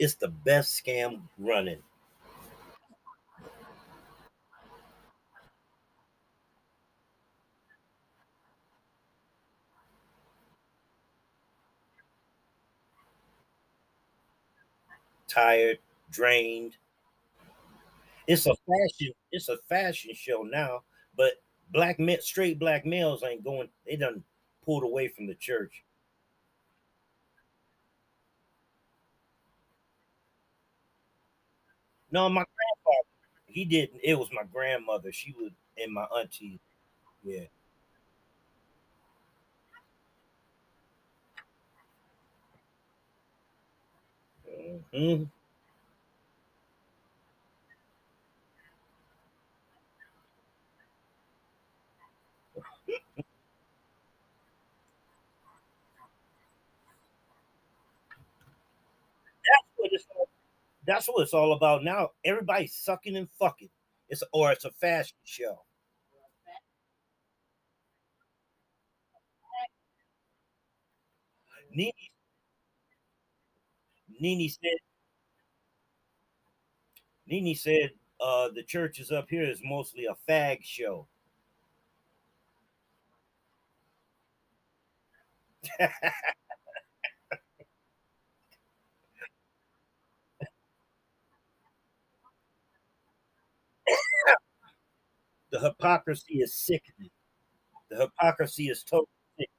It's the best scam running. Tired, drained. It's a fashion. It's a fashion show now, but black men, straight black males ain't going. They done pulled away from the church. No, my grandfather. He didn't. It was my grandmother. She was and my auntie. Yeah. hmm That's what it's. all- That's what it's all about now. Everybody's sucking and fucking. It's or it's a fashion show. Nini, Nene said. Nini said uh, the churches up here is mostly a fag show. the hypocrisy is sickening. The hypocrisy is totally sick.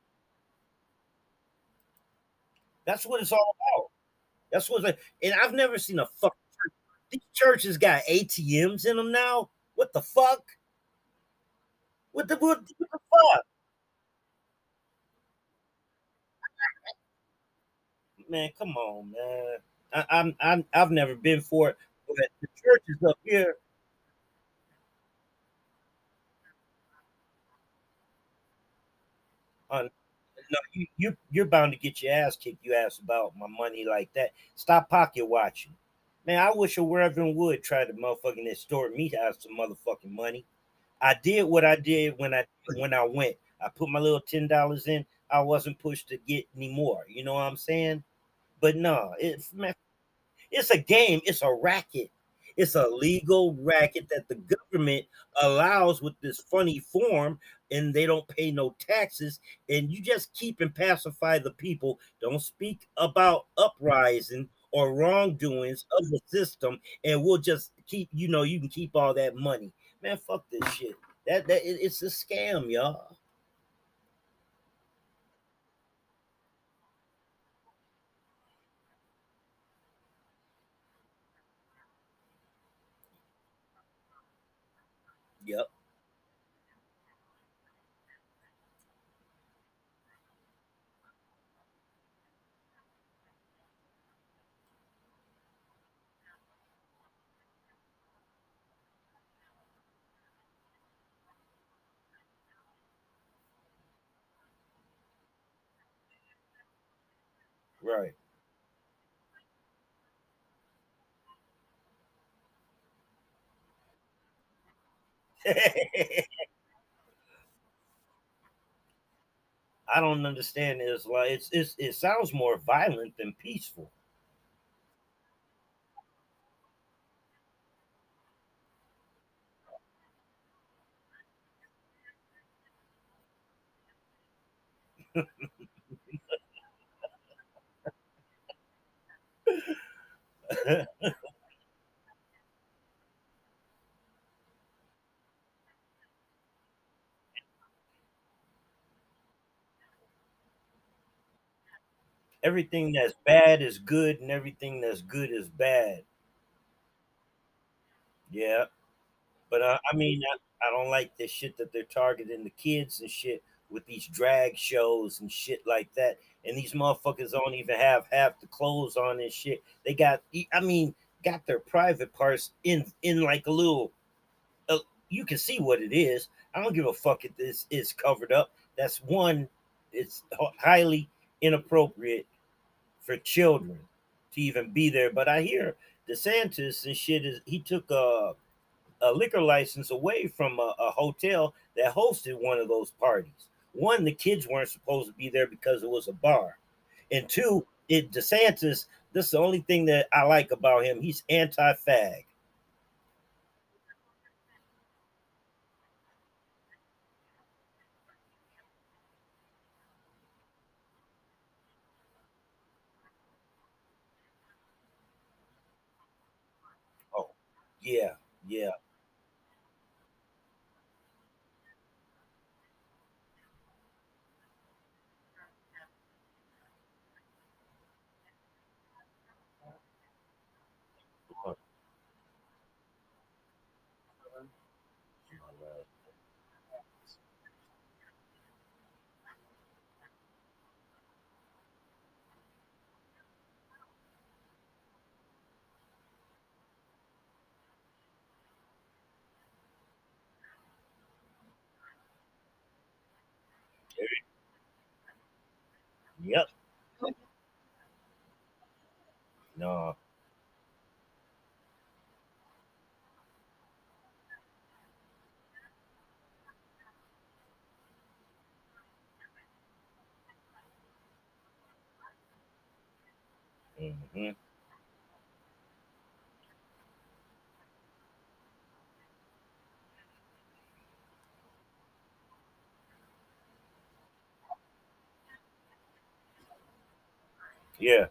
That's what it's all about. That's what. It's, and I've never seen a fuck. These churches got ATMs in them now. What the fuck? What the what the fuck? Man, come on, man. I, I'm I'm I've never been for it. But the churches up here, on no, you, you you're bound to get your ass kicked. You ask about my money like that. Stop pocket watching. Man, I wish a Reverend would try to motherfucking extort me have some motherfucking money. I did what I did when I when I went. I put my little ten dollars in. I wasn't pushed to get any more. You know what I'm saying? But no, it's man, it's a game. It's a racket. It's a legal racket that the government allows with this funny form, and they don't pay no taxes. And you just keep and pacify the people. Don't speak about uprising or wrongdoings of the system, and we'll just keep. You know, you can keep all that money. Man, fuck this shit. That that it- it's a scam, y'all. Yep. Right. I don't understand Islam. It's, it's it sounds more violent than peaceful. everything that's bad is good, and everything that's good is bad. Yeah, but uh, I mean, I, I don't like this shit that they're targeting the kids and shit with these drag shows and shit like that. And these motherfuckers don't even have half the clothes on and shit. They got, I mean, got their private parts in in like a little. Uh, you can see what it is. I don't give a fuck if this is covered up. That's one. It's highly inappropriate for children to even be there. But I hear DeSantis and shit is he took a, a liquor license away from a, a hotel that hosted one of those parties. One, the kids weren't supposed to be there because it was a bar, and two, it DeSantis, this is the only thing that I like about him. He's anti-fag. Yeah, yeah. Yep. No. Mm-hmm. Yeah.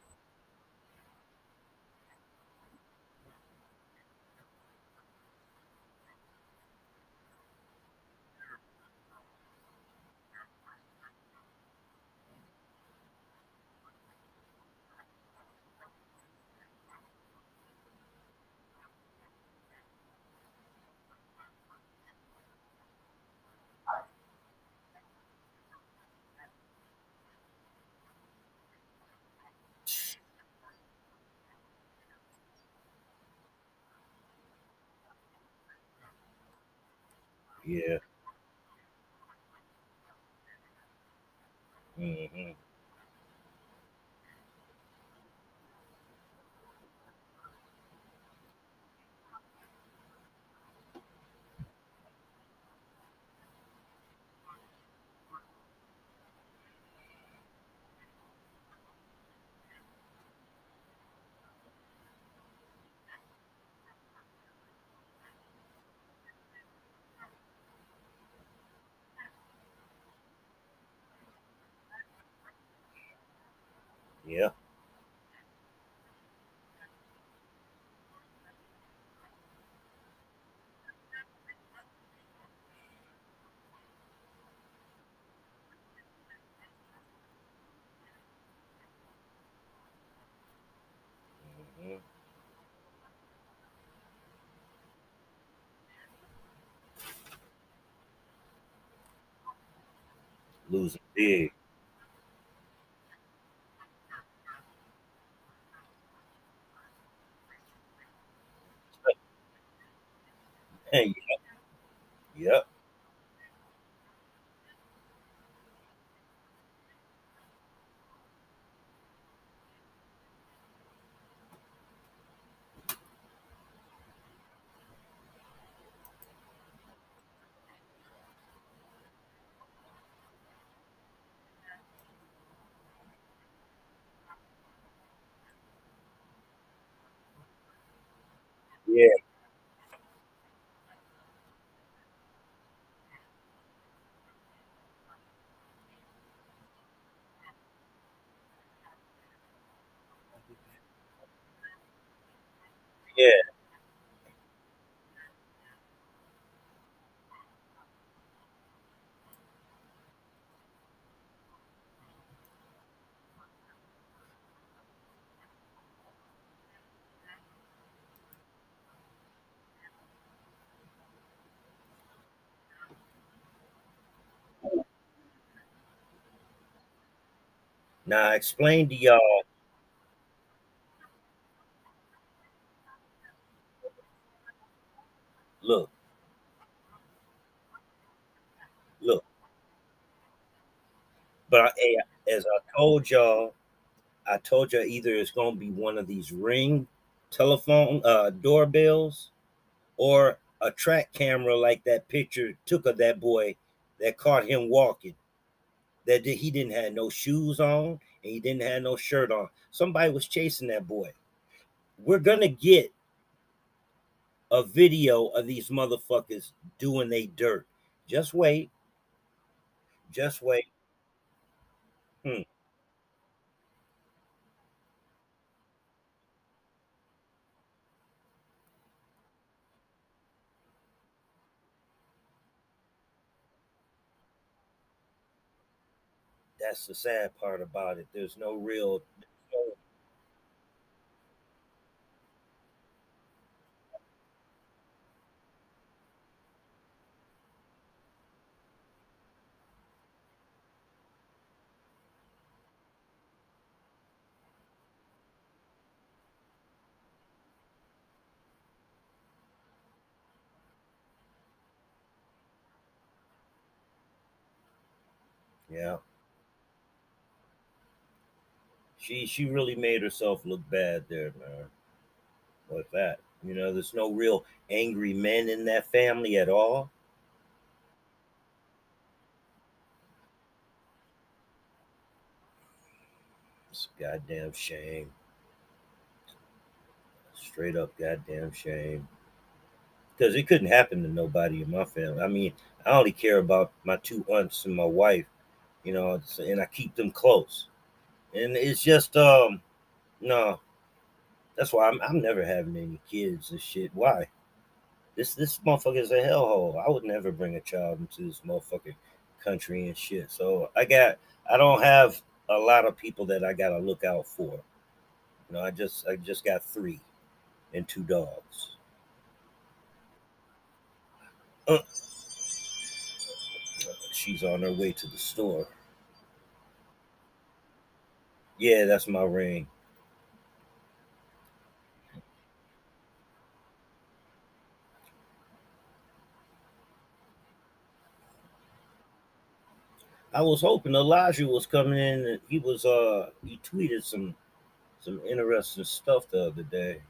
Yeah. Mm-hmm. Yeah. Mm-hmm. Losing big. Hey, yep. Yep. Yeah. Yeah. Now explain to y'all. Look, look. But I, as I told y'all, I told y'all either it's gonna be one of these ring telephone uh, doorbells or a track camera like that picture took of that boy that caught him walking. That he didn't have no shoes on and he didn't have no shirt on. Somebody was chasing that boy. We're gonna get a video of these motherfuckers doing they dirt. Just wait. Just wait. Hmm. That's the sad part about it. There's no real. yeah. She she really made herself look bad there, man. With that, you know, there's no real angry men in that family at all. It's a goddamn shame. Straight up goddamn shame. Because it couldn't happen to nobody in my family. I mean, I only care about my two aunts and my wife, you know, and I keep them close. And it's just um no, that's why I'm I'm never having any kids and shit. Why? This this motherfucker is a hellhole. I would never bring a child into this motherfucking country and shit. So I got I don't have a lot of people that I gotta look out for. You know, I just I just got three and two dogs. Uh, she's on her way to the store. Yeah, that's my ring. I was hoping Elijah was coming in. He was uh he tweeted some some interesting stuff the other day,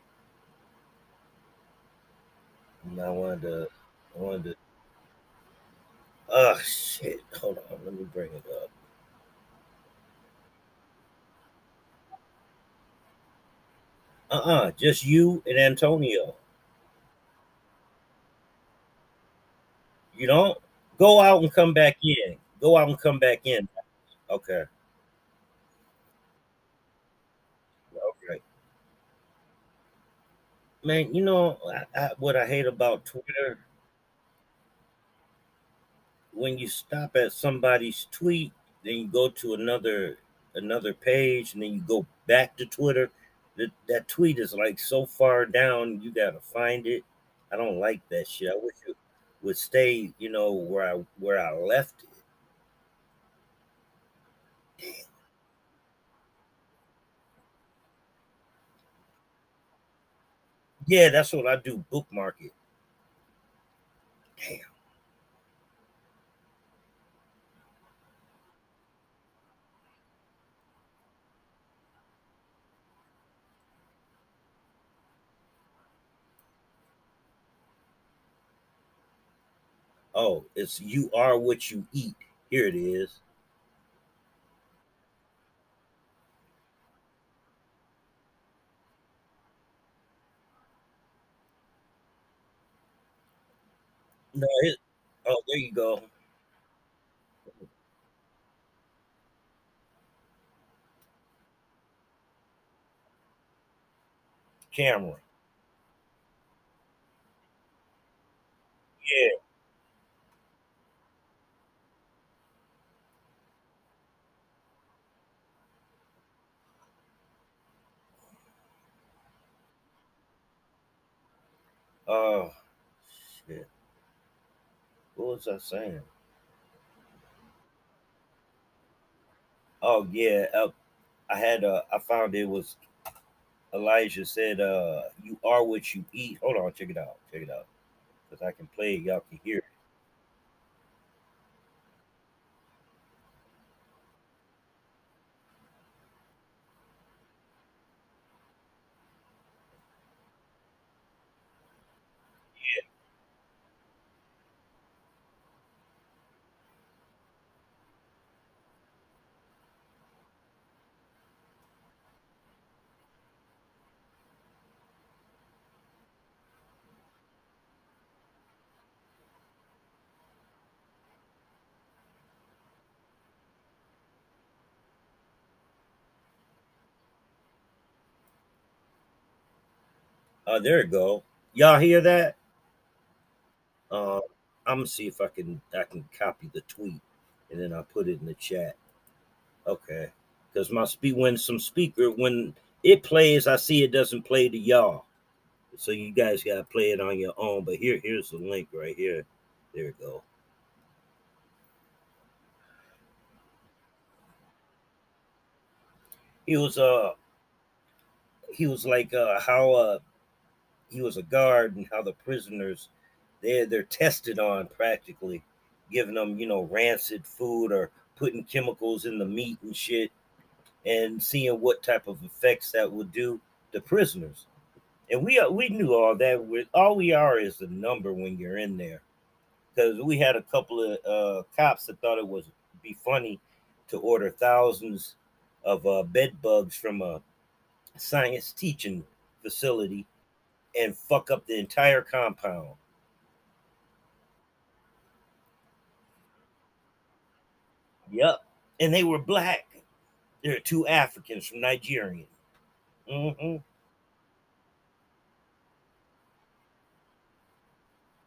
and I wanted to I wanted to. Oh shit! Hold on, let me bring it up. Uh uh just you and Antonio. You don't go out and come back in. Go out and come back in. Okay. Okay. Man, you know I, I, what I hate about Twitter when you stop at somebody's tweet, then you go to another another page, and then you go back to Twitter. That that tweet is like so far down, you gotta find it. I don't like that shit. I wish it would stay, you know, where I where I left it. Yeah, that's what I do. Bookmark it. Damn. Oh, it's you are what you eat. Here it is. No, it, oh, there you go. Camera. Yeah. Oh shit. What was I saying? Oh yeah. Uh, I had uh I found it was Elijah said uh you are what you eat. Hold on, check it out. Check it out. Because I can play y'all can hear Oh, there you go. Y'all hear that? Uh, I'm gonna see if I can I can copy the tweet and then I'll put it in the chat. Okay, because my speak when some speaker when it plays, I see it doesn't play to y'all, so you guys gotta play it on your own. But here here's the link right here. There you go. He was uh he was like uh how uh he was a guard and how the prisoners they're they're tested on practically giving them you know rancid food or putting chemicals in the meat and shit and seeing what type of effects that would do to prisoners. And we we knew all that. With all we are is a number when you're in there. Because we had a couple of uh, cops that thought it was be funny to order thousands of uh, bed bugs from a science teaching facility and fuck up the entire compound. Yep. And they were black. There are two Africans from Nigeria. Mm-hmm.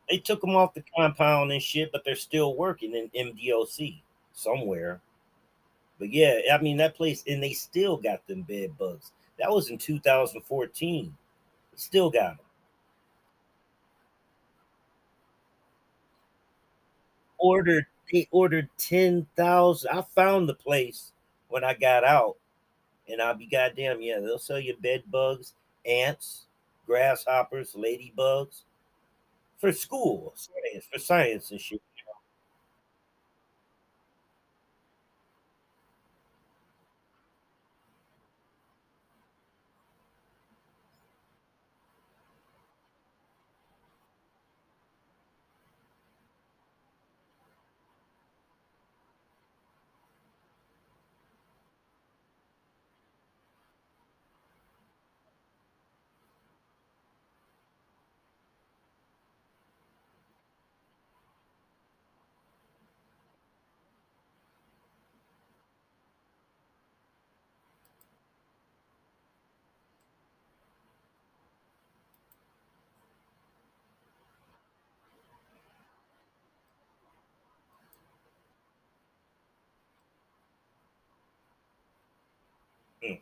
They took them off the compound and shit, but they're still working in MDOC somewhere. But yeah, I mean that place, and they still got them bed bugs. That was in 2014. Still got them. Ordered they ordered 10,000. I found the place when I got out, and I'll be goddamn, yeah, they'll sell you bed bugs, ants, grasshoppers, ladybugs for school, science, for science and shit. Mm.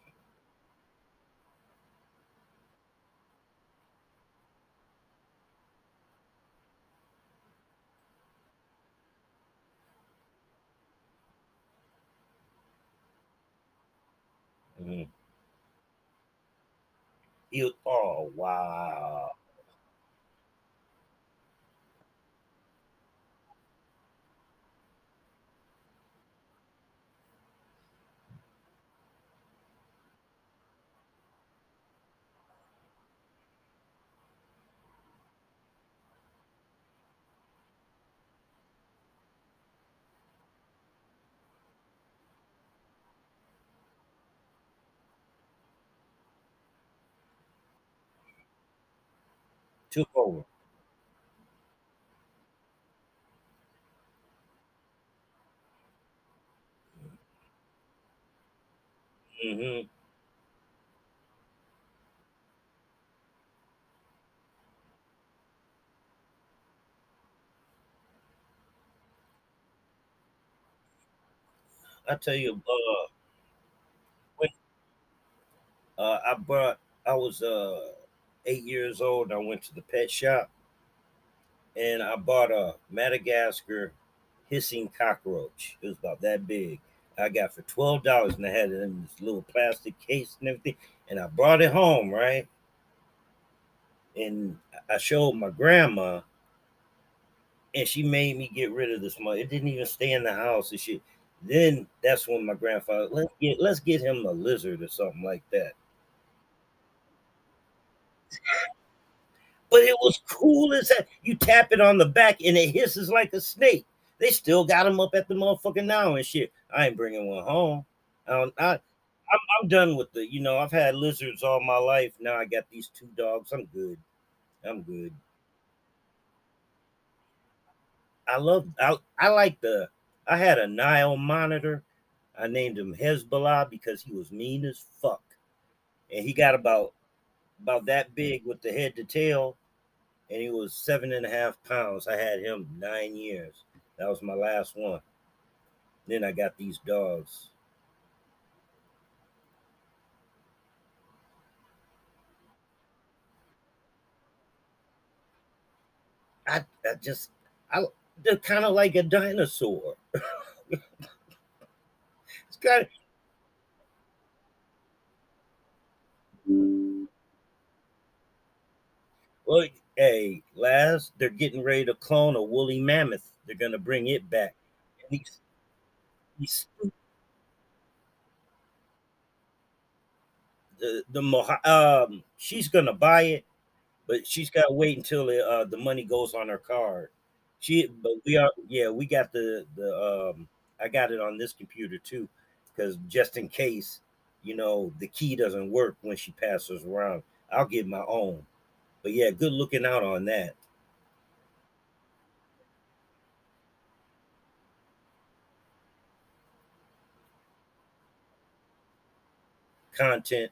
Mm. You, oh wow. Took over. Mm-hmm. I tell you, uh, when uh, I brought, I was uh eight years old. I went to the pet shop and I bought a Madagascar hissing cockroach. It was about that big. I got for twelve dollars, and I had it in this little plastic case and everything. And I brought it home, right? And I showed my grandma, and she made me get rid of this money. It didn't even stay in the house and shit. Then that's when my grandfather let's get let's get him a lizard or something like that. But it was cool as that. You tap it on the back and it hisses like a snake. They still got them up at the motherfucking now and shit. I ain't bringing one home. I I'm, I'm done with the, you know, I've had lizards all my life. Now I got these two dogs. I'm good. I'm good. I love, I, I like the, I had a Nile monitor. I named him Hezbollah because he was mean as fuck. And he got about about that big with the head to tail, and he was seven and a half pounds. I had him nine years. That was my last one. Then I got these dogs. I, I just I they're kind of like a dinosaur. it's kind of well, hey, last they're getting ready to clone a woolly mammoth. They're gonna bring it back. And he's, he's the the um she's gonna buy it, but she's got to wait until it, uh, the money goes on her card. She, but we are, yeah, we got the the um, I got it on this computer too, because just in case, you know, the key doesn't work when she passes around, I'll get my own. But yeah, good looking out on that. Content.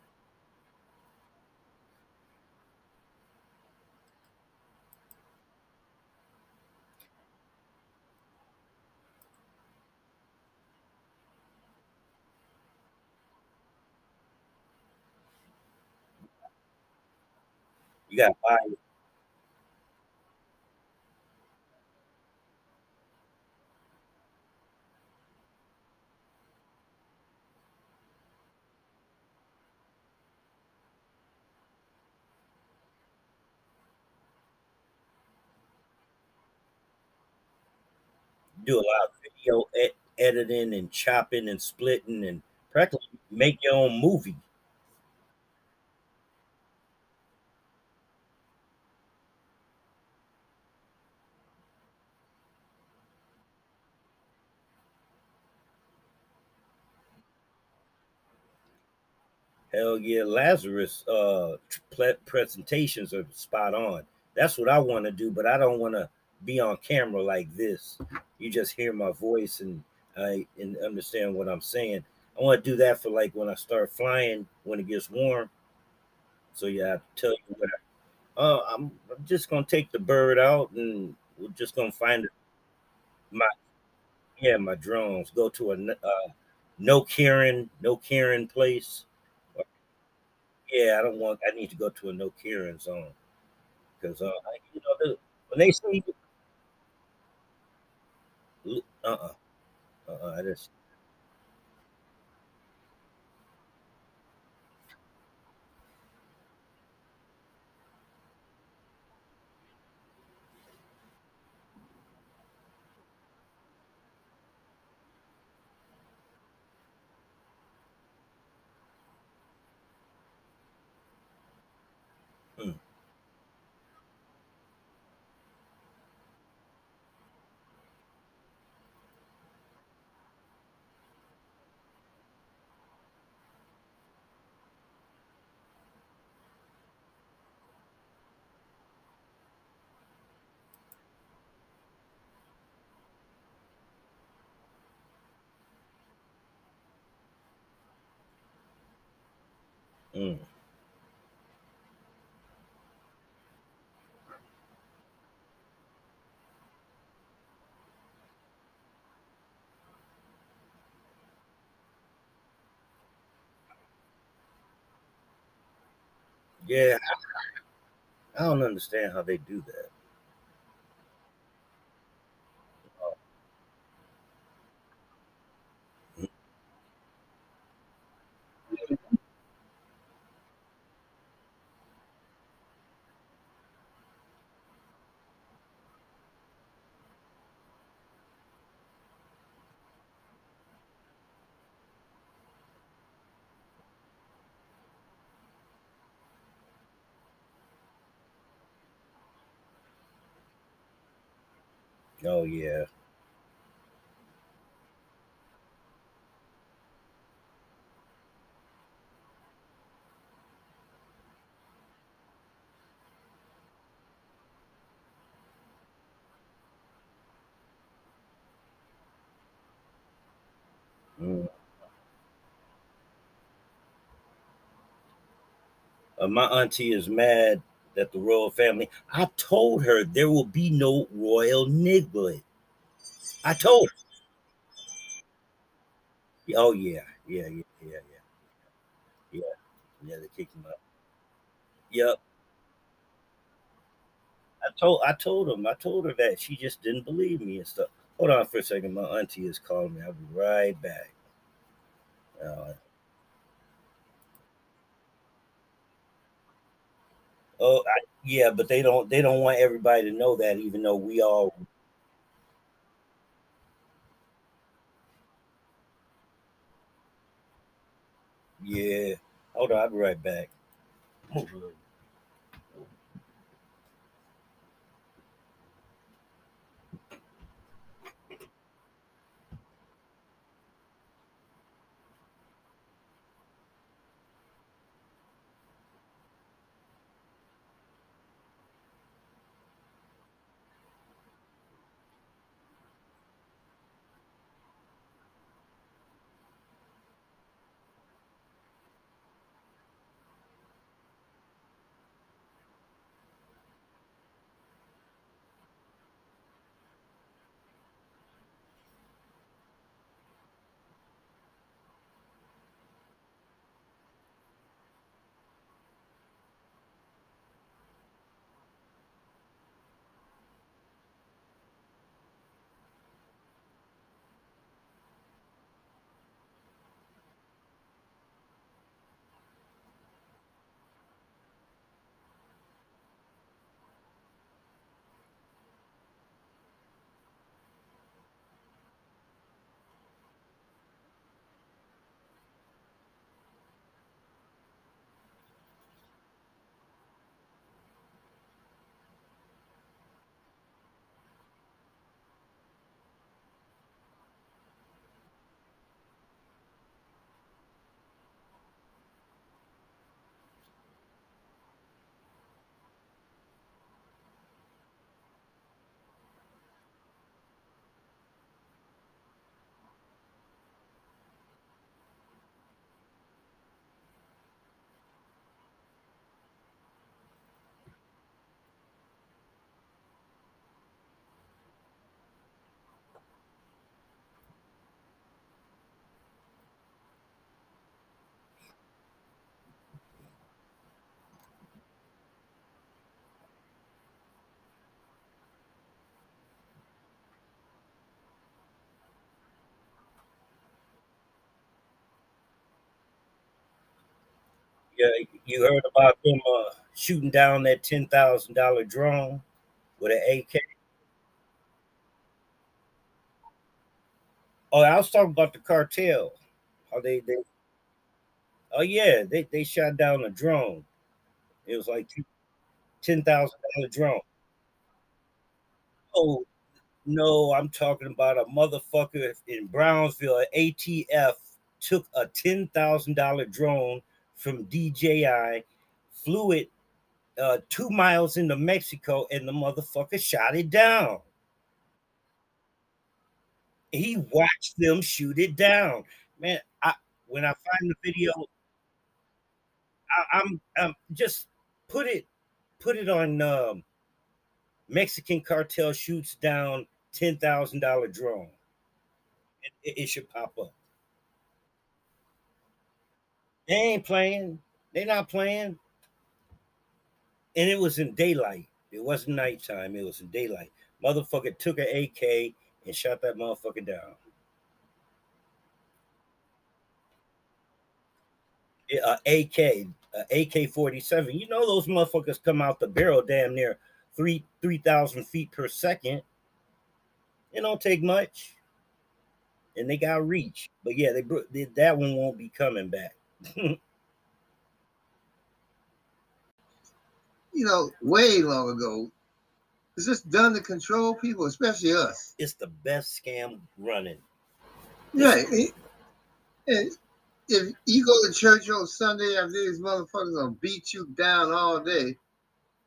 Got to. Do a lot of video ed- editing and chopping and splitting and practically make your own movie. Hell yeah, Lazarus uh presentations are spot on. That's what I want to do, but I don't want to be on camera like this. You just hear my voice and I and understand what I'm saying. I want to do that for like when I start flying when it gets warm. So yeah, I tell you what. I, uh, I'm, I'm just gonna take the bird out and we're just gonna find my yeah my drones. Go to a uh, no Karen no Karen place yeah, I don't want. I need to go to a no Karen zone because uh, you know when they see uh uh-uh, uh I just hmm. Mm. yeah. I don't understand how they do that. Oh, oh yeah. Mm. Uh, my auntie is mad that the royal family. I told her there will be no royal niglet. I told her. Oh yeah, yeah, yeah, yeah, yeah, yeah, yeah. They kicked him up. Yep. I told I told him I told her that she just didn't believe me and stuff. Hold on for a second. My auntie is calling me. I'll be right back. Uh, oh I, yeah, but they don't they don't want everybody to know that, even though we all. Yeah. Hold on. I'll be right back. Yeah, you heard about them uh, shooting down that ten thousand dollar drone with an AK. Oh, I was talking about the cartel. How they they. Oh yeah, they they shot down a drone. It was like ten thousand dollar drone. Oh no, I'm talking about a motherfucker in Brownsville. ATF took a ten thousand dollar drone from DJI, flew it uh, two miles into Mexico, and the motherfucker shot it down. He watched them shoot it down. Man, I when I find the video, I, am I'm, I'm just put it put it on um, Mexican cartel shoots down ten thousand dollar drone. It, it, should pop up. They ain't playing. They're not playing. And it was in daylight. It wasn't nighttime. It was in daylight. Motherfucker took an AK and shot that motherfucker down. Uh, AK, AK 47. You know, those motherfuckers come out the barrel damn near three 3,000 feet per second. It don't take much. And they got reach. But yeah, they, they that one won't be coming back. you know, way long ago, it's just done to control people, especially us. It's the best scam running. Right. And if you go to church on Sunday after these motherfuckers gonna beat you down all day,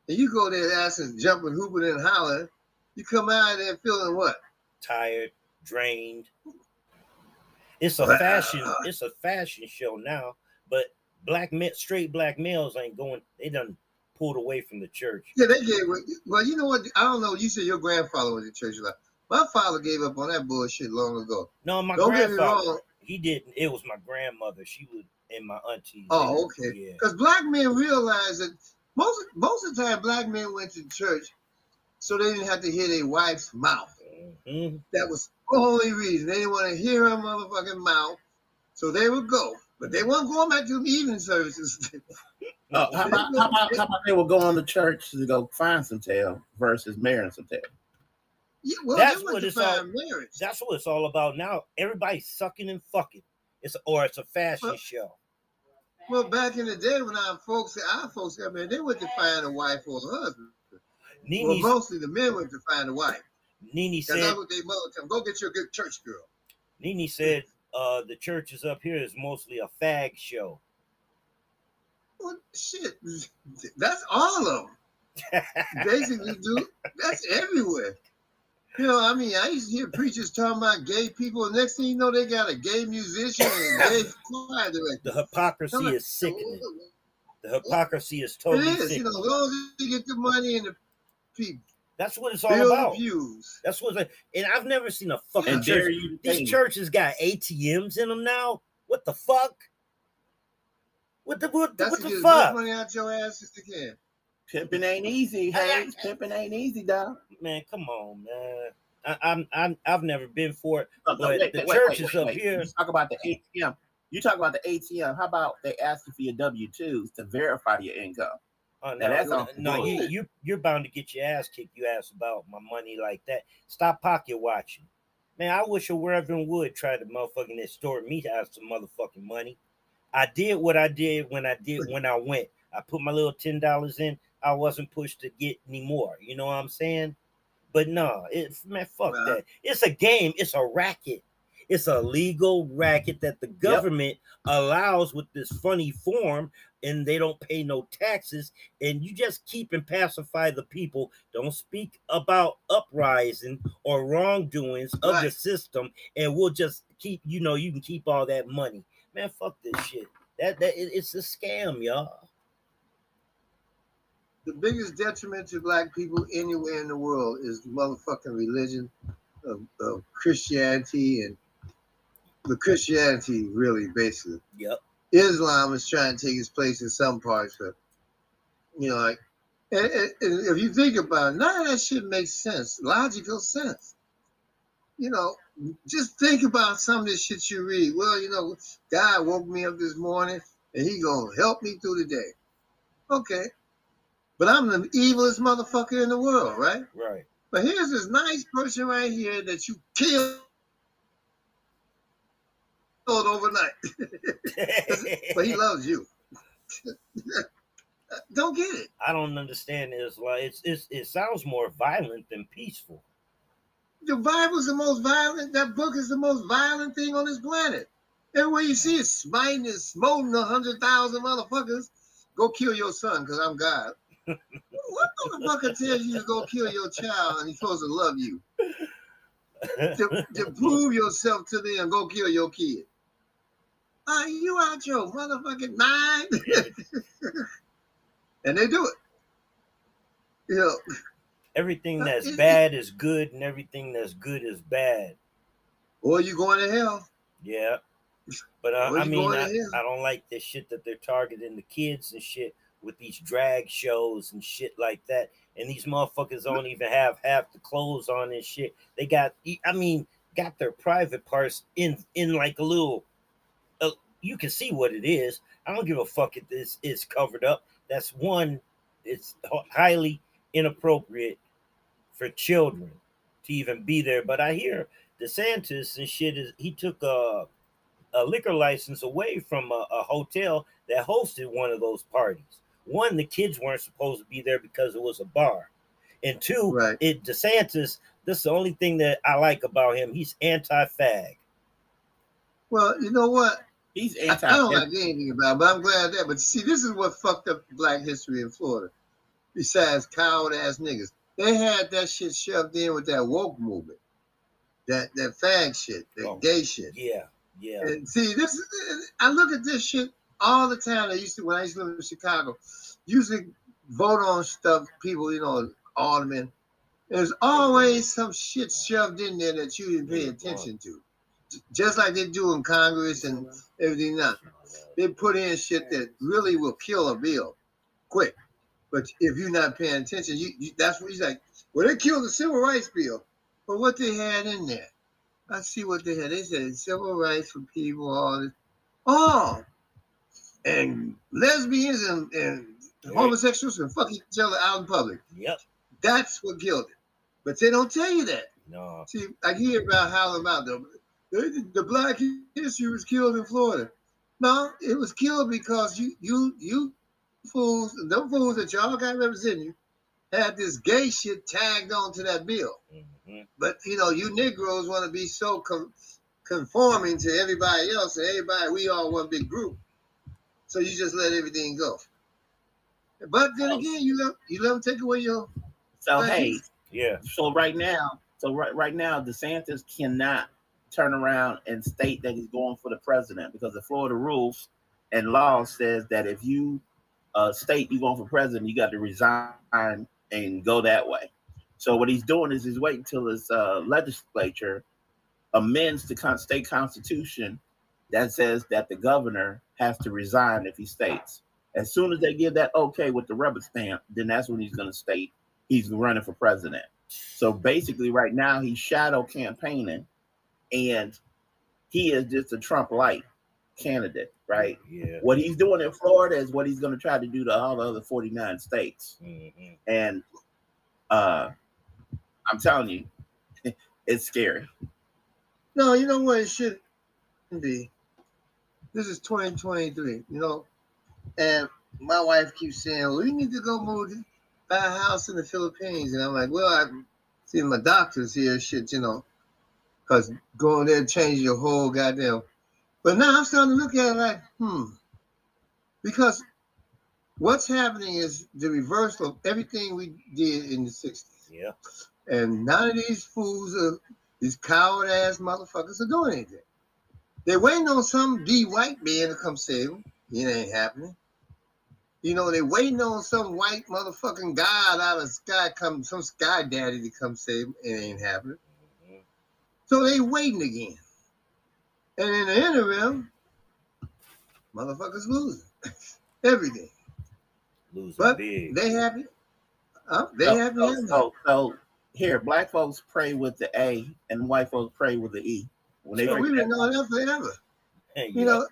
and you go there asking, jumping, hooping, and hollering, you come out of there feeling what? Tired, drained. It's a fashion. It's a fashion show now. But black men, straight black males ain't going. They done pulled away from the church. Yeah, they gave. Well, you know what? I don't know. You said your grandfather was to church a lot. My father gave up on that bullshit long ago. No, my Don't grandfather. He didn't. It was my grandmother. She was and my auntie. Oh, okay. Yeah. Because black men realized that most most of the time black men went to church so they didn't have to hear their wife's mouth. Mhm. That was the only reason. They didn't want to hear her motherfucking mouth. So they would go. But they weren't going back to the evening services. Oh, how about how about how about they were going to church to go find some tail versus marrying some tail? yeah, well, That's what it's all- marriage. That's what it's all about now. Everybody's sucking and fucking. It's or it's a fashion Well, show. Well, back in the day when our folks, our folks got married, they went to find a wife or a husband. Well, mostly the men went to find a wife. Nene Because said, that's what they mother. Go get your good church girl. Nene said, uh, the churches up here is mostly a fag show. Well, shit, that's all of them. Basically, dude, that's everywhere. You know, I mean, I used to hear preachers talking about gay people. And Next thing you know, they got a gay musician and gay choir director. the hypocrisy like, is sickening. The hypocrisy is It totally is, you sickening. know, as long as you get the money and the people, That's what it's all build about. views. That's what. It's, and I've never seen a fucking And church. you These think- churches got ATMs in them now. What the fuck? What the what, the- That's what the get as much fuck, money out your ass as they can. Pimping ain't easy, hey. Pimping ain't easy, dog. man? Come on, man. I, I'm I'm I've never been for it. Look, look, But wait, the wait, wait, churches wait, up wait. here- You talk about the ATM. You talk about the ATM. How about they ask you for your W twos to verify your income? Oh, no, that's no, no, you, you you're bound to get your ass kicked. You ask about my money like that. Stop pocket watching, man. I wish a Reverend would try to motherfucking extort me to have some motherfucking money. I did what I did when I did when I went. I put my little ten dollars in. I wasn't pushed to get any more. You know what I'm saying? But no, it's man, fuck Well- that. It's a game. It's a racket. It's a legal racket that the government allows with this funny form, and they don't pay no taxes. And you just keep and pacify the people. Don't speak about uprising or wrongdoings of the system, and we'll just keep. You know, you can keep all that money. Man, fuck this shit. That that it- it's a scam, y'all. The biggest detriment to black people anywhere in the world is the motherfucking religion of, of Christianity and the Christianity, really, basically. Yep. Islam is trying to take its place in some parts, but you know, like, and, and- and if you think about it, none of that shit makes sense, logical sense. You know, just think about some of this shit you read. Well, you know, God woke me up this morning and he gonna help me through the day. Okay. But I'm the evilest motherfucker in the world, right? Right. But here's this nice person right here that you killed overnight. but he loves you. Don't get it. I don't understand Islam. It's, it's it sounds more violent than peaceful. The Bible's the most violent. That book is the most violent thing on this planet. Everywhere you see it, smiting and smoting a hundred thousand motherfuckers. Go kill your son, because I'm God. what motherfucker tells you to go kill your child and he's supposed to love you? To, to prove yourself to them, go kill your kid. Are you out your motherfucking mind? and they do it. You know, everything that's bad is good, and everything that's good is bad. or you going to hell. Yeah. But uh, I mean, I. I don't like this shit that they're targeting the kids and shit with these drag shows and shit like that. And these motherfuckers don't even have half the clothes on and shit. They got, I mean, got their private parts in in like a little. You can see what it is. I don't give a fuck if this is covered up. That's one. It's highly inappropriate for children to even be there. But I hear DeSantis and shit is he took a a liquor license away from a, a hotel that hosted one of those parties. One, the kids weren't supposed to be there because it was a bar, and two, Right. it DeSantis. This is the only thing that I like about him. He's anti-fag. Well, you know what? He's I, anti. I don't like anything about it, but I'm glad that. But see, this is what fucked up black history in Florida. Besides coward ass niggas, they had that shit shoved in with that woke movement, that that fag shit, that Oh. gay shit. Yeah, yeah. And see, this is I look at this shit all the time they used to when I used to live in Chicago, usually vote on stuff, people, you know, aldermen. There's always some shit shoved in there that you didn't pay attention to. Just like they do in Congress and everything now. They put in shit that really will kill a bill quick. But if you're not paying attention, you, you that's what he's like. Well, they killed the civil rights bill. But what they had in there? I see what they had. They said civil rights for people, all this. Oh, and lesbians and, and homosexuals can fuck each other out in public. Yep. That's what killed it. But they don't tell you that. No. See, I hear about how about the the, the black history was killed in Florida. No, it was killed because you you you fools, them fools that y'all got representing you, had this gay shit tagged onto that bill. Mm-hmm. But you know, you Negroes want to be so com- conforming to everybody else, and everybody we all one big group. So you just let everything go. But then Oh. again, you let you let them take away your. So hey, Yeah. so right now, so right right now, DeSantis cannot turn around and state that he's going for the president because the Florida rules and law says that if you uh, state you're going for president, you got to resign and go that way. So what he's doing is he's waiting till his uh, legislature amends the state constitution that says that the governor has to resign if he states. As soon as they give that okay with the rubber stamp, then that's when he's going to state he's running for president. So basically, right now he's shadow campaigning, and he is just a Trump light candidate, right? Yeah. What he's doing in Florida is what he's going to try to do to all the other 49 states. Mm-hmm. And uh, I'm telling you, it's scary. No, you know what it should be. This is 2023, you know, and my wife keeps saying, "Well, you need to go move to buy a house in the Philippines," and I'm like, "Well, I see my doctors here, shit, you know, because going there change your whole goddamn." But now I'm starting to look at it like, hmm, because what's happening is the reversal of everything we did in the 60s. Yeah. And none of these fools are these coward ass motherfuckers are doing anything. They're waiting on some D white man to come save them. It ain't happening. You know, they're waiting on some white motherfucking god out of the sky come, some sky daddy to come save them. It ain't happening. So they waiting again. And in the interim, motherfuckers losing everything. Losing But big. they happy. Huh? They so, happy. so, so, so here, black folks pray with the A, and white folks pray with the E. When they So we've that been knowing that forever. Hey, You know,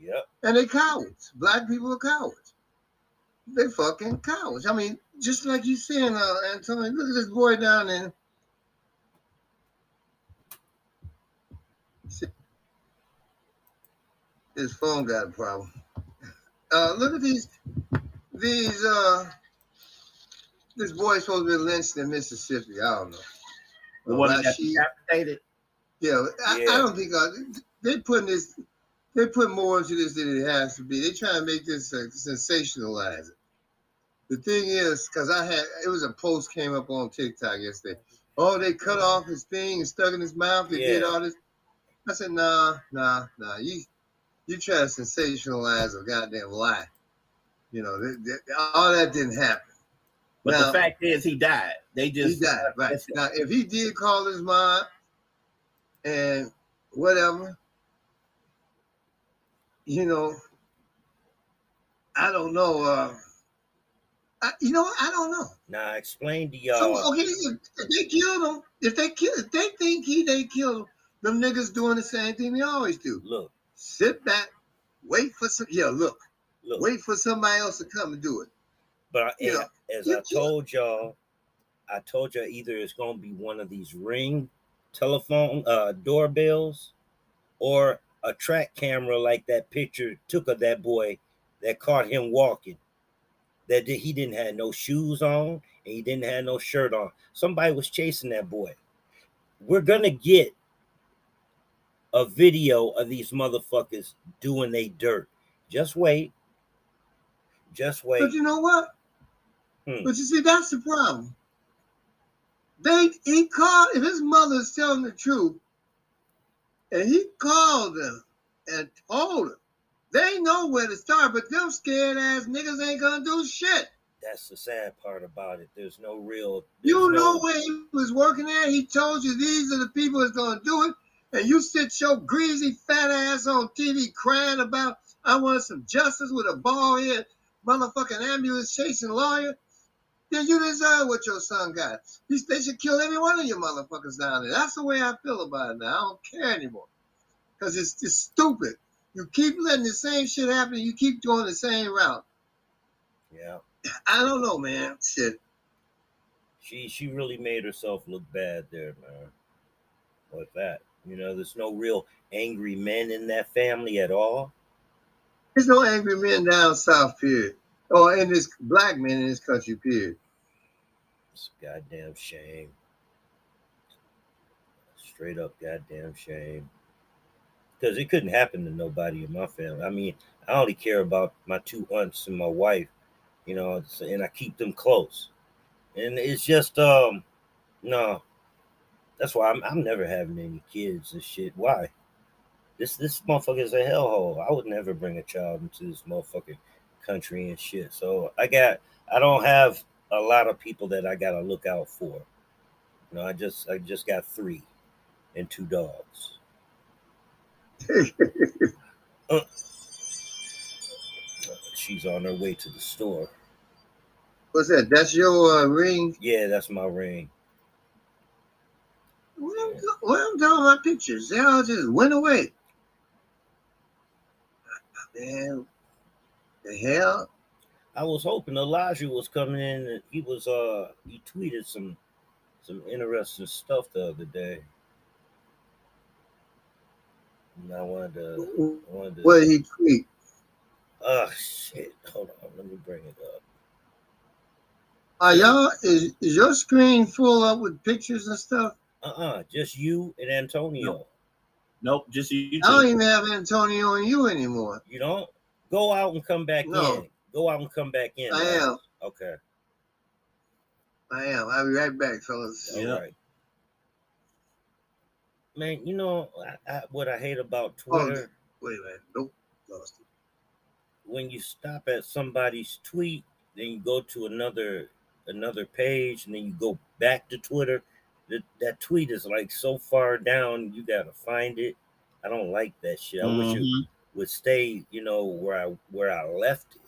Yep. and they cowards. Black people are cowards. They fucking cowards. I mean, just like you saying, uh, Antonio, look at this boy down there. His phone got a problem. Uh, look at these, these, uh, this boy's supposed to be lynched in Mississippi. I don't know. the one that she- decapitated. yeah, I, Yeah. I don't think uh, they putting this. They put more into this than it has to be. They trying to make this uh, sensationalize it. The thing is, because I had it was a post came up on TikTok yesterday. Oh, they cut off his thing and stuck in his mouth. They did all this. I said, nah, nah, nah. You you try to sensationalize a goddamn lie. You know, th- th- all that didn't happen. But Now- the fact is, he died. They He just died, right. Now, if he did call his mom and whatever, you know, I don't know. Uh, I, you know, I don't know. Now explain to y'all. So, okay, if if they killed him, if they kill, if they think he, they killed him, them niggas doing the same thing they always do. Look, Sit back, wait for some. Yeah, look, look. wait for somebody else to come and do it. But I- as You I told y'all, I told y'all either it's gonna be one of these ring telephone uh doorbells or a track camera like that picture took of that boy that caught him walking. That he didn't have no shoes on and he didn't have no shirt on. Somebody was chasing that boy. We're gonna get a video of these motherfuckers doing they dirt. Just wait. Just wait. But you know what? Hmm. But you see, that's the problem. They he called if his mother's telling the truth, and he called them and told them They know where to start, but them scared ass niggas ain't gonna do shit. That's the sad part about it. There's no real. You know no- where he was working at. He told you these are the people that's gonna do it, and you sit your greasy fat ass on TV crying about I want some justice with a bald head, motherfucking ambulance chasing lawyer. Then you deserve what your son got. They should kill every one of you motherfuckers down there. That's the way I feel about it now. I don't care anymore. Because it's just stupid. You keep letting the same shit happen. You keep going the same route. Yeah, I don't know, man. Shit. she she really made herself look bad there, man. With that, you know, there's no real angry men in that family at all. There's no angry men down south, period. Or in this black men in this country, period. It's a goddamn shame. Straight up goddamn shame. Because it couldn't happen to nobody in my family. I mean, I only care about my two aunts and my wife, you know, and I keep them close. And it's just um no. That's why I'm I'm never having any kids and shit. Why? This this motherfucker is a hellhole. I would never bring a child into this motherfucking country and shit. So I got I don't have a lot of people that I gotta look out for. You know, I just I just got three and two dogs. Uh, she's on her way to the store. What's that? That's your uh, ring? Yeah, that's my ring. What I'm doing my pictures? They all just went away. Man, the hell? I was hoping Elijah was coming in. And he was uh he tweeted some some interesting stuff the other day. And I wanted to I wanted to What did he tweet? oh shit. Hold on, let me bring it up. Are y'all is, is your screen full up with pictures and stuff? Uh-uh, just you and Antonio. Nope, just you. I don't even have Antonio and you anymore. You don't go out and come back No. in. Go out and come back in. I Elijah. am. Okay. I am. I'll be right back, fellas. All Yeah. right. Man, you know I, I, what I hate about Oh, Twitter Wait a minute. Nope. Lost it. when you stop at somebody's tweet, then you go to another another page, and then you go back to Twitter. That that tweet is like so far down, you gotta find it. I don't like that shit. I wish it Mhm. would stay, you know, where I where I left it.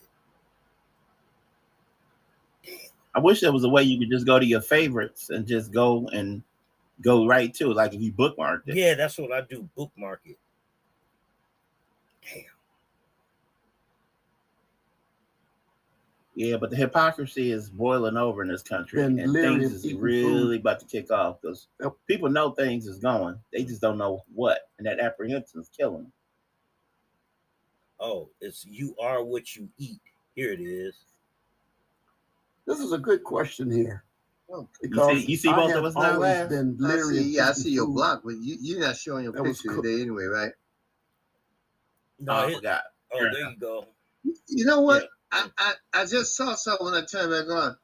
I wish there was a way you could just go to your favorites and just go and go right to it. Like if you bookmarked it. Yeah, that's what I do. Bookmark it. Yeah, but the hypocrisy is boiling over in this country, Been and things is eating really about to kick off because Yep. people know things is going. They just don't know what, and that apprehension is killing them. Oh, it's you are what you eat. Here it is. This is a good question here. Oh, Because you see I both of us now, always Laz? been I see, yeah, I see your food. block, but you, you're not showing your That picture cool. today anyway, right? No, oh, I it- forgot. oh, there you go. You know what? Yeah. I, I, I just saw something when I turned back on.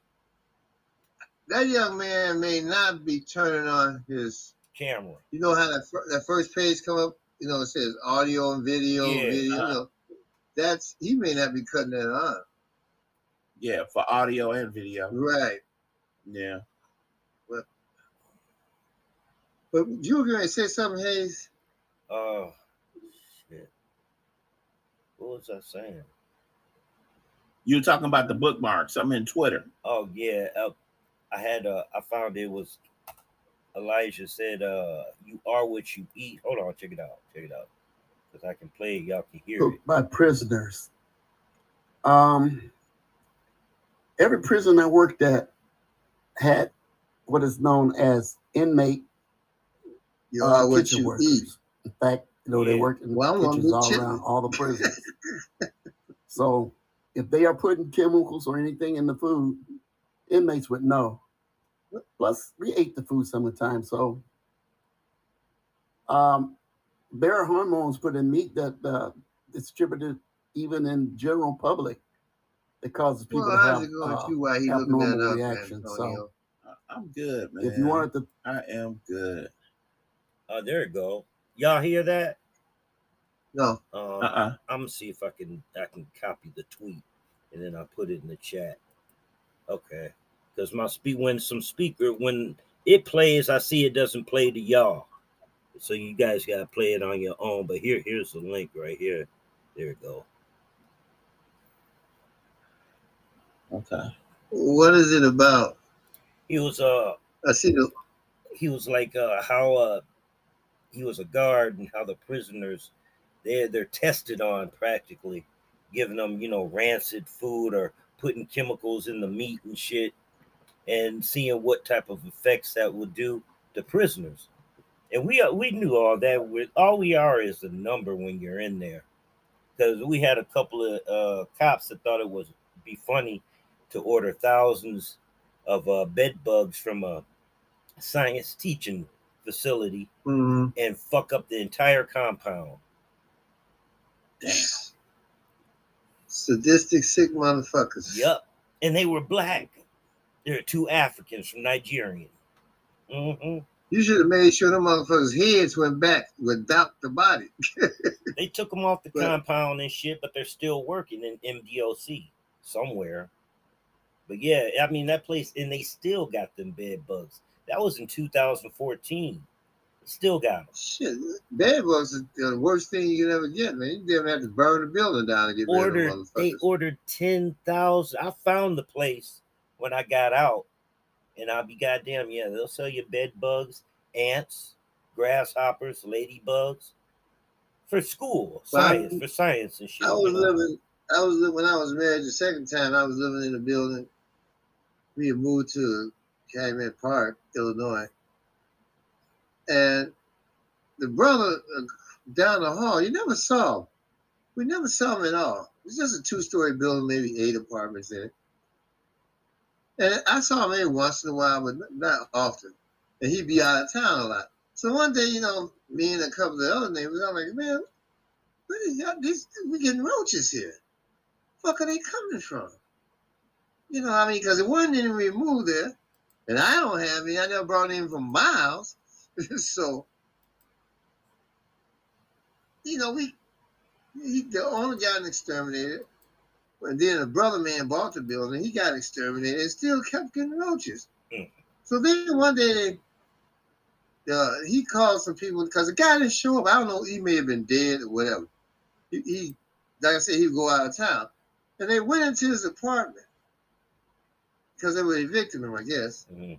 That young man may not be turning on his. Camera. You know how that, fir- that first page come up? You know, it says audio and video, Yeah, video. Uh-huh. know, that's he may not be cutting that on. Yeah, for audio and video. Right. Yeah. But you were going to say something, Hayes? Oh shit. What was I saying? You were talking about the bookmarks. I'm in Twitter. Oh yeah, uh, I had uh, I found it was Elijah said, uh, "You are what you eat." Hold on, check it out, check it out, because I can play it. Y'all can hear it. by prisoners. Um, every prison I worked at had what is known as inmate You uh, are what you workers. eat. In fact, you know they Yeah. work in Well, kitchens all around all the prisons. so if they are putting chemicals or anything in the food, inmates would know. Plus, we ate the food some of the time, so um, there are hormones put in meat that uh, distributed even in general public that causes people Well, to have it uh, to while he that abnormal up, reactions. So Antonio? I- I'm good, man. if you wanted to, I am good. Oh, there it go. Y'all hear that? No. Um, Uh-uh. I'm gonna see if I can I can copy the tweet and then I'll put it in the chat. Okay, because my speak when some speaker when it plays, I see it doesn't play to y'all, so you guys gotta play it on your own. But here here's the link right here. There you go. Okay. What is it about? He was uh I see the he was like uh how uh he was a guard and how the prisoners they're they're tested on practically giving them you know rancid food or putting chemicals in the meat and shit and seeing what type of effects that would do to prisoners and we uh, we knew all that with all we are is a number when you're in there because we had a couple of uh cops that thought it was be funny to order thousands of uh bed bugs from a science teaching facility Mhm. and fuck up the entire compound. Sadistic, sick motherfuckers. Yup. And they were black. There were two Africans from Nigeria. hmm You should have made sure the motherfuckers' heads went back without the body. They took them off the Right. compound and shit, but they're still working in MDOC somewhere. But yeah, I mean that place, and they still got them bed bugs. That was in 2014. Still got them. Shit, bed bugs is the worst thing you can ever get, man. You didn't have to burn the building down to get rid of them they ordered 10,000 I found the place when I got out and I'll be goddamn yeah they'll sell you bed bugs ants grasshoppers ladybugs for school Well, I- science for science and shit I was living. I was when I was married the second time. I was living in a building. We had moved to Calumet Park, Illinois, and the brother uh, down the hall, you never saw him. We never saw him at all. It's just a two-story building, maybe eight apartments in it. And I saw him every once in a while, but not often. And he'd be out of town a lot. So one day, you know, me and a couple of the other neighbors, I'm like, man, what is y'all? These we getting roaches here. Fuck are they coming from? You know, I mean, because it wasn't any removed there, and I don't have any. I never brought any from my house, so you know, we he, the owner got exterminated, and then a brother man bought the building. He got exterminated, and still kept getting roaches. Hmm. So then one day uh, he called some people because the guy didn't show up. I don't know, he may have been dead or whatever. He, he like I said, he would go out of town. And they went into his apartment because they were evicting him, I guess. Mhm.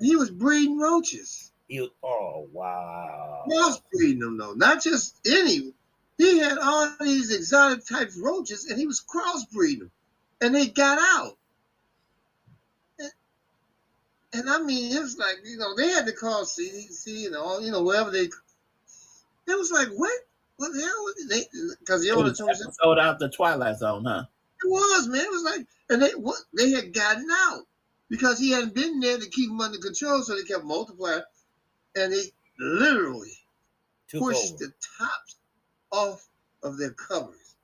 He was breeding roaches. He was, oh wow Cross breeding them though, not just any. He had all these exotic type roaches, and he was crossbreeding them, and they got out. And, and I mean, it was like you know they had to call CDC and all you know wherever they. It was like what? What the hell? was They because the It owner was told us episode out the Twilight Zone, huh? it was man. It was like and they what they had gotten out because he hadn't been there to keep them under control, so they kept multiplying, and they literally Took pushed over. the tops off of their covers.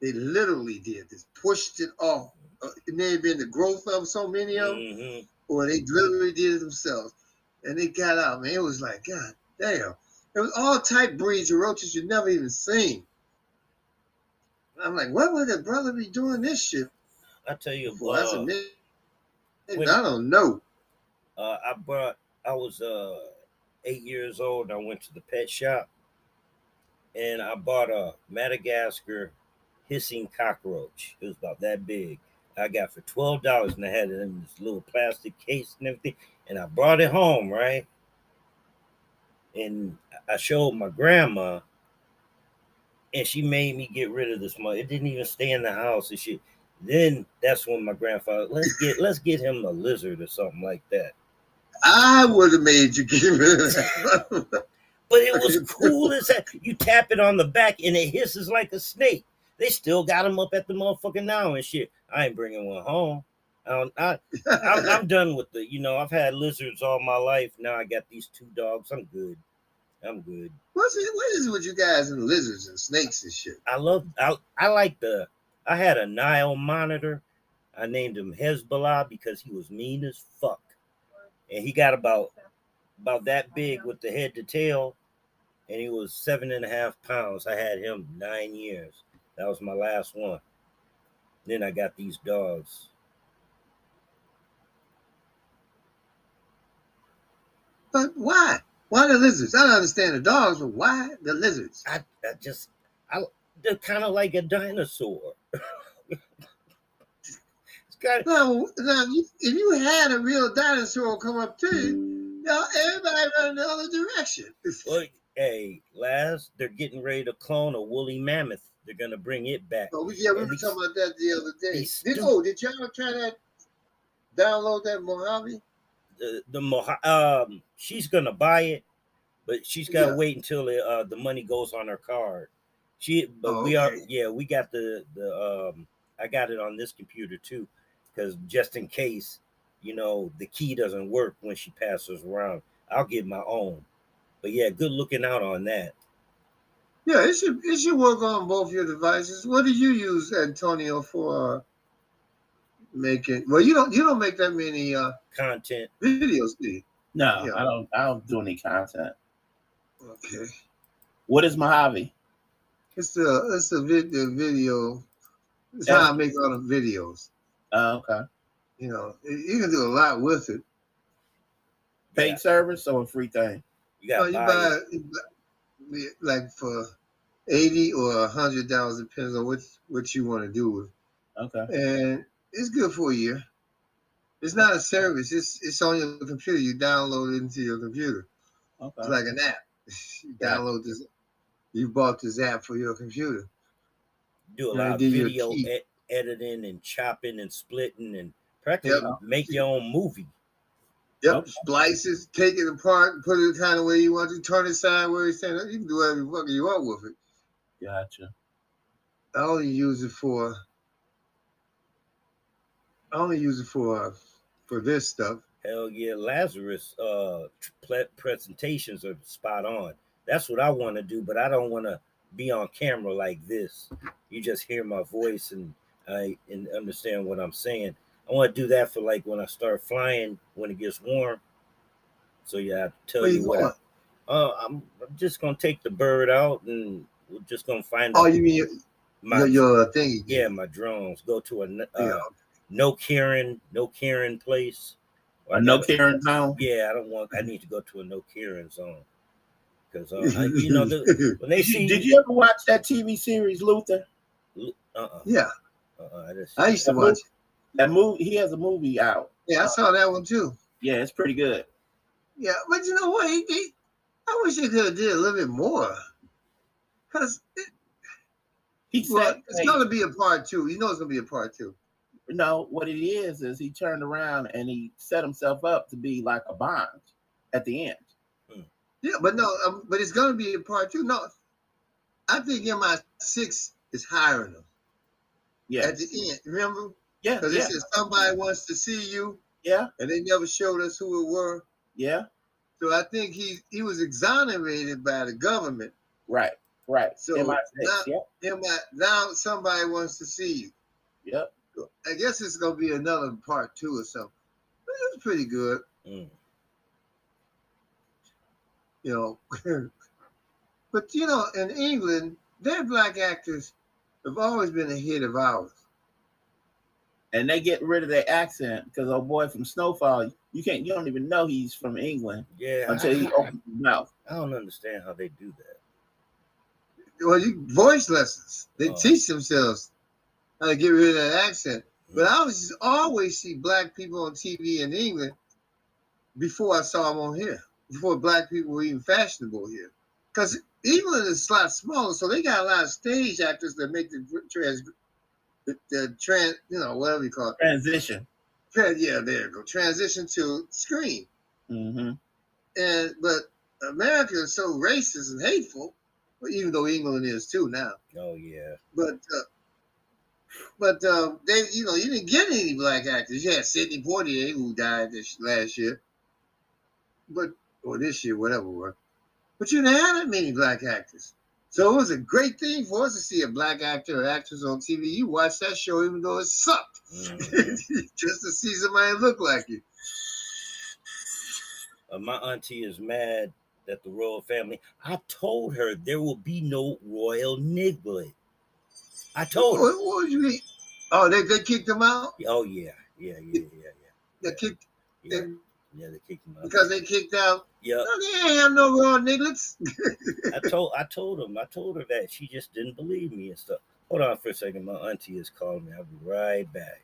They literally did this, pushed it off. Uh, it may have been the growth of so many of them, Mhm. or they literally did it themselves. And they got out, man. It was like, God damn. It was all type breeds of roaches you never even seen. I'm like, what would the brother be doing this shit I tell you? I said, uh, man, when- I don't know. uh, I brought I was uh eight years old. I went to the pet shop and I bought a Madagascar hissing cockroach. It was about that big. I got for twelve dollars and I had it in this little plastic case and everything. And I brought it home, right? And I showed my grandma, and she made me get rid of this mother. It didn't even stay in the house and shit. Then that's when my grandfather let's get let's get him a lizard or something like that. I would have made you of that. But it was cool as that. You tap it on the back and it hisses like a snake. They still got them up at the motherfucking now and shit. I ain't bringing one home. I, I, I'm, I'm done with the, you know, I've had lizards all my life. Now I got these two dogs. I'm good. I'm good. What's it, what is it with you guys and lizards and snakes and shit? I love, I, I like the, I had a Nile monitor. I named him Hezbollah because he was mean as fuck. And he got about, about that big with the head to tail. and he was seven and a half pounds. I had him nine years. That was my last one. Then I got these dogs. But why? Why the lizards? I don't understand the dogs, but why the lizards? I, I just, I they're kind of like a dinosaur. it's kind of, No, now, if you had a real dinosaur come up to you, now everybody run the other direction. well, hey, last they're getting ready to clone a woolly mammoth. They're gonna bring it back. Oh, yeah, we And were talking about that the other day. Did, oh, did y'all try that? Download that Movavi? The the Moha- um, she's gonna buy it, but she's gotta Yeah. wait until it, uh the money goes on her card. She, but Oh, we are, yeah, we got the the um, I got it on this computer too, because just in case, you know, the key doesn't work when she passes around, I'll get my own. But yeah, good looking out on that. Yeah, it should it should work on both your devices. What do you use, Antonio, for uh, making? Well, you don't you don't make that many uh, Content. videos, do you? No, Yeah. I don't. I don't do any content. Okay, What is Movavi? it's a it's a, vid, the video. It's Yeah. how I make all the videos. Oh, okay. You know, you can do a lot with it. Paid Yeah. service or a free thing? You Oh, got you buy, you buy like for eighty or a hundred dollars, depends on what what you want to do with. Okay. and it's good for a year. It's not a service. It's it's on your computer. You download it into your computer. Okay. It's like an app. You Yeah. download this. You bought this app for your computer. do a lot of give you a video ed- editing and chopping and splitting and practically Yep. make your own movie. Yep. Okay. Splices, take it apart, put it the kind of way you want to, turn it sideways, stand up. You can do whatever fucking you want with it. Gotcha. I only use it for. I only use it for uh, for this stuff. Hell yeah, Lazarus uh presentations are spot on. That's what I want to do, but I don't want to be on camera like this. You just hear my voice and I and understand what I'm saying. I want to do that for like when I start flying when it gets warm. So yeah, I have to tell Where you you what. going? I, uh, I'm, I'm just gonna take the bird out and we're just gonna find Oh, a- you mean your my your, your thing? yeah my drones. Go to a uh, Yeah. no Karen no Karen place. A no Karen zone. Yeah, I don't want. I need to go to a no Karen zone because uh, I- you know the, when they Did see you, did you ever watch that TV series Luther? Uh-uh, yeah, uh-uh, I I used to watch. it. That movie. He has a movie out. Yeah, I saw that one too. Yeah, it's pretty good. Yeah, but you know what? He, he, I wish they could have did a little bit more. Cause it, He well, said, it's gonna be a part two. You know it's gonna be a part two. no, what it is is he turned around and he set himself up to be like a Bond at the end. Yeah, but no, um, but it's gonna be a part two. No, I think MI six is hiring them Yeah, at the end. Remember? yeah, Because yeah, it says somebody wants to see you, yeah, and they never showed us who it were. yeah. So I think he he was exonerated by the government. Right, right. So MI6, now- yep, MI, now somebody wants to see you. yep. I guess it's gonna be another part two or something. But it was pretty good, mm, you know. but you know, in England, their black actors have always been a hit of ours. And they get rid of their accent because old boy from Snowfall, you can't, you don't even know he's from England yeah. until he I, opens his mouth. I don't understand how they do that. Well, you voice lessons. They Oh. teach themselves how to get rid of that accent. Mm-hmm. But I was always see black people on TV in England before I saw them on here. Before black people were even fashionable here, because England is a lot smaller, so they got a lot of stage actors that make the trans, the, the trans, you know, whatever you call it. Transition. Tran- Yeah, there you go. Transition to screen. Mm-hmm. And but America is so racist and hateful, well, even though England is too now. Oh yeah. But uh, but uh, they, you know, you didn't get any black actors. You had Sidney Poitier who died this last year, but or this year, whatever. But you didn't have that many black actors. So it was a great thing for us to see a black actor or actress on TV. You watch that show even though it sucked, Mhm. just to see somebody look like you. Uh, my auntie is mad that the royal family. I told her there will be no royal niglet. I told her. What, what you mean? Oh, they, they kicked him out? Oh yeah, yeah, yeah, yeah, yeah. They kicked yeah, yeah. they, Yeah, they kicked him out. because they kicked out. yeah, No, they ain't have no raw nigglets. I told I told him I told her that she just didn't believe me and stuff. Hold on for a second, my auntie is calling me. I'll be right back.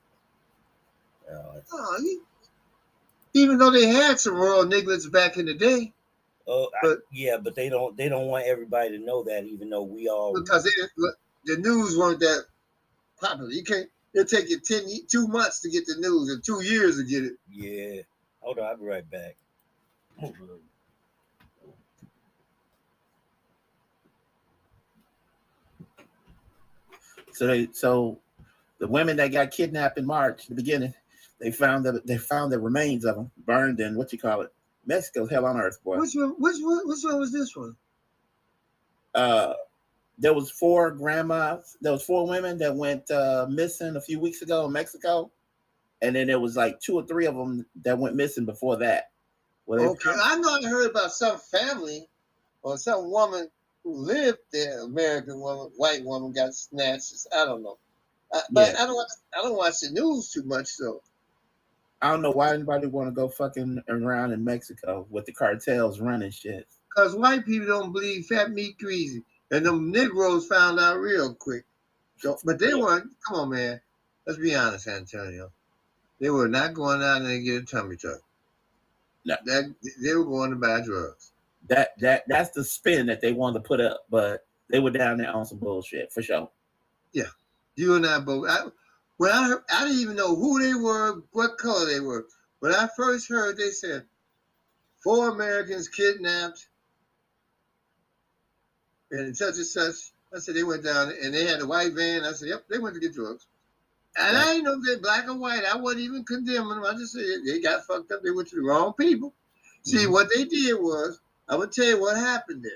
Uh, Oh, he- even though they had some raw nigglets back in the day, oh, I- But- yeah, but they don't they don't want everybody to know that, even though we all because they, the news weren't that popular. You can't. It'll take you 10, ye- months to get the news and two years to get it. yeah. Hold on, I'll be right back. So they so the women that got kidnapped in March, the beginning, they found that they found the remains of them burned in what you call it, Mexico's hell on earth, boy. Which one? Which one? Which one was this one? Uh, there was four grandmas. There was four women that went uh, missing a few weeks ago in Mexico, and then there was like two or three of them that went missing before that. Well, Okay, I know I heard about some family or some woman who lived there, American woman, white woman, got snatched. I don't know, I, but Yeah. I don't. Watch, I don't watch the news too much, so I don't know why anybody want to go fucking around in Mexico with the cartels running shit. because white people don't believe fat meat greasy, and them Negroes found out real quick. So, but they weren't. Come on, man. Let's be honest, Antonio. They were not going out and get a tummy tuck. No. That they were going to buy drugs. That that that's the spin that they wanted to put up, but they were down there on some bullshit for sure. Yeah, you and I both. I, when I heard, I didn't even know who they were, what color they were. When I first heard, they said four Americans kidnapped and such and such. I said they went down and they had a white van. I said, yep, they went to get drugs. And I didn't know if they're black or white. I wasn't even condemning them. I just said they got fucked up. They went to the wrong people. See, Mhm. what they did was, I'm gonna tell you what happened there.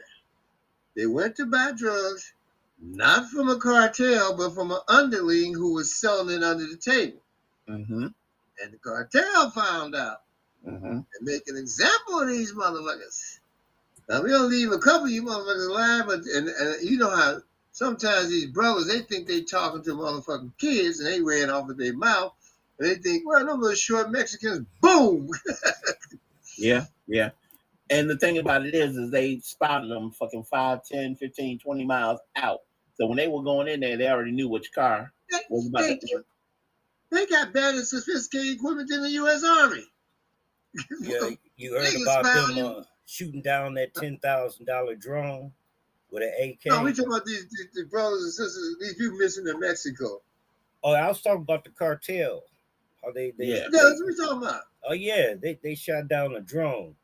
They went to buy drugs, not from a cartel, but from an underling who was selling it under the table. Mm-hmm. And the cartel found out Mm-hmm. and make an example of these motherfuckers. Now we'll leave a couple of you motherfuckers alive, but and, and you know how sometimes these brothers they think they talking to motherfucking kids and they ran off with their mouth and they think, well, them little short Mexicans, boom. Yeah, yeah. And the thing about it is, is they spotted them fucking 5, 10, 15, 20 miles out. So when they were going in there, they already knew which car was about They, to. they got better sophisticated equipment than the U.S. Army. Yeah, you heard about them uh, shooting down that ten thousand dollar drone with an AK. No, we talking about these, these, these brothers and sisters, these people missing in Mexico. oh, I was talking about the cartel. How they, they, Yeah. Yeah, they- that's what we talking about. oh yeah, they they shot down a drone.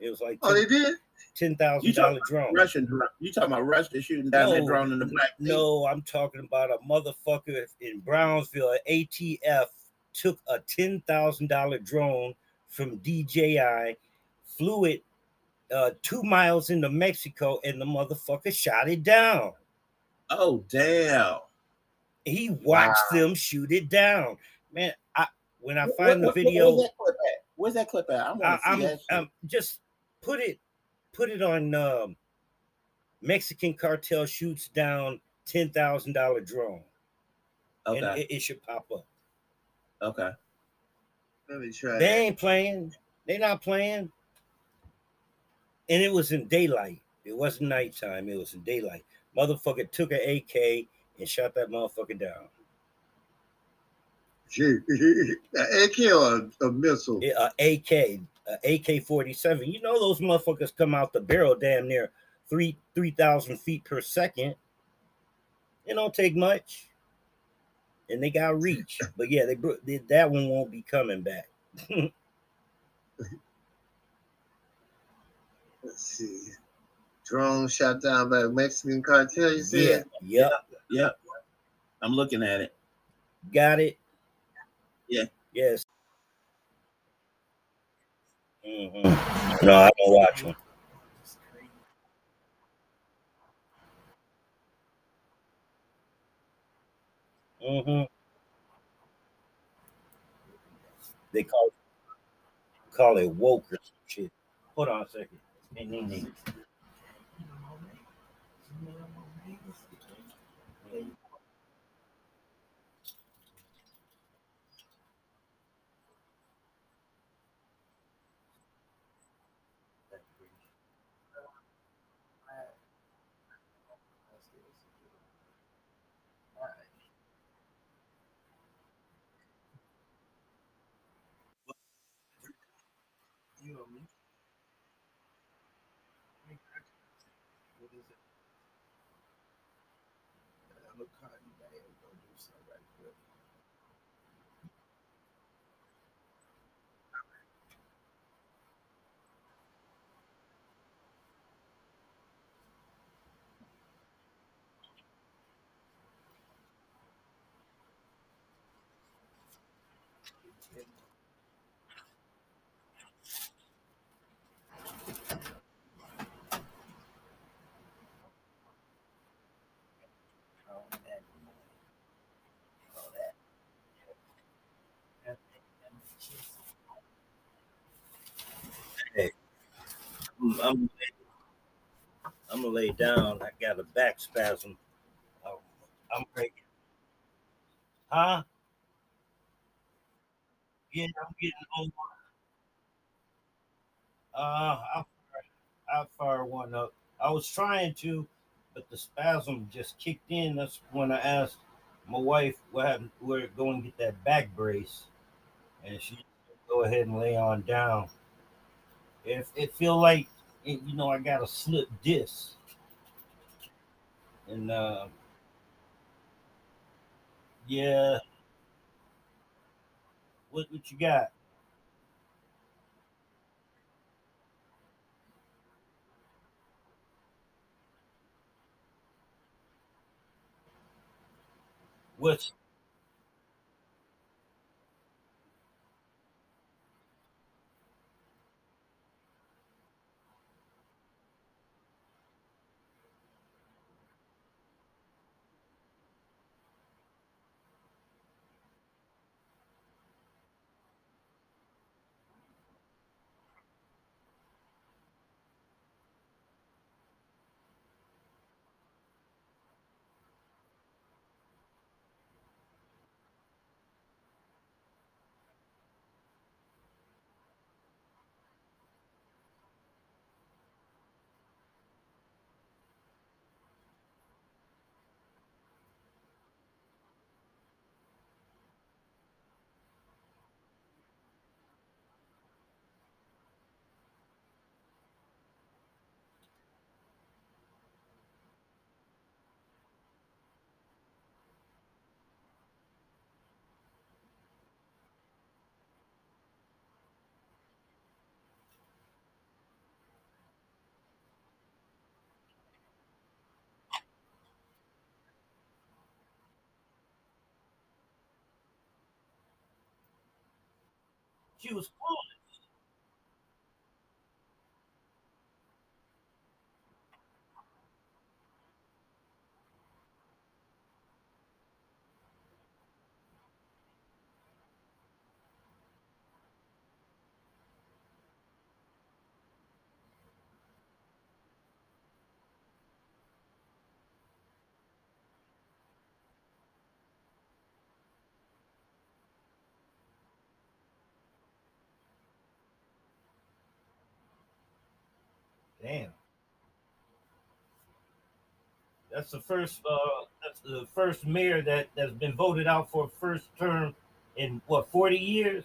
It was like Oh, they did? ten thousand You dollar talking drone. Russian, drone. you talking about Russia shooting down that No, drone in the black? Sea? No, I'm talking about a motherfucker in Brownsville. ATF took a ten thousand dollar drone from DJI, flew it uh, two miles into Mexico, and the motherfucker shot it down. Oh damn! He watched them shoot it down. Man, I when I Where- find the video, Where's that clip at? Where's that clip at? I I, want to see I'm, that. I'm just put it put it on um, Mexican cartel shoots down ten thousand dollar drone, and it, it should pop up. okay. Let me try They that. ain't playing. They not playing. And it was in daylight. It wasn't nighttime. It was in daylight. Motherfucker took an AK and shot that motherfucker down. Gee, a AK or a, a missile? A AK, a AK forty seven. You know those motherfuckers come out the barrel damn near three three thousand feet per second. It don't take much, and they got reach. But yeah, they, they that one won't be coming back. Let's see. Drone shot down by a Mexican cartel, you Yeah, said? yep, Yep. I'm looking at it. got it. Yeah. Yes. Mhm. No, I don't watch them. hmm They call call it woke or some shit. Hold on a second. Hey, Nene. You know me. What is it? I'm gonna call you back and go do something right quick. Oh, that. Oh, that. Hey, I'm, I'm, gonna lay down. I got a back spasm. Oh, I'm ready. Huh? Yeah, I'm getting over. Uh, I'll, I'll fire one up. I was trying to, but the spasm just kicked in. That's when I asked my wife what happened, where to go and get that back brace, and she said, go ahead and lay on down. If it feel like it, you know I got a slip disc, and uh, yeah, what what you got? What's she was cool. Damn. That's the first. Uh, that's the first mayor that that's been voted out for first term in what forty years.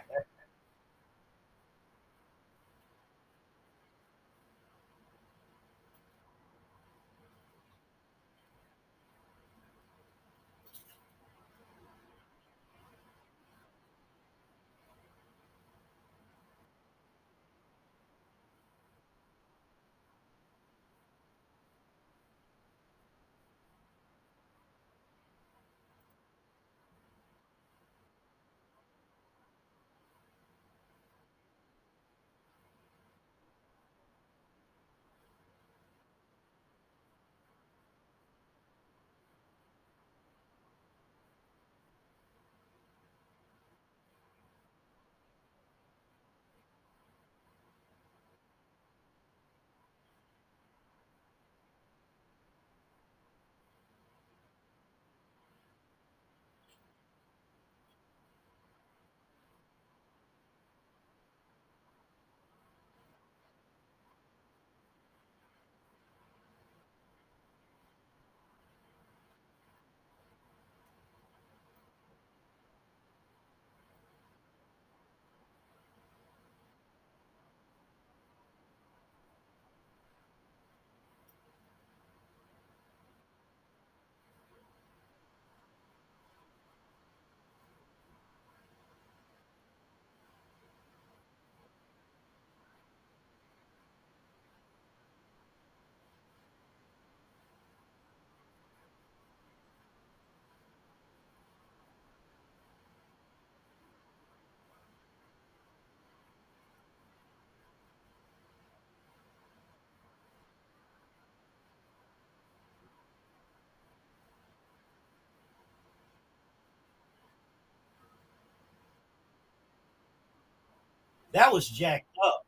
That was jacked up.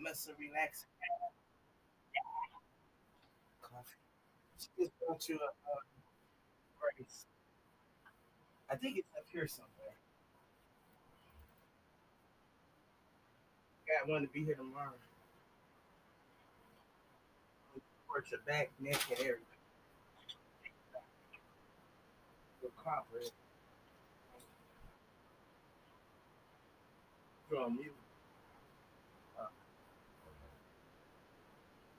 Muscle relaxing. Coffee. She just going to a uh. I think it's up here somewhere. Got one to be here tomorrow. Towards your back, neck, and everything. Your copper. From you. Uh,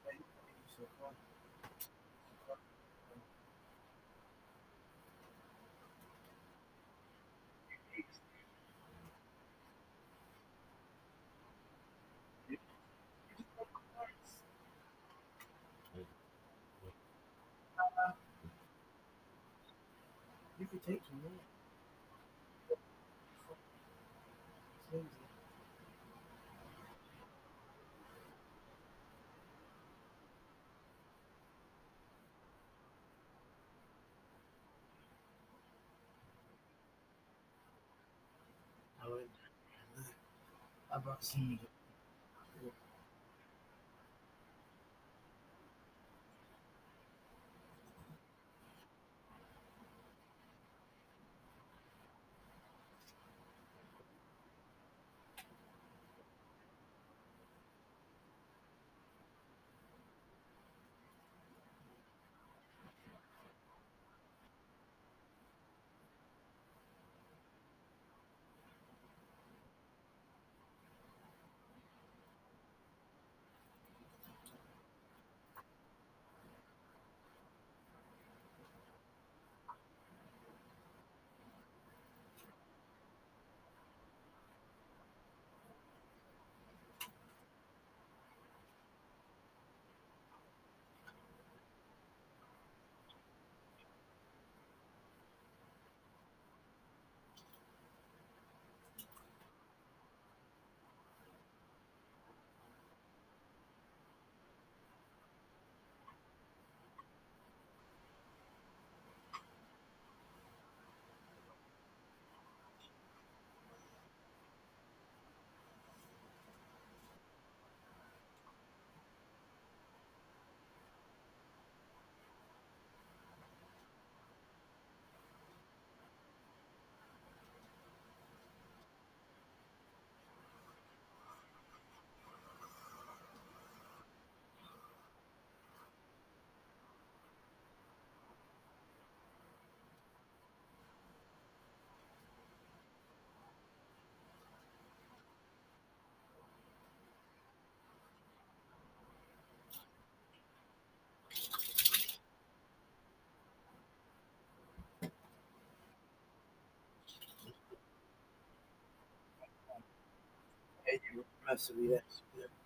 hey, you should call. Take. It's easy. I would. I brought some. Hey, you messing with that.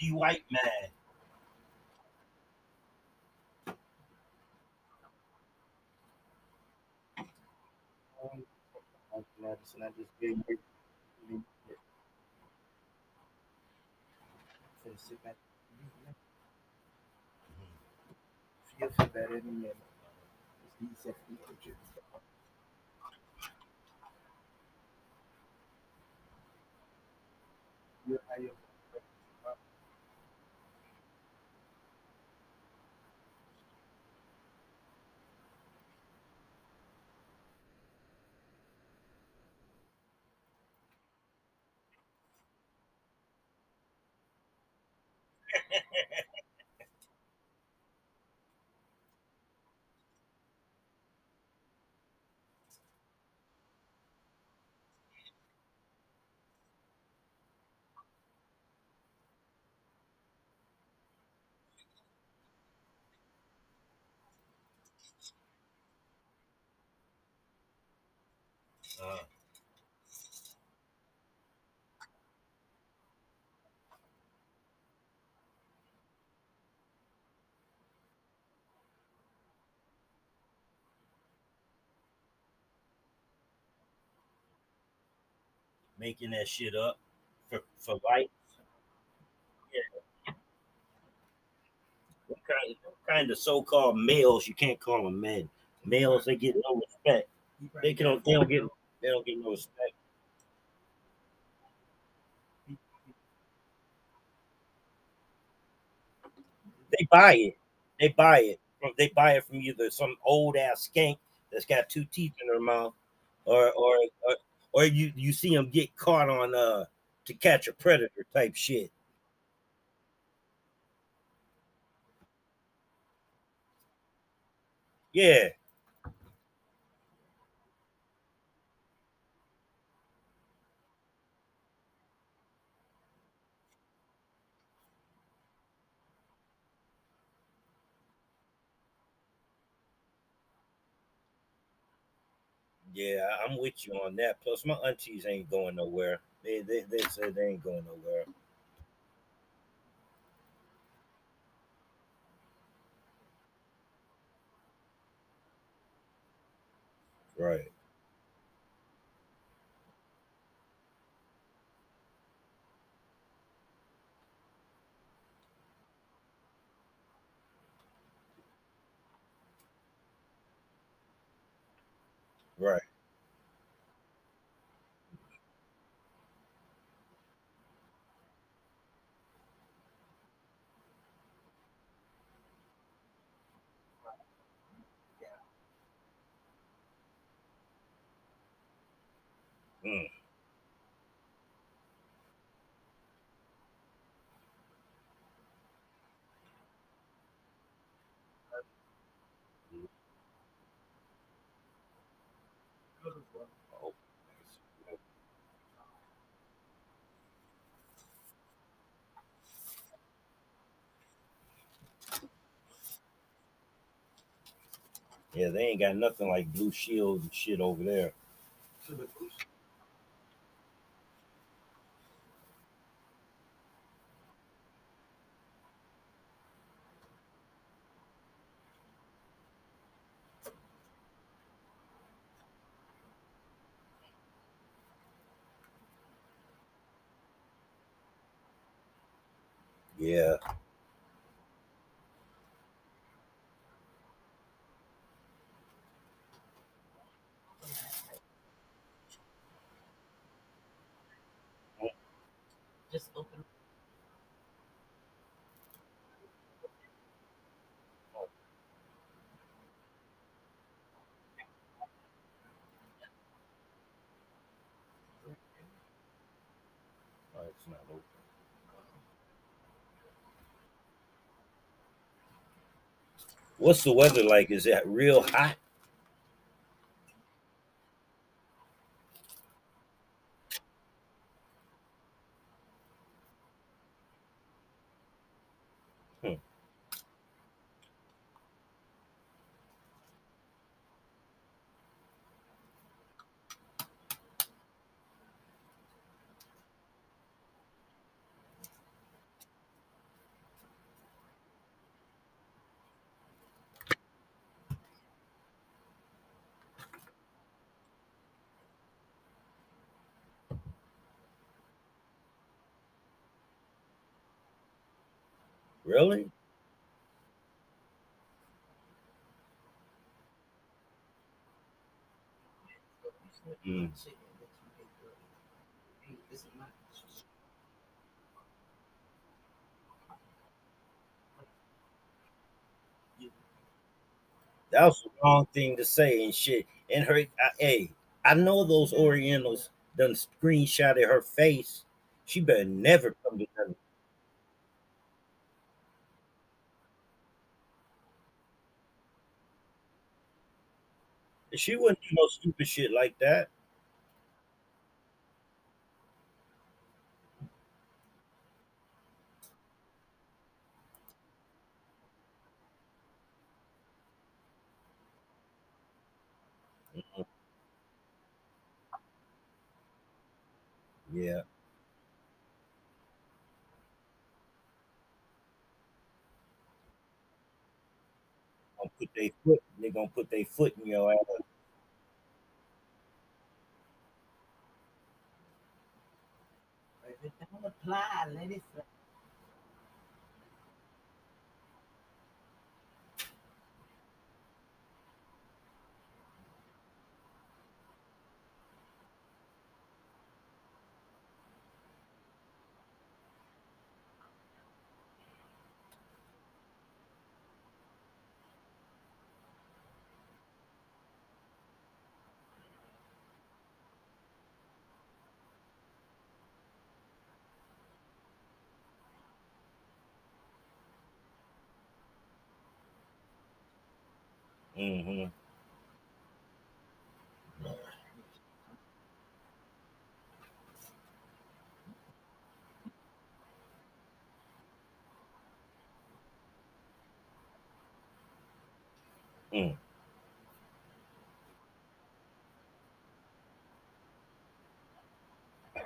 The white man. Like medicine, I just gave her. Finna sit back. Feel better in a minute. It's easy for you to Making that shit up for for likes. Yeah. What kind, what kind of so-called males? You can't call them men. Males, they get no respect. They can they don't get they don't get no respect. They buy it. They buy it. They buy it from either some old ass skank that's got two teeth in her mouth, or or or, or you you see them get caught on uh to catch a predator type shit. Yeah. Yeah, I'm with you on that. Plus, my aunties ain't going nowhere. They they, they said they ain't going nowhere. Right. Right. Mm. Yeah, they ain't got nothing like Blue Shield and shit over there. What's the weather like? Is it real hot? Really? Mm. That was the wrong thing to say and shit. And her, I, hey, I know those Orientals done screenshotted her face. She better never come to nothing. She wouldn't do no stupid shit like that. Mm-hmm. Yeah. Their foot. They're gonna put their foot in your ass. Apply, let it. Mm-hmm. Mm.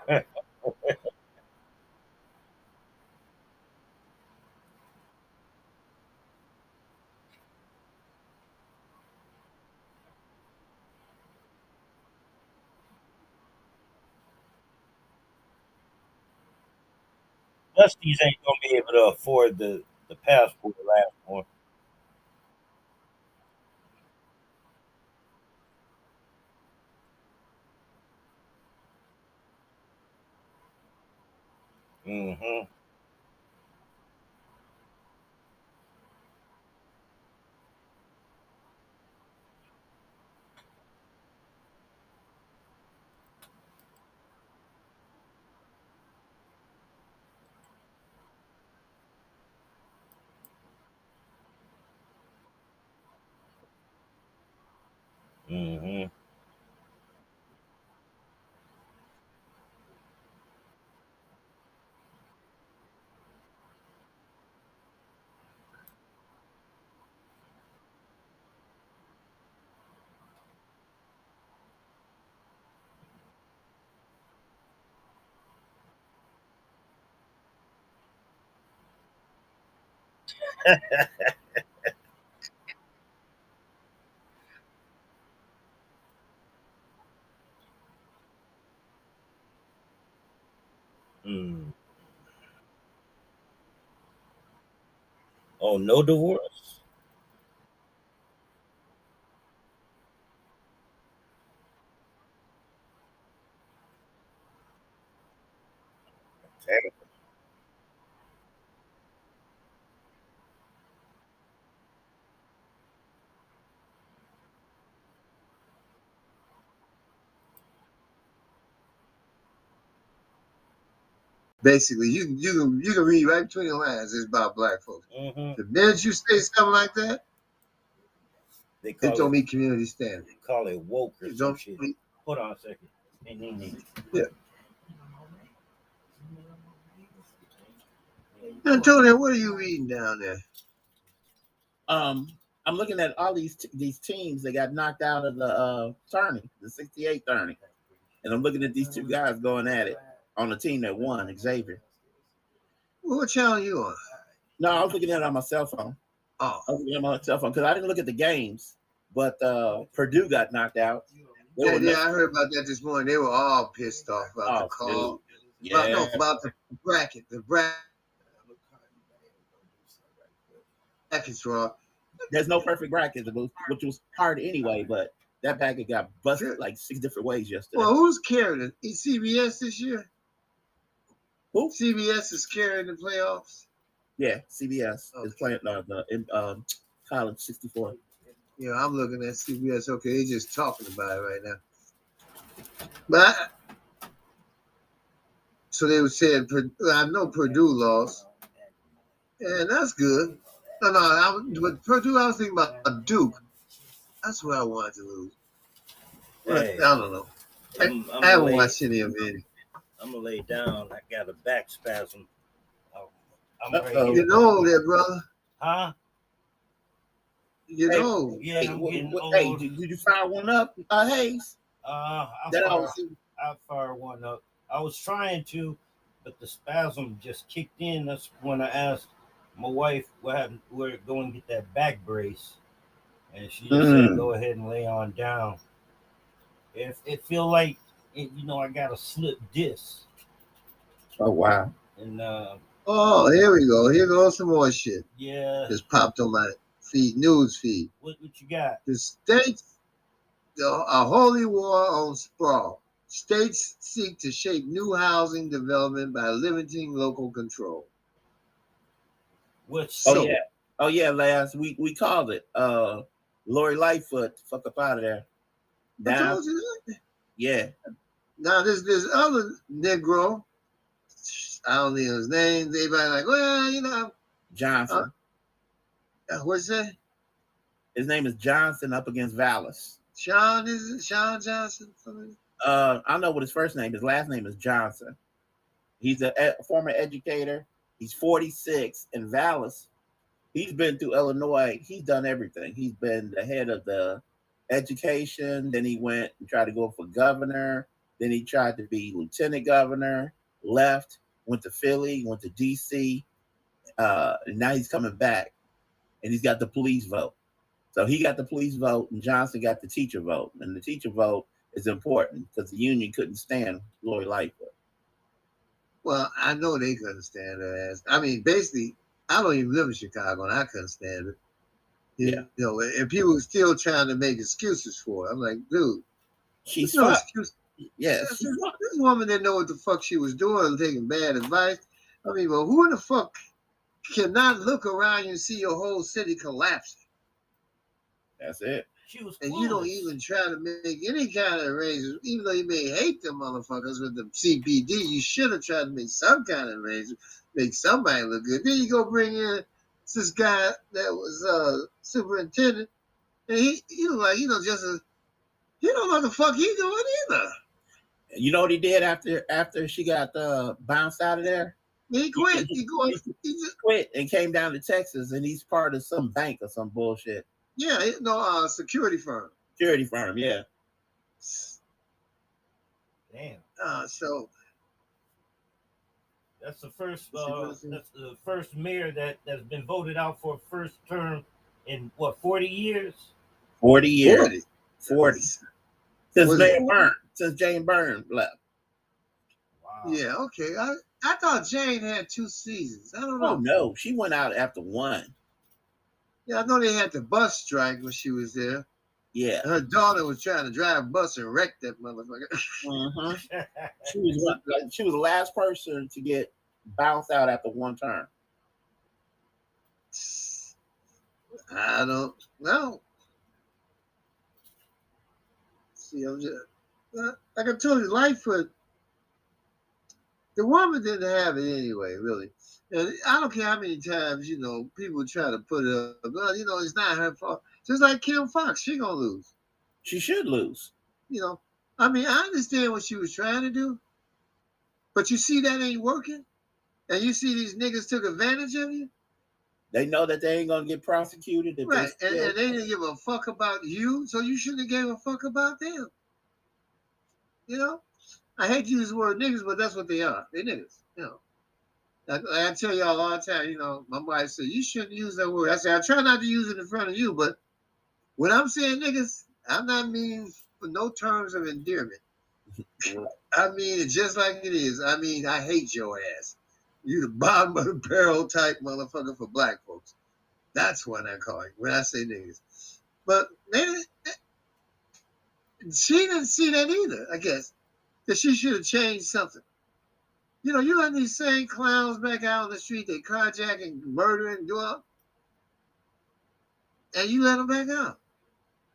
Dusties ain't gonna be able to afford the the passport last one. Mm-hmm. Mm-hmm. Mm. No divorce. Damn. Basically, you you can you can read right between the lines. It's about black folks. Mm-hmm. The minute you say something like that, They it call don't it, meet community standard. they call it woke or some don't shit. meet- Hold on a second. Hey, nee, nee. Antonio, what are you reading down there? Um, I'm looking at all these t- these teams that got knocked out of the uh tourney, the 68 tourney, and I'm looking at these two guys going at it on the team that won, Xavier. What channel you on? No, I was looking at it on my cell phone. Oh, I was looking at my cell phone because I didn't look at the games, but uh Purdue got knocked out. They yeah, yeah, I heard about that this morning. They were all pissed off about the Oh, call. dude. About, no, Yeah. about the bracket. The bracket bracket's wrong. There's no perfect bracket, which was hard anyway, but that bracket got busted like six different ways yesterday. Well, who's carrying it? CBS this year? Who? CBS is carrying the playoffs. yeah, CBS is playing uh, the in, um, college 64. Yeah, I'm looking at CBS. Okay, they're just talking about it right now. But I, so they were saying Pur- I know Purdue lost, and that's good. No, no, I, was- but Purdue. I was thinking about Duke. That's what I wanted to lose. Hey. I don't know. I'm, I'm I gonna haven't lay, watched any of it. I'm gonna lay down. I got a back spasm. Oh, I'm right Uh-oh. here. You know that, brother. Huh? You Hey, know. Yeah, Hey, I'm what- getting what- hey, did, did you fire one up, uh, Hayes? Uh, I That fire, always I fire one up. I was trying to, but the spasm just kicked in. That's when I asked my wife what happened, where to go and get that back brace, and she just said, Mm. "Go ahead and lay on down." If it feel like it, you know, I got a slip disc, Oh wow. and uh, Oh, here we go. Here goes some more shit. yeah, Just popped on my feed, news feed. what what you got? The states, the, a holy war on sprawl. States seek to shape new housing development by limiting local control. What's Oh So- yeah. Oh yeah, last week we called it. Uh Lori Lightfoot, fuck up out of there. I Now, told you that. yeah. Now this this other Negro, I don't know his name. They Everybody like, well, you know, Johnson. uh, what's that? His name is Johnson up against Vallas. Sean is it Sean Johnson? Uh, I know what his first name. His last name is Johnson. He's a former educator. He's 46 in Vallas. He's been through Illinois. He's done everything. He's been the head of the education. Then he went and tried to go for governor. Then he tried to be lieutenant governor. Left. Went to Philly. Went to D.C. Uh, and now he's coming back, and he's got the police vote. So he got the police vote, and Johnson got the teacher vote. And the teacher vote is important because the union couldn't stand Lori Lightfoot. Well, I know they couldn't stand her ass. I mean, basically, I don't even live in Chicago, and I couldn't stand it. You, Yeah. you know, and people were still trying to make excuses for it. I'm like, dude, She's no excuse. Yeah, This, this woman didn't know what the fuck she was doing, taking bad advice. I mean, well, who in the fuck cannot look around you and see your whole city collapsing? That's it. she was And you don't even try to make any kind of arrangements, even though you may hate them motherfuckers with the CPD, you should have tried to make some kind of arrangement, make somebody look good. Then you go bring in this guy that was uh superintendent, and he he look like you know just a he don't know what the fuck he doing either. You know what he did after after she got uh, bounced out of there? He quit. He going. He just Quit and came down to Texas, and he's part of some bank or some bullshit yeah. he- No uh, security firm. security firm. Yeah, Damn. Uh, so That's the first. Uh, what I'm saying? that's the first mayor that that's been voted out for a first term in what forty years. forty years, 40. forty since Was Mayor it- Byrne, since Jane Byrne left. Wow. Yeah. Okay. I I thought Jane had two seasons. I don't know. Oh no, she went out after one. Yeah, I know they had the bus strike when she was there. Yeah, Her daughter was trying to drive a bus and wreck that motherfucker. Mhm. she was like, she was the last person to get bounced out after one term. I don't know. See, I'm just like I told you, Lightfoot. The woman didn't have it anyway, really. And I don't care how many times you know people try to put it up. Well, you know, it's not her fault. Just like Kim Foxx, she gonna lose. She should lose. You know, I mean, I understand what she was trying to do, but you see that ain't working, and you see these niggas took advantage of you. They know that they ain't gonna get prosecuted. Right, and, and they didn't give a fuck about you, so you shouldn't have gave a fuck about them. You know, I hate to use the word niggas, but that's what they are. They niggas. You know, like, like I tell y'all all the time. You know, my wife said you shouldn't use that word. I said I try not to use it in front of you, but when I'm saying niggas, I'm not meaning for no terms of endearment. Mm-hmm. I mean it just like it is. I mean I hate your ass. You the bottom of the barrel type motherfucker for black folks. That's what I call it when I say niggas. But man, she didn't see that either. I guess that she should have changed something. You know, you let these same clowns back out on the street, they carjacking, murdering, do all, and you let them back out.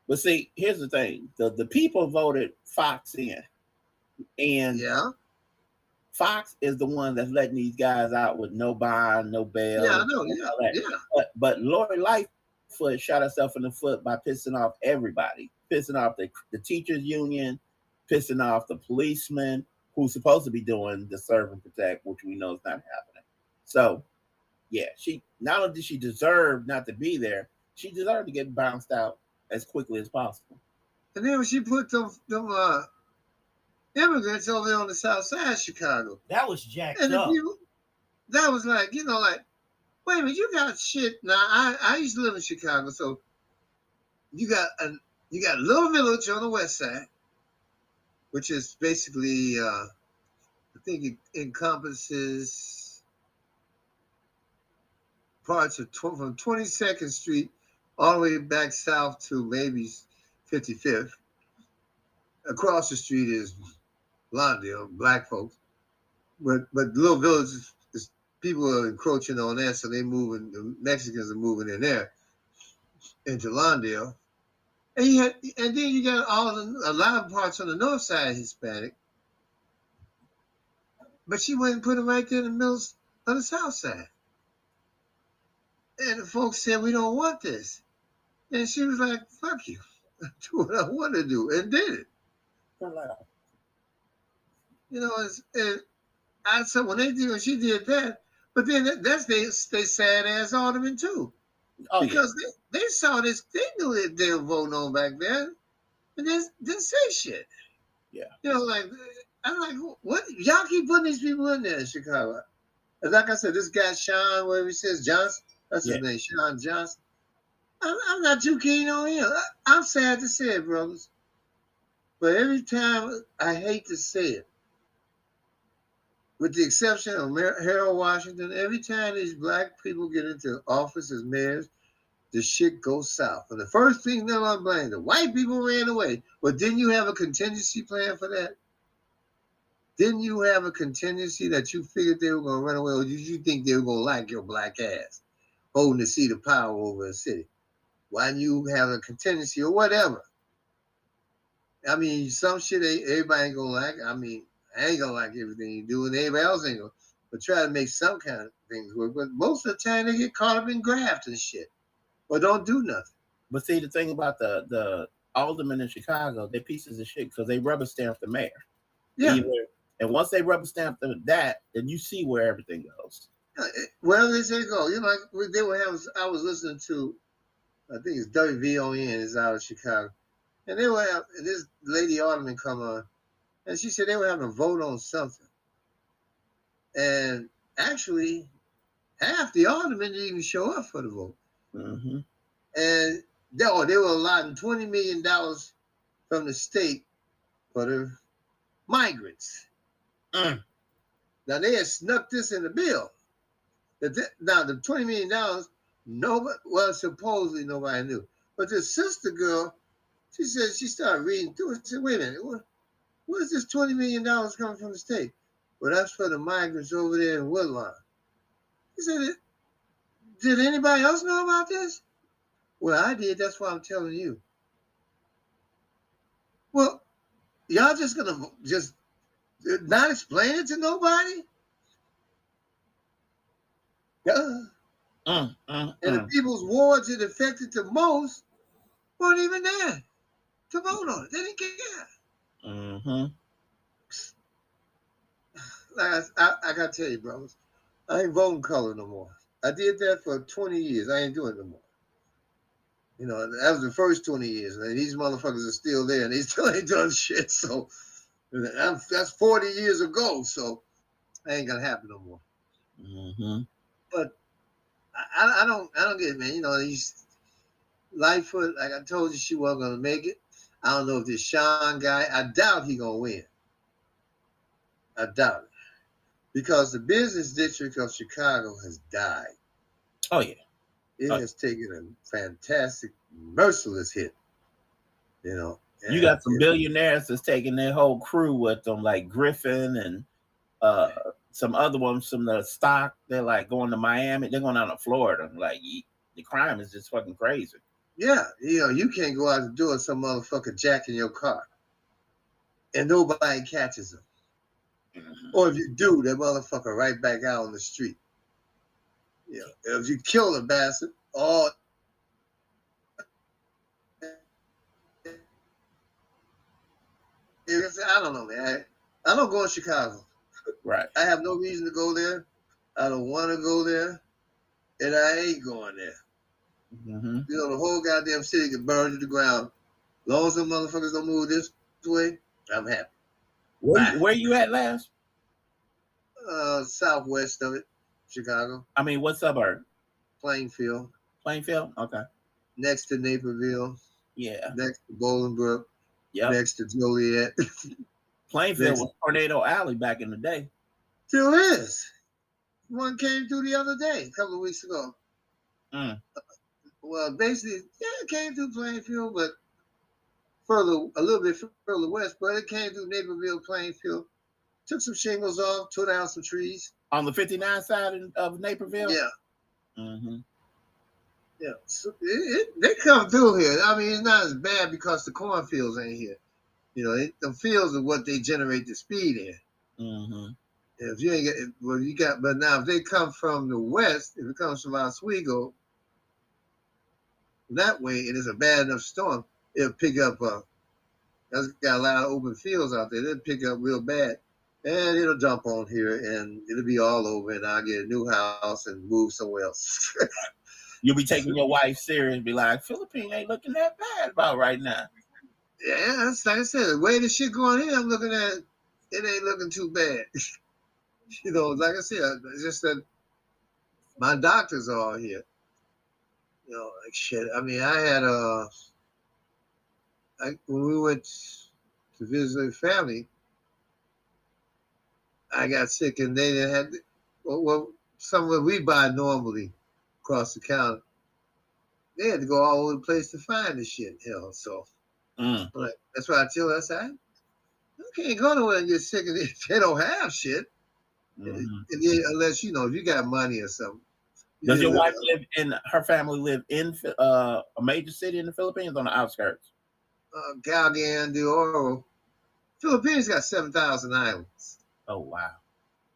But see, here's the thing: the the people voted Foxx in, and Yeah, Foxx is the one that's letting these guys out with no bond, no bail. yeah, I know. Yeah, yeah. But but Lori Lightfoot shot herself in the foot by pissing off everybody, pissing off the, the teachers union, pissing off the policemen who's supposed to be doing the serve and protect, which we know is not happening. So yeah, she not only did she deserve not to be there, she deserved to get bounced out as quickly as possible. And then when she put them them uh immigrants over there on the south side of Chicago. That was jacked And up. people, that was like, you know, like, wait a minute, you got shit. Now, I, I used to live in Chicago, so you got a you got little village on the west side, which is basically, uh, I think it encompasses parts of tw- from 22nd Street all the way back south to maybe 55th. Across the street is Lawndale, black folks. But but little village is, is people are encroaching on that, so they moving. The Mexicans are moving in there into Lawndale, and you had, and then you got all the, a lot of parts on the north side Hispanic. But she went and put it right there in the middle of the south side, and the folks said we don't want this, and she was like, "Fuck you, do what I want to do," and did it. You know, it's, and I said when they did when she did that, but then that, that's they they sad ass alderman too, Oh, yeah. because they, they saw this, thing that they were voting on back then, and they didn't say shit. Yeah. you know, like I'm like, what y'all keep putting these people in there in Chicago? And like I said, this guy Sean, whatever he says Johnson, that's his name, Sean Johnson. I'm, I'm not too keen on him. I, I'm sad to say it, brothers. But every time I hate to say it, with the exception of Harold Washington, every time these black people get into office as mayors, the shit goes south. And the first thing they're gonna blame the white people ran away. But didn't you have a contingency plan for that? Didn't you have a contingency that you figured they were gonna run away, or did you think they were gonna like your black ass holding the seat of power over a city? Why didn't you have a contingency or whatever? I mean, some shit everybody ain't gonna like. I mean, I ain't gonna like everything you do, and everybody else ain't gonna. But try to make some kind of things work. But most of the time, they get caught up in graft and shit, or don't do nothing. But see, the thing about the the aldermen in Chicago, they're pieces of shit because they rubber stamp the mayor. Yeah. Either- and once they rubber stamp the, that, then you see where everything goes. Uh, Wherever they say go, you know, like they were having. I was listening to, I think it's WVON is out of Chicago, and they were have, this lady alderman come on, and she said they were having a vote on something, and actually, half the aldermen didn't even show up for the vote. Mm-hmm. and they, oh, they were allotting twenty million dollars from the state for the migrants. Mm. Now they had snuck this in the bill. Now the twenty million dollars, nobody well supposedly nobody knew, but the sister girl, she said she started reading through it. She said, "Wait a minute, is this twenty million dollars coming from the state?" Well, that's for the migrants over there in Woodlawn. He said, "Did anybody else know about this?" Well, I did. That's why I'm telling you. Well, y'all just gonna just not explain it to nobody? Duh. Mm, mm, And the mm. people's wards it affected the most weren't even there to vote on it. They didn't care. Mm-hmm. Like I, I, I gotta tell you, brothers, I ain't voting color no more. I did that for 20 years. I ain't doing it no more. You know, that was the first 20 years. And these motherfuckers are still there and they still ain't done shit. So I'm, that's 40 years ago. So that ain't gonna happen no more. Mm-hmm. I, I- I don't I don't get it, man. You know, these Lightfoot, like I told you, she wasn't gonna make it. I don't know if this Sean guy, I doubt he gonna win. I doubt it. Because the business district of Chicago has died. Oh yeah. It Uh, has taken a fantastic, merciless hit. You know. You got some billionaires that's taking their whole crew with them, like Griffin and uh some other ones from the stock. They're like going to Miami. They're going down to Florida. Like the crime is just fucking crazy. Yeah, you know, you can't go out and do it. some motherfucker jacking your car. And nobody catches him. Mhm. Or if you do, that motherfucker right back out on the street. You know, if you kill the bastard, all I don't know, man. I, I don't go in Chicago. Right. I have no reason to go there. I don't want to go there, and I ain't going there. Mm-hmm. You know, the whole goddamn city can burn to the ground. As long as them motherfuckers don't move this way, I'm happy. Where, where you at last? Uh, southwest of it, Chicago, I mean, what suburb? Plainfield, Plainfield. Okay. next to Naperville, Yeah. next to Bolingbrook, Yeah. next to Joliet. Plainfield Next. was Tornado Alley back in the day. Still is. One came through the other day, a couple of weeks ago. Mm. Well, basically, yeah, it came through Plainfield, but further, a little bit further west. But it came through Naperville, Plainfield. Took some shingles off, tore down some trees. On the 59 side of Naperville? Yeah, Mm-hmm. yeah. So it, it, they come through here. I mean, it's not as bad because the cornfields ain't here. You know, it, the fields are what they generate the speed in. Mm-hmm. If you ain't get, well, you got, but now if they come from the west, if it comes from Oswego, that way, and it's a bad enough storm, it'll pick up. Uh, that's got a lot of open fields out there. It'll pick up real bad, and it'll dump on here, and it'll be all over, and I'll get a new house and move somewhere else. You'll be taking your wife serious and be like, Philippine ain't looking that bad about right now. yeah, that's like I said. The way the shit going here, I'm looking at it ain't looking too bad. you know, like I said, it's just that my doctors are all here. You know, like shit. I mean, I had uh, I, when we went to visit family, I got sick, and they didn't have well, well some of we buy normally across the counter. They had to go all over the place to find the shit. Hell, so Mm. but that's why I tell her, I said, I can't go nowhere and get sick if they don't have shit. Mhm. And then, unless you know, if you got money or something. Does You your wife live in her family live in uh, a major city in the Philippines on the outskirts? uh, Cagayan de Oro. Philippines got 7,000 islands. Oh wow.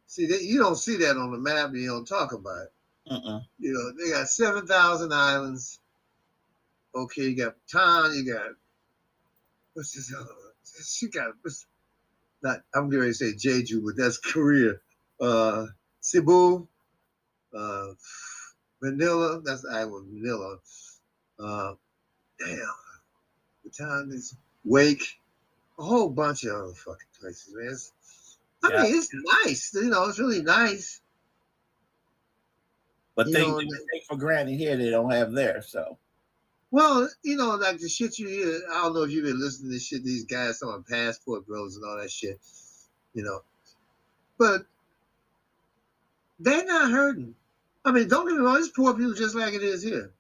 See, they, you don't see that on the map and you don't talk about it. Mm-mm. You know, they got 7,000 islands. Okay, you got Butuan, you got, what's this other one? She got, what's, not, I'm going to say Jeju, but that's Korea. Uh, Cebu, uh, Manila, that's the island, Manila. Uh, damn, Butuan is Wake, a whole bunch of other fucking places, man. It's, I Yeah. mean, it's nice. You know, it's really nice. But You things know, take for granted here they don't have there. So Well, you know, like the shit you hear. I don't know if you've been listening to shit these guys on passport bros and all that shit. You know, but they're not hurting. I mean, don't get me wrong. It's poor people just like it is here.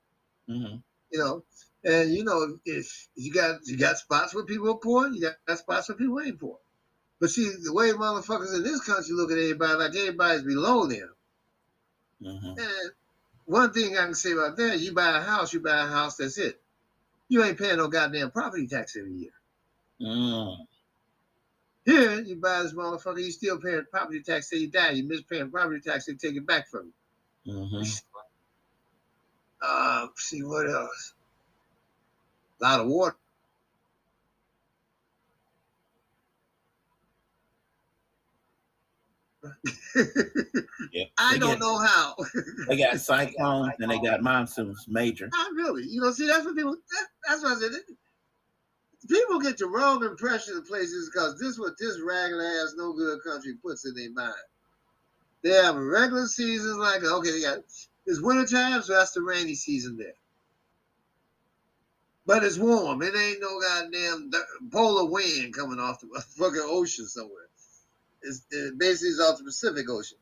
mhm. You know, and you know, if you got you got spots where people are poor, you got, got spots where people ain't poor. But see, the way motherfuckers in this country look at everybody like everybody's below them. Mhm. And one thing I can say about that, you buy a house, you buy a house, that's it. You ain't paying no goddamn property tax every year. Mm. Here, you buy this motherfucker, you still paying property tax till you die. You miss paying property tax, they take it back from you. Mhm. Uh, see what else? A lot of water. Yeah. I don't get- know how. They got cyclones and they got monsoons major. Not really. You know, see, that's what people. That, that's what I said. People get the wrong impression of places because this what this regular ass no good country puts in their mind. They have regular seasons like okay, they got it's winter time, so that's the rainy season there. But it's warm. It ain't no goddamn polar wind coming off the fucking ocean somewhere. It's it basically it's off the Pacific Ocean.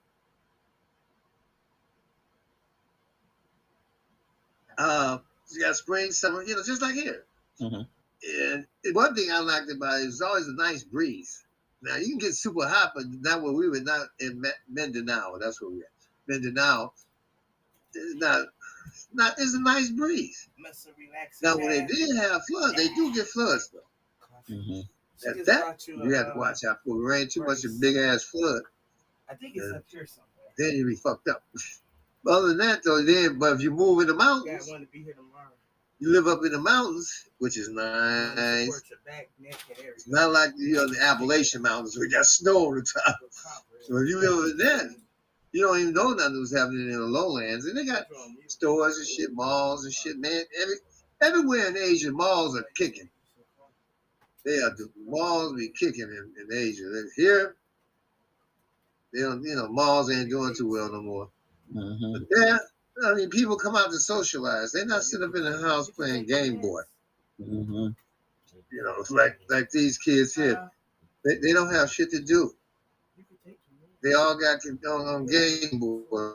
Uh, you got spring, summer, you know, just like here. Mhm. And one thing I liked about it is always a nice breeze. Now you can get super hot, but not where we were. Not in Mindanao. That's where we at. Mindanao. It's not. Not. It's a nice breeze. Must have relaxed. Now when they did have floods, they do get floods though. Mhm. At that, you have to watch out for. It rain too much, of a big ass flood. I think it's Yeah. up here somewhere. Then you be fucked up. But other than that though, then but if you move in the Yeah, I mountains, want to be here tomorrow. You live up in the mountains, which is nice. Back, neck. It's not like you know the Appalachian Mountains where you got snow on the top. So if you live over there, you don't even know nothing was happening in the lowlands. And they got stores and shit, malls and shit, man. Every everywhere in Asia, malls are kicking. They are the malls be kicking in, in Asia. Here, they don't, you know, malls ain't doing too well no more. Mhm. But there, I mean, people come out to socialize. They're not sitting up in the house playing Game Boy. Mhm. You know, like like these kids here. They, they don't have shit to do. They all got con- on, on Game Boy.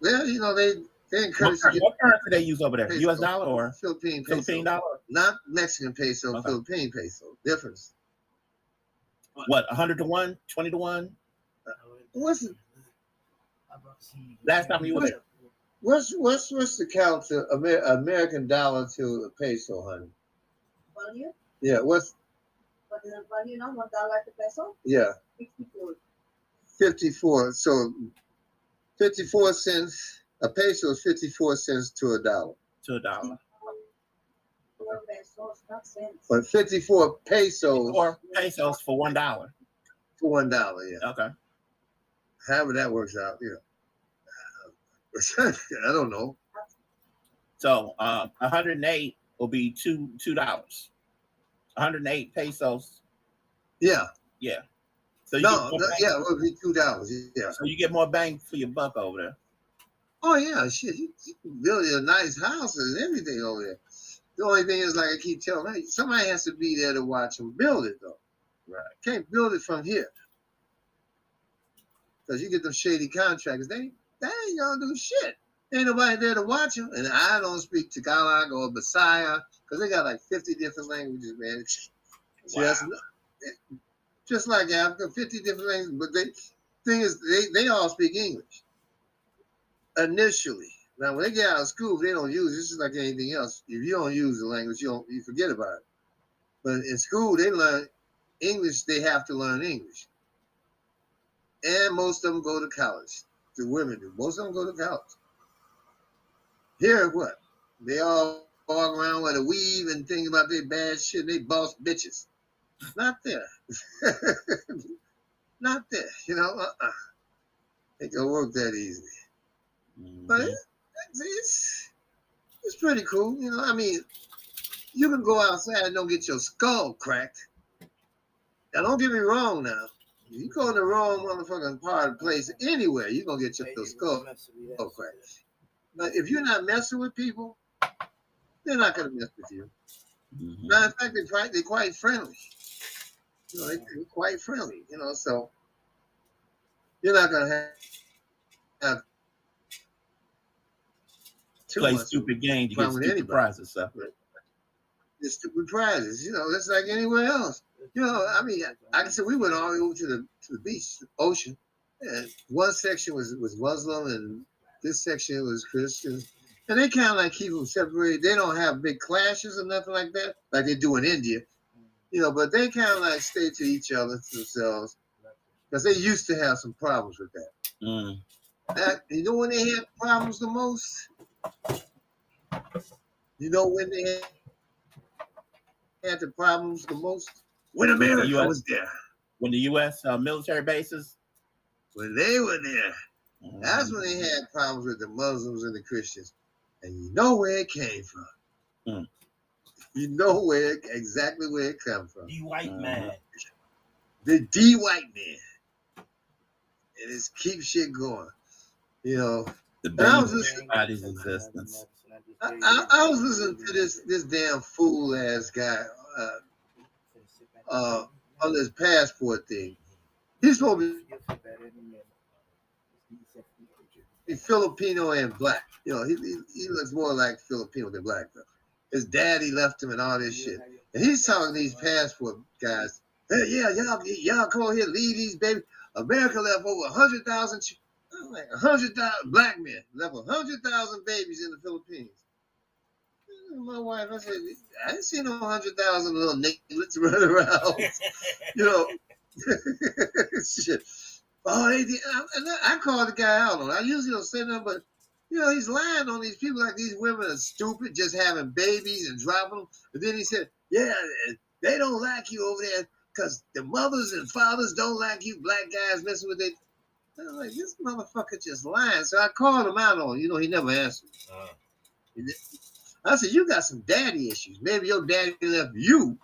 Well, you know, they they What, encourage you cur- to get what currency they use over there? peso. U.S. dollar or Philippine peso. Philippine dollar? Not Mexican peso, Okay. Philippine peso. Difference. What? 100 to one? 20 to one? What's it- Last time you were there. what's what's what's the count to Amer- American dollar to a peso, honey? Value? Yeah, what's What is the value now? One dollar to peso? yeah, Sixty-four. fifty four. So fifty four cents a peso is fifty four cents to a dollar. To a dollar. Four pesos, not cents. But fifty four pesos Or pesos for one dollar. for one dollar, yeah. Okay. However that works out, yeah. I don't know. So uh, 108 will be two two dollars. 108 pesos. Yeah. Yeah. So you No, get more no, bang- yeah, it would be two dollars. Yeah. So you get more bang for your buck over there. Oh yeah, shit. You, you can build a nice house and everything over there. The only thing is, like I keep telling you, somebody has to be there to watch them build it, though. Right. Can't build it from here. Because you get them shady contractors, they, they ain't gonna do shit. Ain't nobody there to watch them. And I don't speak Tagalog or Messiah because they got like 50 different languages, man. See, that's- just like Africa, 50 different languages. But the thing is, they, they all speak English initially. Now, when they get out of school, they don't use this is like anything else. If you don't use the language, you don't you forget about it. But in school, they learn English. They have to learn English, and most of them go to college. The women do. Most of them go to college. Here, what? They all walk around with a weave and think about their bad shit. They boss bitches. Not there. Not there. You know, uh-uh. It don't work that easily. But Mhm. it, it's it's pretty cool. You know, I mean, you can go outside and don't get your skull cracked. Now, don't get me wrong. Now, you go in the wrong motherfucking part of the place anywhere, you're gonna get your, your skull skull cracked. But if you're not messing with people, they're not gonna mess with you. Mhm. Matter of fact, they're quite, they're quite friendly. You know, they- they're quite friendly. You know, so you're not gonna have, have too Play much stupid games to get stupid anybody. prizes. So. the stupid prizes. You know, that's like anywhere else. You know, I mean, like I said, we went all the way over to the to the beach, ocean, and one section was was Muslim, and this section was Christian, and they kind of like keep them separated. They don't have big clashes or nothing like that, like they do in India. You know, but they kind of like stay to each other, to themselves, because they used to have some problems with that. Mm. That you know when they had problems the most? You know when they had the problems the most? When America US. was there. When the U.S. Uh, military bases. When they were there. That's Mhm. when they had problems with the Muslims and the Christians. And you know where it came from. Mm. You know where exactly where it come from. The white Uh-huh. man. The D white man. And it's keep shit going. You know, the And I was listening- existence. I, I, I was listening to this this damn fool ass guy uh, uh, on this passport thing. He's supposed to be Filipino and black. You know, he, he, he looks more like Filipino than black though. His daddy left him and all this shit. And he's talking these passport guys. Hey, yeah, y'all, y'all come over here, leave these babies. America left over a hundred thousand. like a hundred thousand black men left a hundred thousand babies in the Philippines. My wife, I said, I didn't see no hundred thousand little nigglets running around. you know, shit. Oh, they did. I, and I called the guy out on. it. I usually don't say nothing, but you know, he's lying on these people like these women are stupid, just having babies and dropping them. And then he said, "Yeah, they don't like you over there because the mothers and fathers don't like you, black guys messing with it." I was like, "This motherfucker just lying." So I called him out on. it. You know, he never answered. Uh, did- I said, you got some daddy issues. Maybe your daddy left you,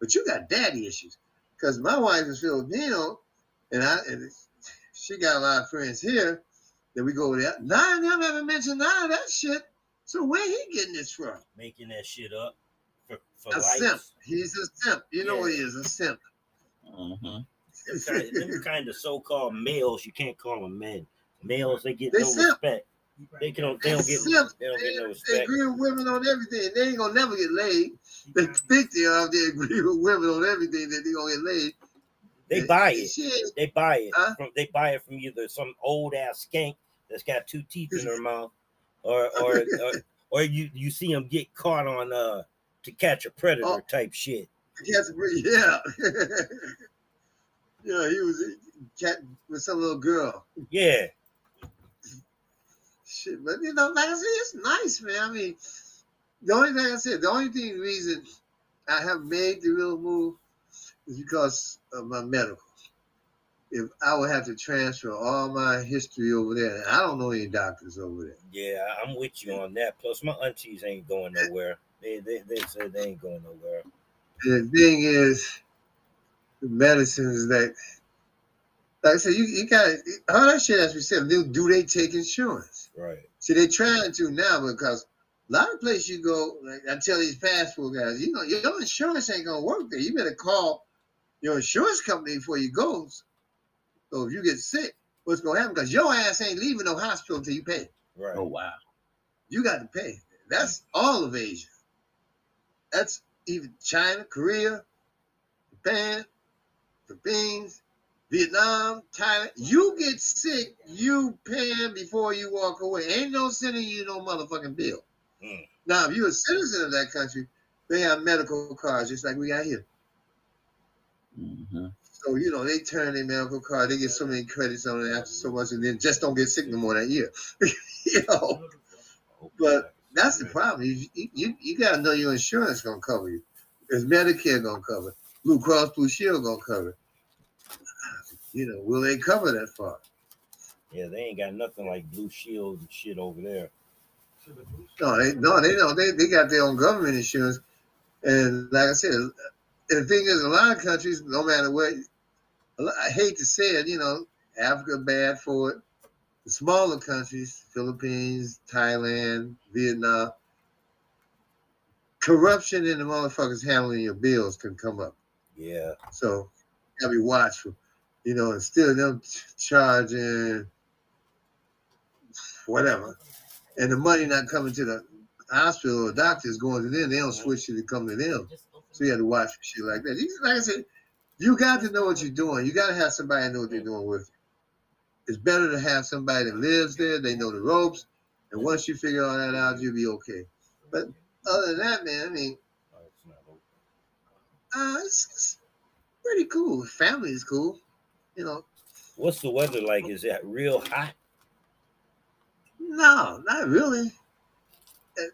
but you got daddy issues. Because my wife is Filipino, and I and she got a lot of friends here that we go over there. None of them ever mentioned none of that shit. So where he getting this from? Making that shit up for, for A simp. He's a simp. You know Yeah. what he is, a simp. Mm-hmm. Them kind, them kind of so-called males, you can't call them men. Males, they get They no simp. respect. They can they don't get they don't get no They agree with women on everything. They ain't gonna never get laid. They think they are. They agree with women on everything that they gonna get laid. They buy it. Shit. They buy it Huh? from they buy it from either some old ass skank that's got two teeth in her mouth, or or or, or you you see them get caught on uh to catch a predator Oh. type shit. Yes, yeah. yeah, he was cat with some little girl. Yeah, Shit, but you know, like I said, it's nice, man. I mean, the only thing I said, the only thing reason I have made the real move is because of my medical. If I would have to transfer all my history over there, and I don't know any doctors over there. yeah, I'm with you on that. Plus, my aunties ain't going nowhere. They they they said they ain't going nowhere. The thing is, the medicines that, like I said, you, you got all that shit. As we said, do, do they take insurance? Right. See, they trying to now because a lot of places you go, like I tell these passport guys, you know, your insurance ain't gonna work there. You better call your insurance company before you go. So if you get sick, what's gonna happen? Because your ass ain't leaving no hospital until you pay. Right. Oh wow. You got to pay. That's all of Asia. That's even China, Korea, Japan, Philippines, Vietnam, Thailand. You get sick, you paying before you walk away. Ain't no sending you no motherfucking bill. Mm. Now, if you're a citizen of that country, they have medical cards just like we got here. hmm So, you know, they turn their medical card, they get so many credits on it after so much, and then just don't get sick no more that year. you know, But that's the problem. You, you, you got to know your insurance going to cover you. Is Medicare going to cover? Blue Cross Blue Shield going to cover? You know, will they cover that far? Yeah, they ain't got nothing like Blue Shield and shit over there. No, they no, they don't. They, they got their own government insurance, and like I said, the thing is, a lot of countries, no matter what, I hate to say it, you know, Africa bad for it. The smaller countries, Philippines, Thailand, Vietnam, corruption in the motherfuckers handling your bills can come up. Yeah. So gotta be watchful. You know, and still them ch- charging whatever. And the money not coming to the hospital or doctors going to them, they don't switch it to come to them. So you have to watch for shit like that. You- Like I said, you got to know what you're doing. You got to have somebody know what they're doing with you. It's better to have somebody that lives there, they know the ropes, and once you figure all that out, you'll be okay. But other than that, man, I mean, Oh, it's not uh, it's, it's pretty cool. Family is cool. You know, What's the weather like? Is it real hot? no, not really.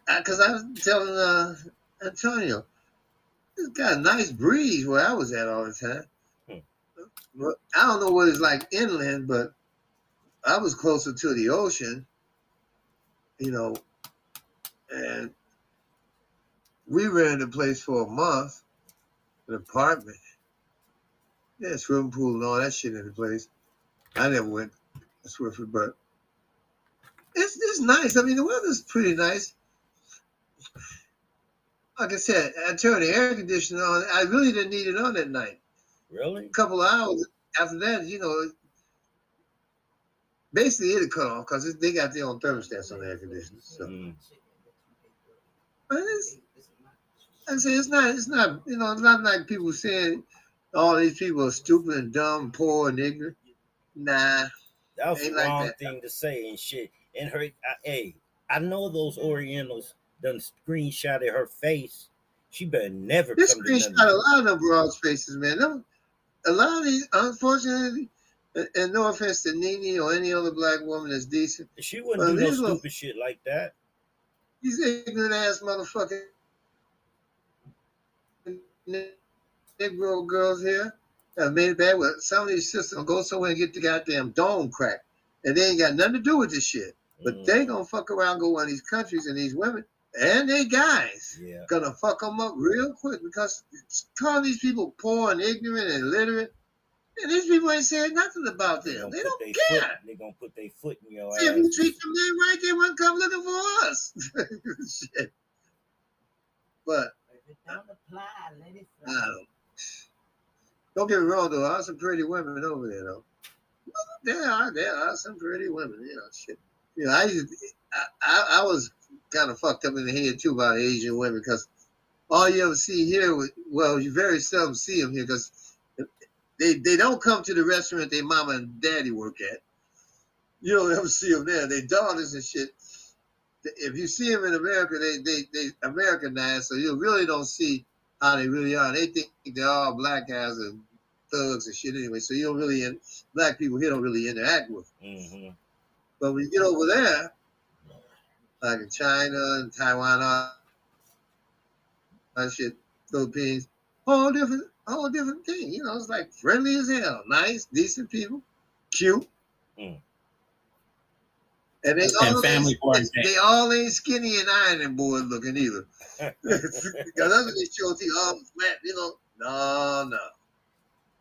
Because I was telling uh, Antonio, it's got a nice breeze where I was at all the time. Hmm. But I don't know what it's like inland, but I was closer to the ocean, you know, and we rented a place for a month, an apartment. Yeah, swimming pool and all that shit in the place. I never went to Swiftfoot, but it's it's nice. I mean, the weather's pretty nice. Like I said, I turned the air conditioner on. I really didn't need it on that night. Really? A couple hours after that, you know, basically it'll cut off because they got their own thermostats on the air conditioner. So, Mm. but it's, I say it's not, it's not, you know, it's not like people saying all these people are stupid and dumb, poor and ignorant. Nah, That was the like wrong that. thing to say and shit. And her, I, hey, I know those Orientals done screenshotted her face. She better never this screenshot a lot of them broad faces, man. Them, a lot of these, unfortunately, and- no offense to Nene or any other black woman that's decent, She wouldn't Well, do no these little- stupid shit like that. these ignorant ass motherfucking Negro girls here have made it bad. With some of these sisters go somewhere and get the goddamn dome cracked, and they ain't got nothing to do with this shit. But Mm. they gonna fuck around, go one of these countries, and these women, and they guys Yeah. gonna fuck them up real quick because calling these people poor and ignorant and illiterate, and these people ain't saying nothing about them. gonna They don't they care. foot. They gonna put their foot in your See, if you treat them that right, they wouldn't come looking for us. Shit. But If it don't apply, let it fly. uh, don't get me wrong, though. There are some pretty women over there, though. There are, there are some pretty women. You know, shit. You know, I I, I, was kind of fucked up in the head too about Asian women because all you ever see here, well, you very seldom see them here because they they don't come to the restaurant their mama and daddy work at. You don't ever see them there. They daughters and shit. If you see them in America, they they they Americanized, so you really don't see how they really are. They think they're all black guys and thugs and shit anyway. So you don't really in, black people here don't really interact with. hmm But when you get over there, like in China and Taiwan, all that shit, Philippines, whole different, whole different thing. You know, it's like friendly as hell, nice, decent people, cute. Mm. And they And family ain't, oriented. they all ain't skinny and ironing board looking either. Because that's what they show you all flat, you know. No, no.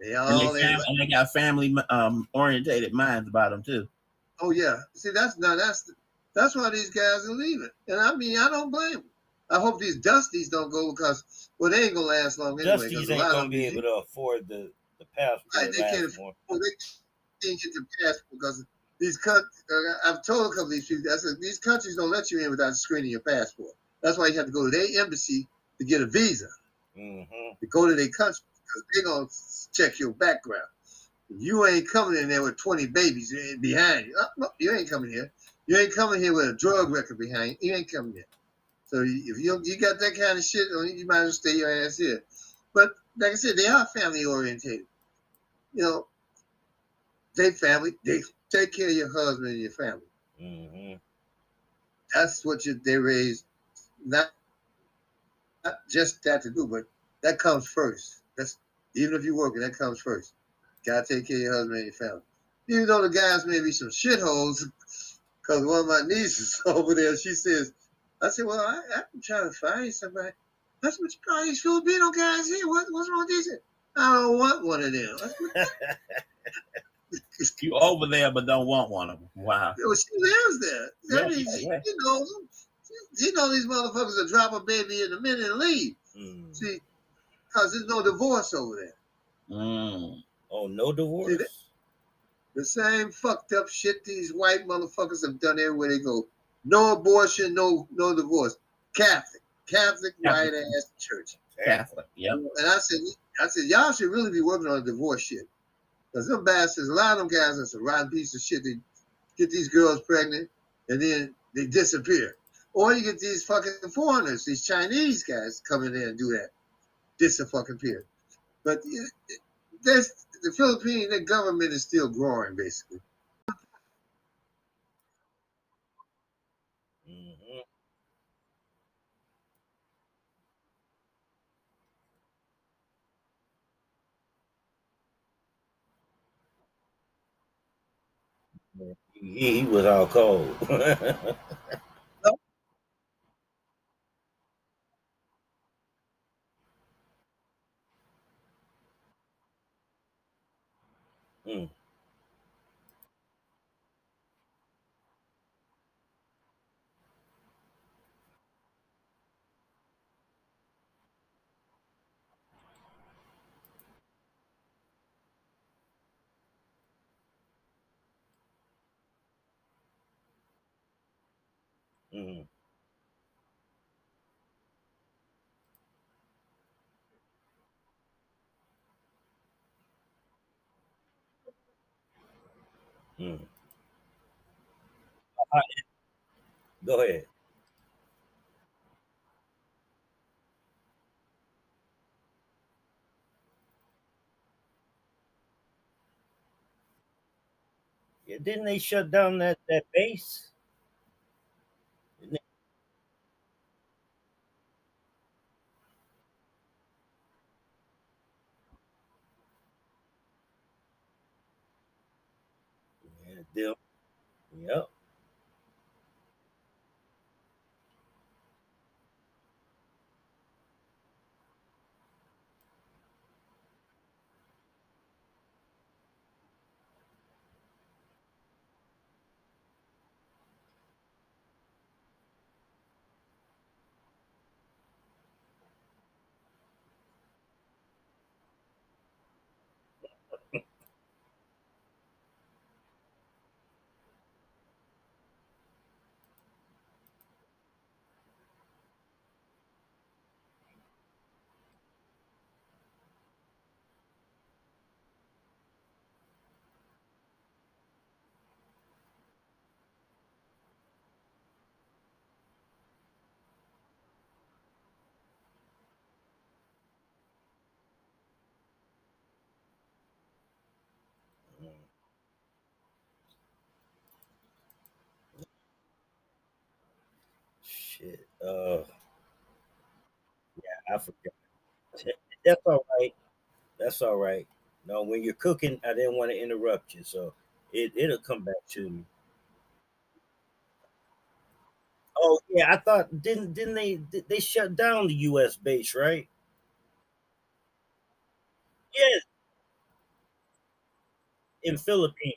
They And all they, fam- and they got family um, orientated minds about them too. Oh yeah. See, that's now that's that's why these guys are leaving. And I mean, I don't blame them. I hope these dusties don't go because well, they ain't gonna last long anyway. 'cause Dusties a ain't lot gonna be them, able to afford the the passport Right, they can't last more. well, they can't get the passport because these countries. Uh, I've told a couple of these people. I said these countries don't let you in without screening your passport. That's why you have to go to their embassy to get a visa hmm to go to their country because they're gonna check your background. You ain't coming in there with 20 babies behind you. Uh, you ain't coming here. You ain't coming here with a drug record behind you. You ain't coming here. So if you you got that kind of shit on you, you might as well stay your ass here. But like I said, they are family orientated. You know, they family. They take care of your husband and your family. hmm That's what you they raised. Not not just that to do, but that comes first. That's even if you're working, that comes first. Gotta take care of your husband and your family. Even though the guys may be some shitholes, because one of my nieces over there, she says, I said, Well, I, I'm trying to find somebody. That's what you call these Filipino guys here. What, what's wrong with these? I don't want one of them. I said, You over there, but don't want one of them. Wow. Well, she lives there. That Yeah, means yeah, yeah. she knows them. She, she know these motherfuckers will drop a baby in a minute and leave. Mm. See, because there's no divorce over there. Mm. Oh, no divorce. that- The same fucked up shit these white motherfuckers have done everywhere they go. No abortion, no no divorce. Catholic, Catholic white Catholic. ass church. Catholic. Yeah. And I said, I said, y'all should really be working on a divorce shit. Because them bastards, a lot of them guys are some rotten piece of shit. They get these girls pregnant and then they disappear. Or you get these fucking foreigners, these Chinese guys come in there and do that. Disappear. But it- it- that's the Philippine government is still growing basically. hmm He, he was all cold. Mm. Mm. Mm. Uh, Go ahead. Didn't they shut down that, that base? Yeah, them. Yep. Shit. Uh, yeah, I forgot. That's all right. That's all right. No, when you're cooking, I didn't want to interrupt you, so it it'll come back to me. Oh yeah, I thought didn't didn't they they shut down the U.S. base, right? Yes, in Philippines.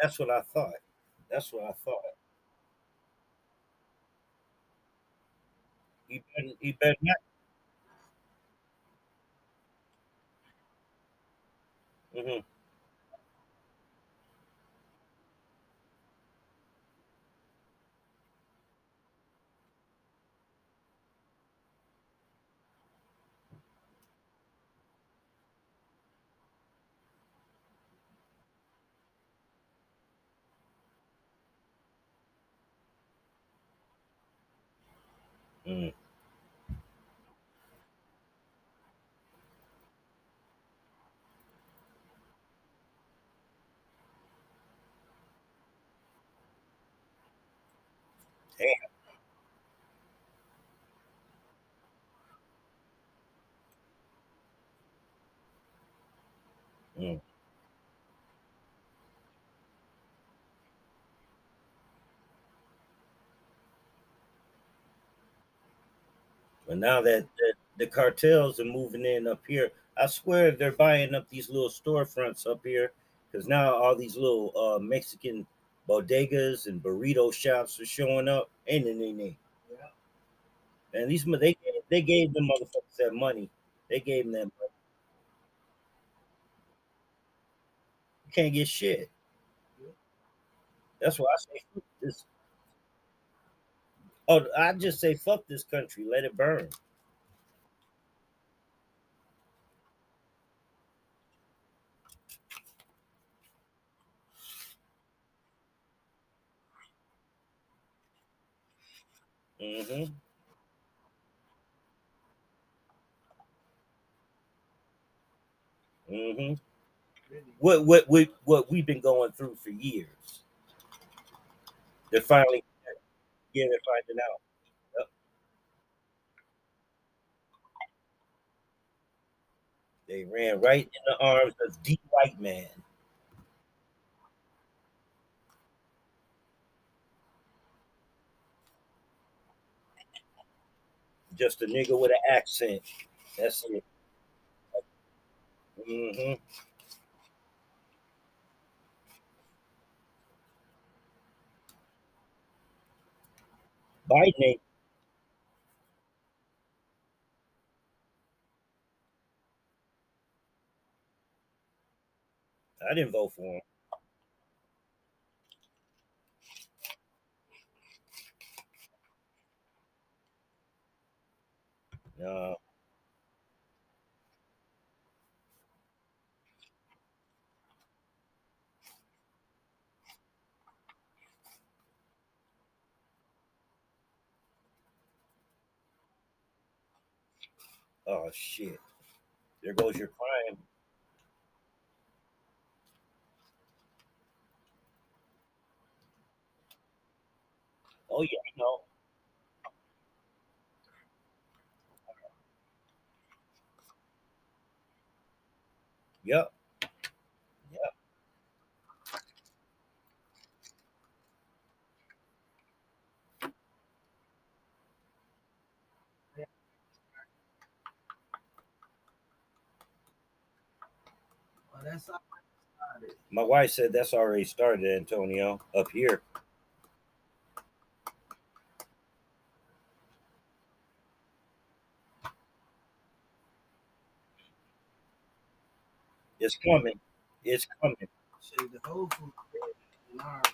That's what I thought. That's what I thought. He better, he better not. hmm Mm. Damn. Mm. But now that the, the cartels are moving in up here, I swear they're buying up these little storefronts up here because now all these little uh, Mexican bodegas and burrito shops are showing up. Ain't it, ain't it? Yeah. And these they they gave them motherfuckers that money. They gave them that money. You can't get shit. That's why I say this. Oh, I just say fuck this country. Let it burn. Mm-hmm. Mm-hmm. What what what what we've been going through for years. They're finally yeah, they're finding out. They ran right in the arms of the white man. Just a nigga with an accent. That's it. hmm Biden ain't. I didn't vote for him. No. Oh shit. There goes your crime. Oh yeah, I know. Yep. Well, that's. My wife said that's already started, Antonio, up here. It's coming. It's coming. Shit, the whole food in Arbor.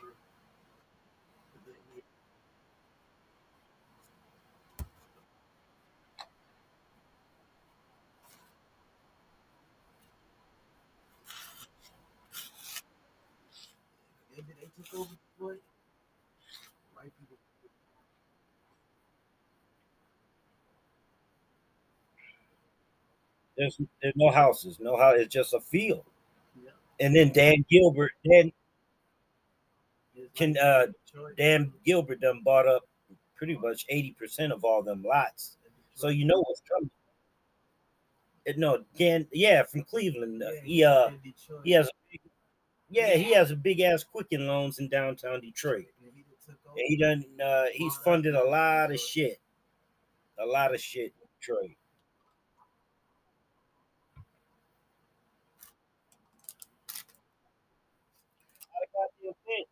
Maybe they took over Detroit. White people. There's there's no houses, no house. It's just a field. Yeah. And then Dan Gilbert, Dan Can uh Dan Gilbert done bought up pretty much 80% of all them lots. So you know what's coming. Uh, No, Dan, yeah, from Cleveland. Uh, he uh he has a big, yeah, he has a big ass Quicken loans in downtown Detroit. And he done uh he's funded a lot of shit. A lot of shit in Detroit. I got the event.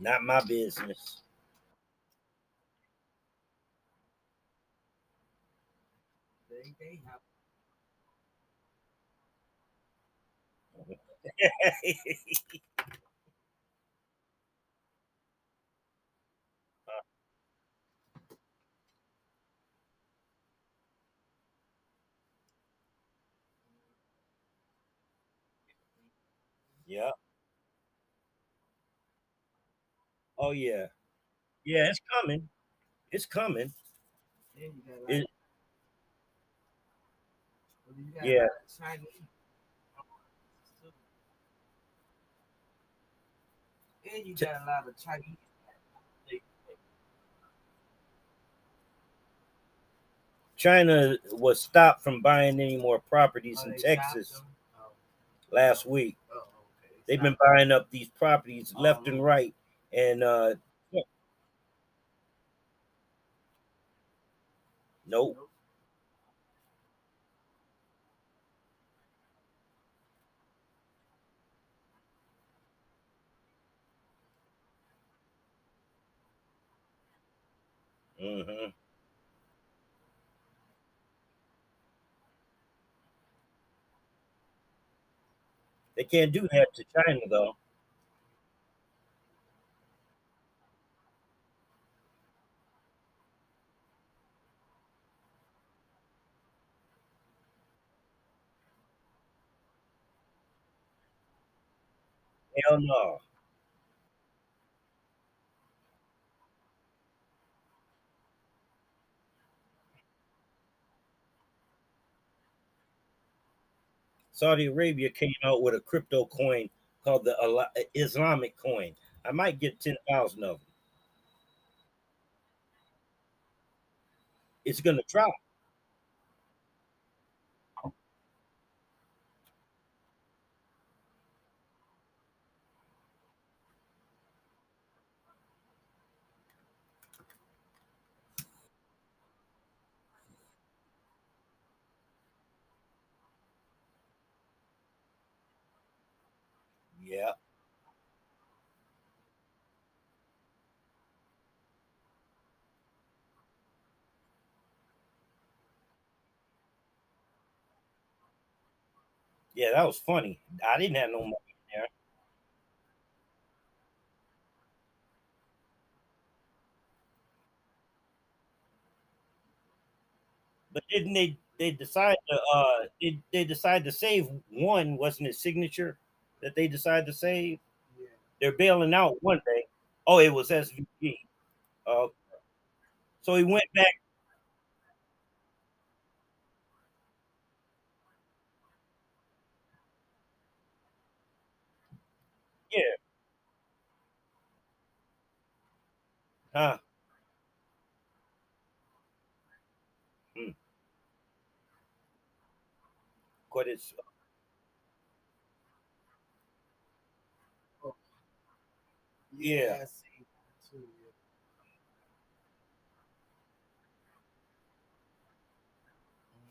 Not my business. yeah. Oh yeah. Yeah, it's coming. It's coming. It- oh, yeah. And you got a lot of Chinese. China was stopped from buying any more properties Oh, in Texas? Oh, last week. oh, okay. They've been buying up these properties left and Oh. right. And uh yeah. nope. Nope. hmm They can't do that to China though. Hell no. Saudi Arabia came out with a crypto coin called the Islamic coin. I might get 10,000 of them. It's going to drop. Yeah. Yeah, that was funny. I didn't have no money in there. But didn't they they decide to uh they, they decide to save one, wasn't it signature that they decided to save? Yeah. They're bailing out one day. Oh, it was SVB. Uh, so he went back. Yeah. Huh. Hmm. What is Yeah. I see that too, yeah.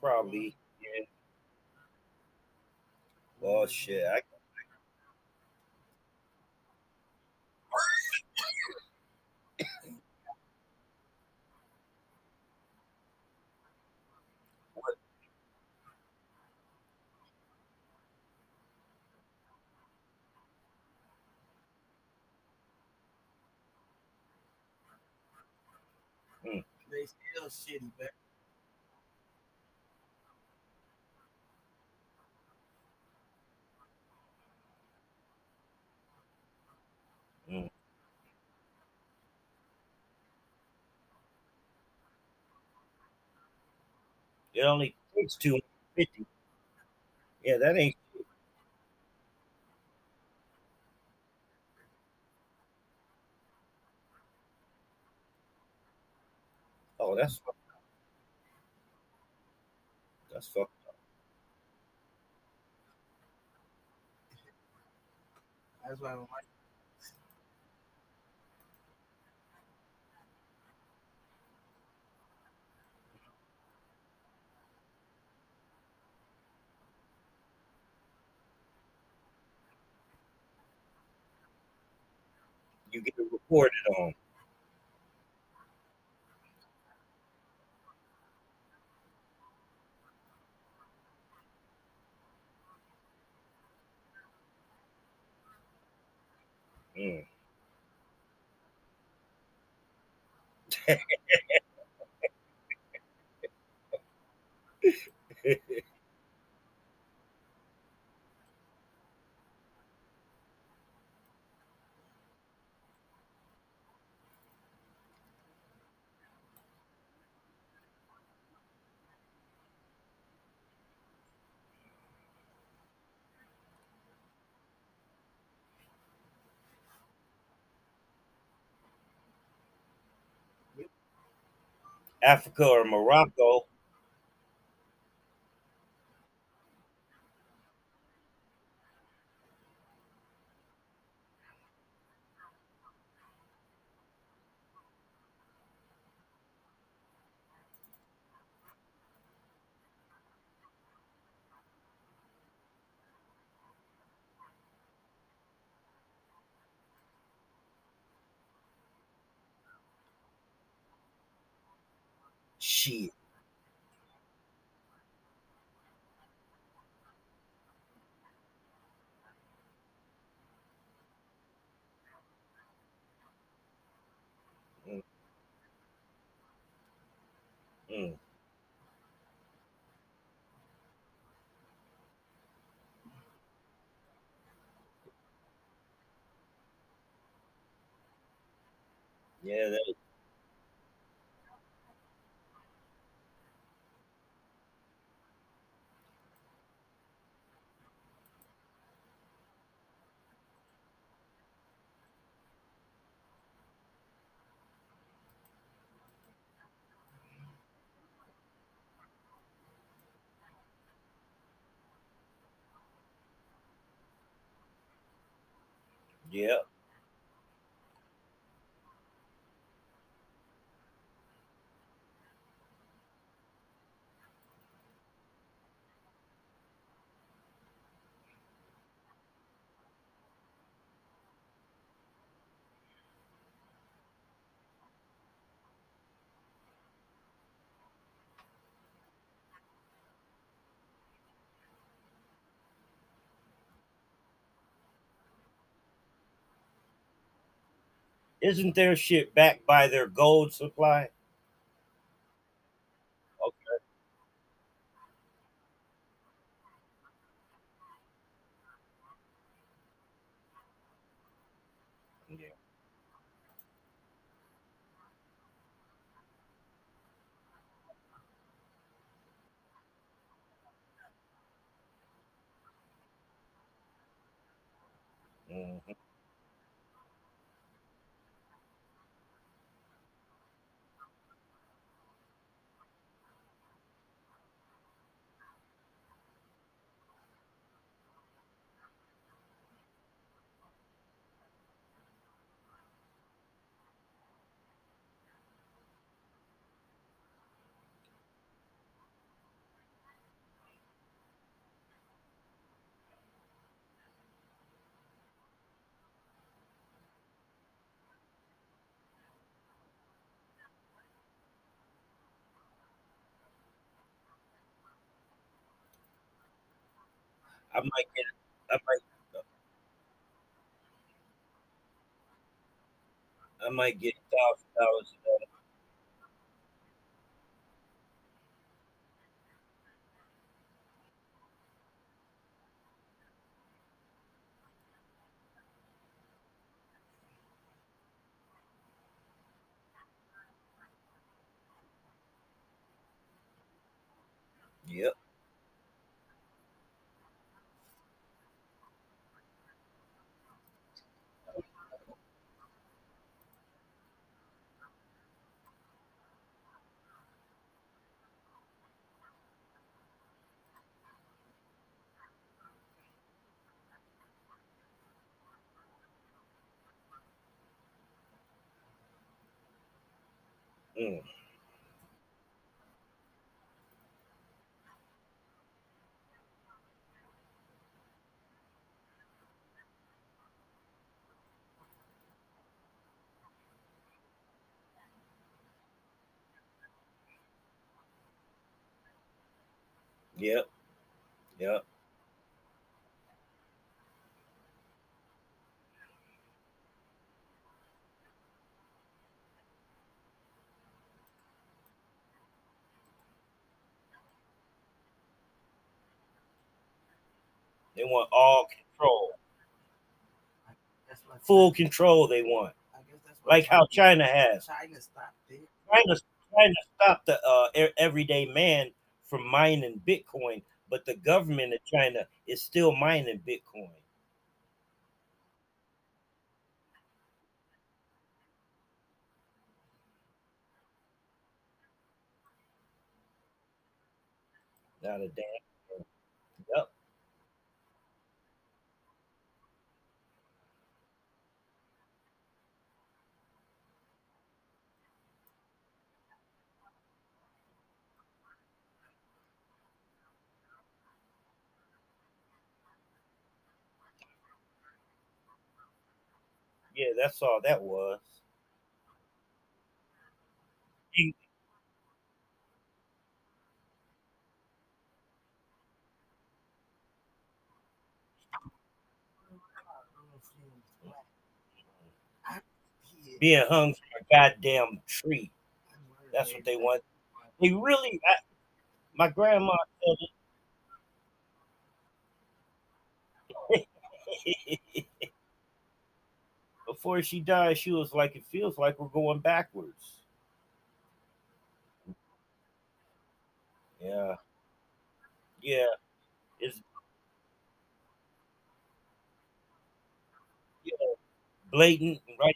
probably yeah. Oh shit. I, still shitty, but mm. It only takes two fifty. Yeah, that ain't Oh, that's fucked up. That's fucked up. That's why I don't like. You get reported on. Mm. Africa or Morocco. Shit. Mm. Mm. Yeah, that, yeah. Isn't their shit backed by their gold supply? Okay. Yeah. Mhm. I might get. I might. I might get thousand dollars. Yep. Mm. Yep. Yep. Want all control, full control. They want, I guess like how China has. China stopped it. China trying to stop the uh, everyday man from mining Bitcoin, but the government of China is still mining Bitcoin. Not a damn. Yep. Yeah, that's all that was. You- being hung from a goddamn tree. That's what they want. They really. I, my grandma said it. Before she died, she was like, "It feels like we're going backwards." Yeah, yeah. It's yeah, blatant, right?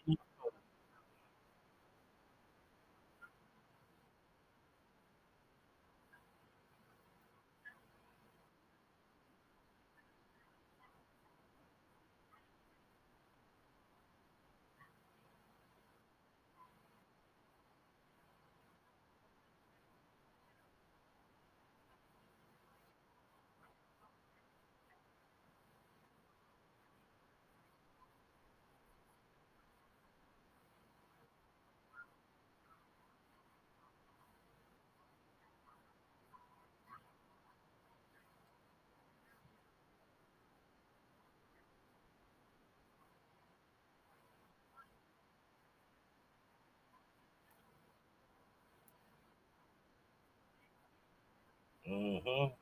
Mm-hmm.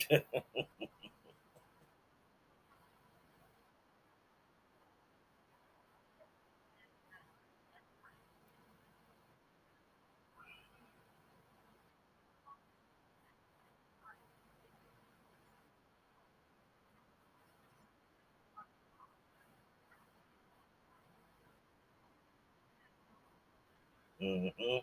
Mm-hmm.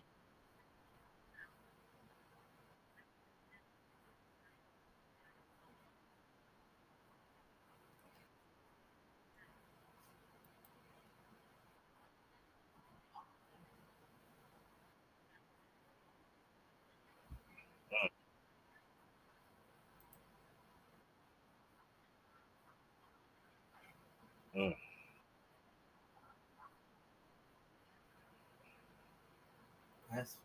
Mm. That's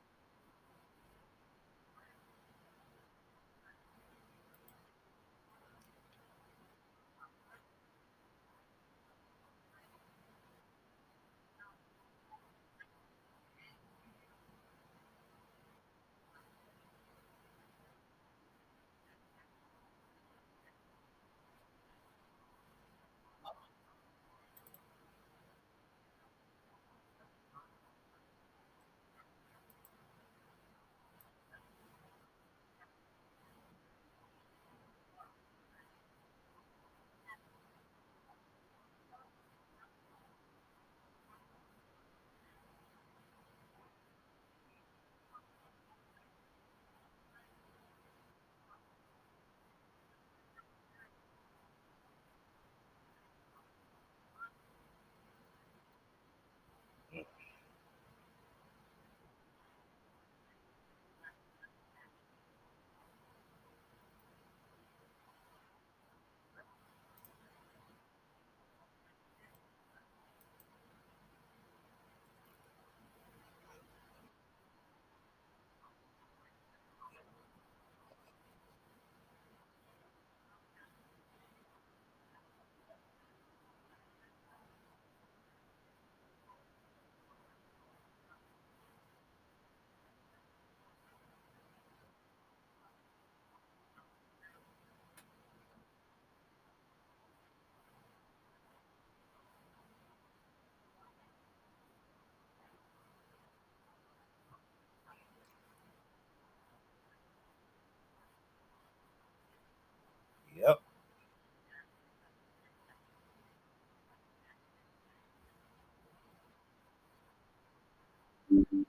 Yep.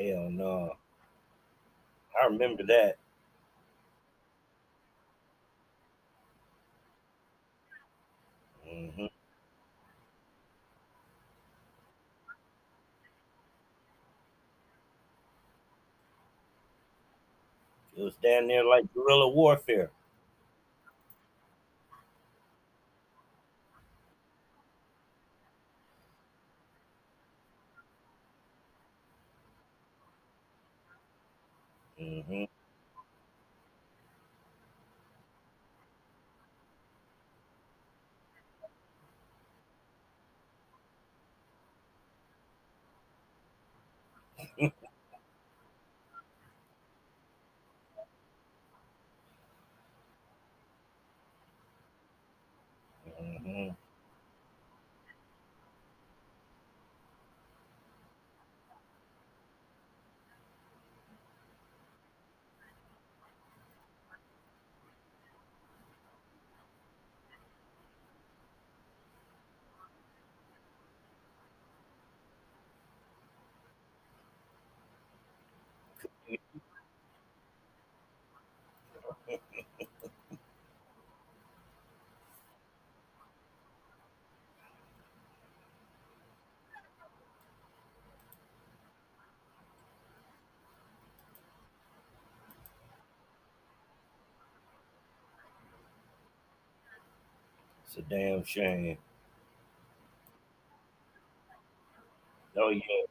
Hell no. I remember that. hmm It was down there like guerrilla warfare. hmm hmm It's a damn shame. Oh yeah.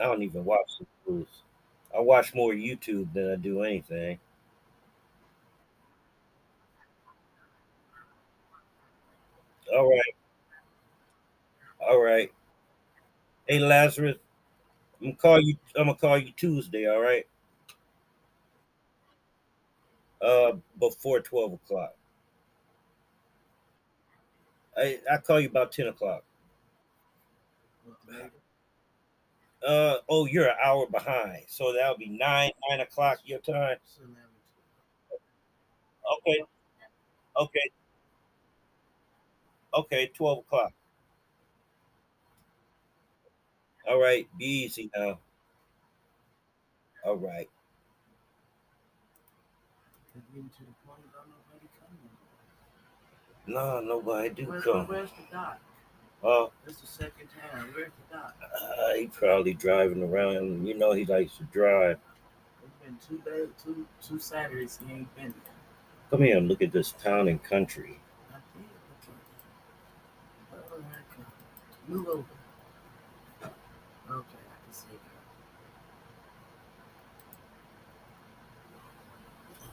I don't even watch the news. I watch more YouTube than I do anything. All right. All right. Hey Lazarus, I'm gonna call you I'm gonna call you Tuesday, all right? Uh before twelve o'clock. I I call you about ten o'clock. Uh oh, you're an hour behind. So that'll be nine, nine o'clock your time. Okay, okay, okay, twelve o'clock. All right, be easy now. All right. No, nobody do Where's, come. where's the doc? Oh, That's the second time. Where's the doc? uh, he probably driving around. You know he likes to drive. It's been two days, two two Saturdays he ain't been there. Come here and look at this town and country. I did look at it. Okay. Move over. Okay, I can see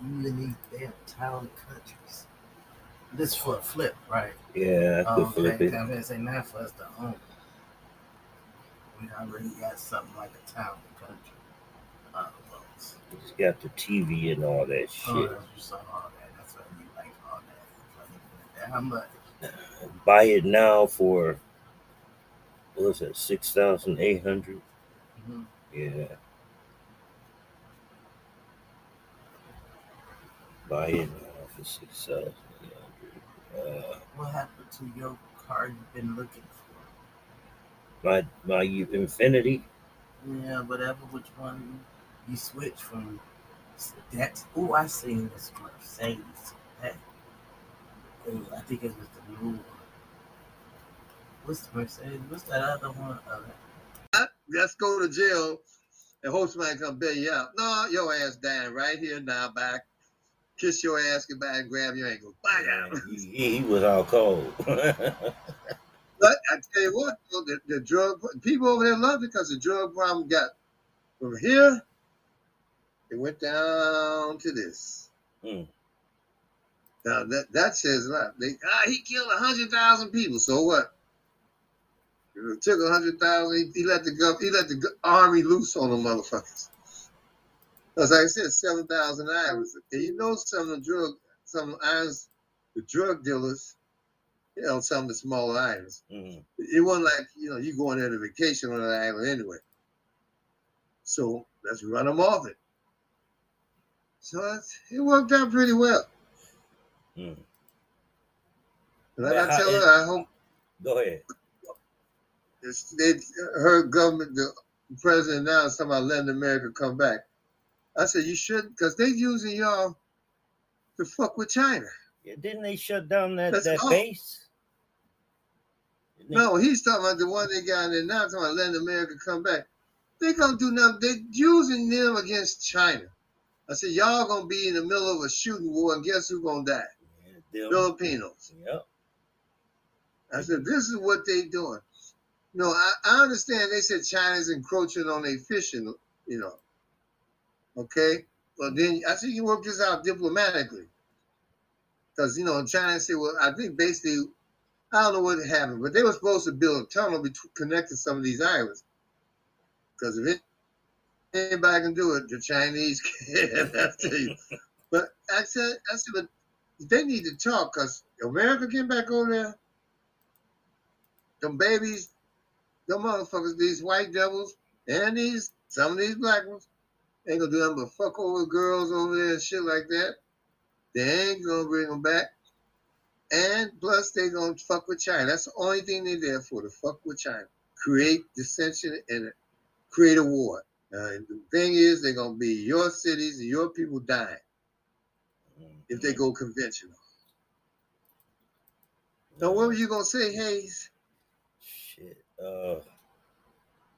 that. You in these damn town countries. This for a flip, right? Yeah, I could Oh, flip it. I'm gonna say not for us to own. We already got something like a town and country. Uh, folks. It's got the TV and all that Oh, shit. that's you saw all that. That's what you like all that. How much? Buy it now for what was that? Six thousand eight hundred. Mhm. Yeah. Buy it now for six thousand eight hundred. Uh, What happened to your car you've been looking for? my my Infiniti. Yeah, whatever. Which one you, you switch from? That's oh, I seen this Mercedes. That, oh, I think it was the new one. What's the Mercedes? What's that other one? Uh, Let's go to jail and hope somebody come bail you out. No, your ass dying right here now back. Kiss your ass goodbye and grab your ankle. Bye now. Man, he, he- was all cold. But I tell you what, the, the drug people over there love it because the drug problem got from here, it went down to this. Hmm. Now that that says a lot. They ah, he killed a hundred thousand people. So what? It took a hundred thousand. He, he let the gov- he let the army loose on the motherfuckers. Like I said, seven thousand islands. And you know some of the drug, some of the islands, the drug dealers, you know, some of the smaller islands. Mhm. It wasn't like you know you going there to vacation on an island anyway. So let's run them off it. So it worked out pretty well. Mm. Like But I tell her, I hope Go ahead. they, her government, the president now is talking about letting America come back. I said you shouldn't, because they're using y'all to fuck with China. Yeah, didn't they shut down that, That's that all. base? No, he's talking about the one they got in there now, talking about letting America come back. They gonna do nothing. They're using them against China. I said y'all gonna be in the middle of a shooting war, and guess who's gonna die? Yeah, Filipinos. Yep. I said, this is what they're doing. No, I, I understand they said China's encroaching on their fishing, you know. Okay? well then I think you work this out diplomatically. Because, you know, China said, well, I think basically, I don't know what happened, but they were supposed to build a tunnel between, connecting some of these islands. Because if it, anybody can do it, the Chinese can, I tell you. But I said, I said, but they need to talk because America came back over there them babies, them motherfuckers, these white devils, and these some of these black ones ain't gonna do nothing but fuck over girls over there and shit like that. They ain't gonna bring them back. And plus, they gonna fuck with China. That's the only thing they're there for, to fuck with China. Create dissension and create a war. Uh, the thing is, they're gonna be your cities and your people dying if they go conventional. Now, what were you gonna say, Hayes? Shit. Uh,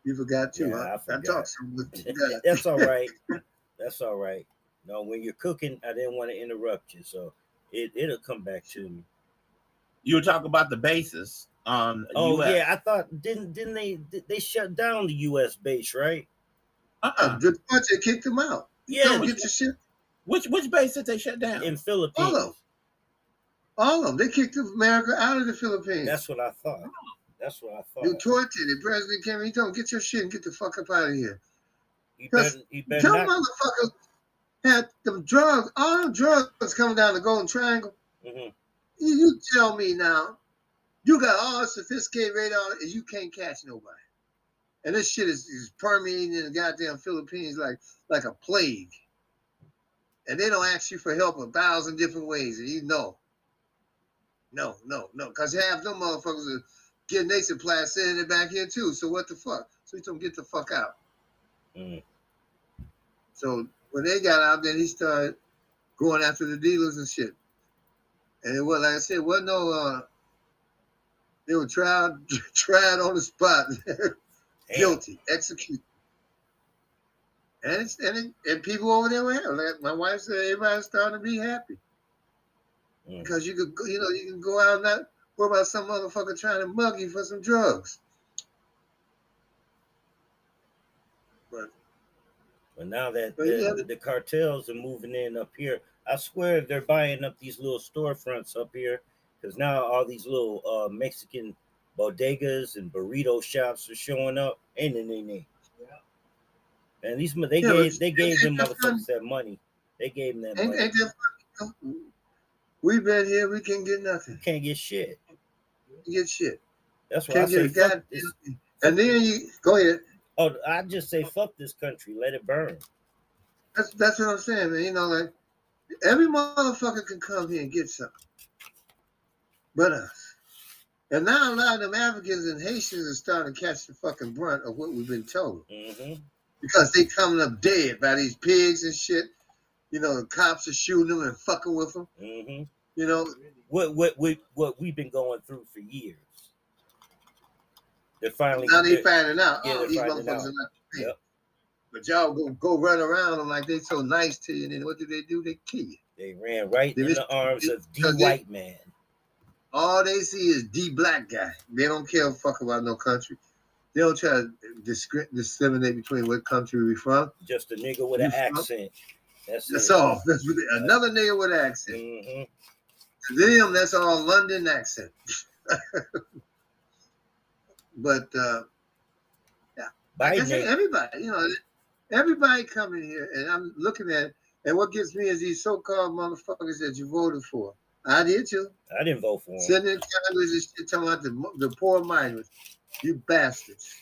You forgot too, Yeah, huh? I I, forgot. talked so much. that's all right. That's all right. No, when you're cooking, I didn't want to interrupt you, so it it'll come back to me. You were talking about the bases on Oh US. yeah, I thought didn't didn't they they shut down the U.S. base, right? Uh-uh. The they kicked them out. Yeah, Don't get your shit. Which which base did they shut down? in Philippines. All of them. All of them. They kicked America out of the Philippines. That's what I thought. Oh. That's what I thought. Duterte, the president came he told him, get your shit and get the fuck up out of here. You better, you better Them not. motherfuckers had them drugs, all them drugs coming down the Golden Triangle. Mhm. You, you tell me now, you got all the sophisticated radar and you can't catch nobody. And this shit is, is permeating in the goddamn Philippines like like a plague. And they don't ask you for help a thousand different ways, and you know. No, no, no, because half them motherfuckers are getting their supply sending it back here too. So what the fuck? So he told them get the fuck out. Mm. So when they got out then he started going after the dealers and shit. And it was like I said, wasn't no uh they were tried tried on the spot, guilty, executed. And it's, and it, and people over there were happy. Like my wife said, everybody's starting to be happy Mm. because you could go, you know you can go out and not worry about some motherfucker trying to mug you for some drugs. But But now that But the, yeah. the cartels are moving in up here, I swear they're buying up these little storefronts up here because now all these little uh, Mexican bodegas and burrito shops are showing up. Ain't it, ain't it? And these they Yeah, gave they gave them ain't that fun? motherfuckers that money. They gave them that ain't, money. ain't that? We've been here, we can't get nothing. Can't get shit. Get shit. That's why I say fuck this. And then you go ahead. Oh, I just say fuck this country. Let it burn. That's that's what I'm saying, man. You know, like every motherfucker can come here and get something, but us. And now a lot of them Africans and Haitians are starting to catch the fucking brunt of what we've been told hmm because they coming up dead by these pigs and shit. You know, the cops are shooting them and fucking with them. hmm You know, What what what what we've been going through for years. They're finally now they they're- finding out. yeah, oh, these motherfuckers out. are not. Yep. But y'all go go run around them like they so nice to you, and then what do they do? They kill you. They ran right They in the arms of the white man. All they see is the black guy. They don't care a fuck about no country. They don't try to discri- discriminate between what country we from. Just a nigga with You an from- accent. That's, That's all. That's they- another nigga with an accent. Mhm. Them, that's all London accent. but uh, like I everybody, you know, everybody coming here, and I'm looking at, and what gets me is these so-called motherfuckers that you voted for. I did too. I didn't vote for him. Sitting in Congress and shit talking about the, the poor migrants. You bastards.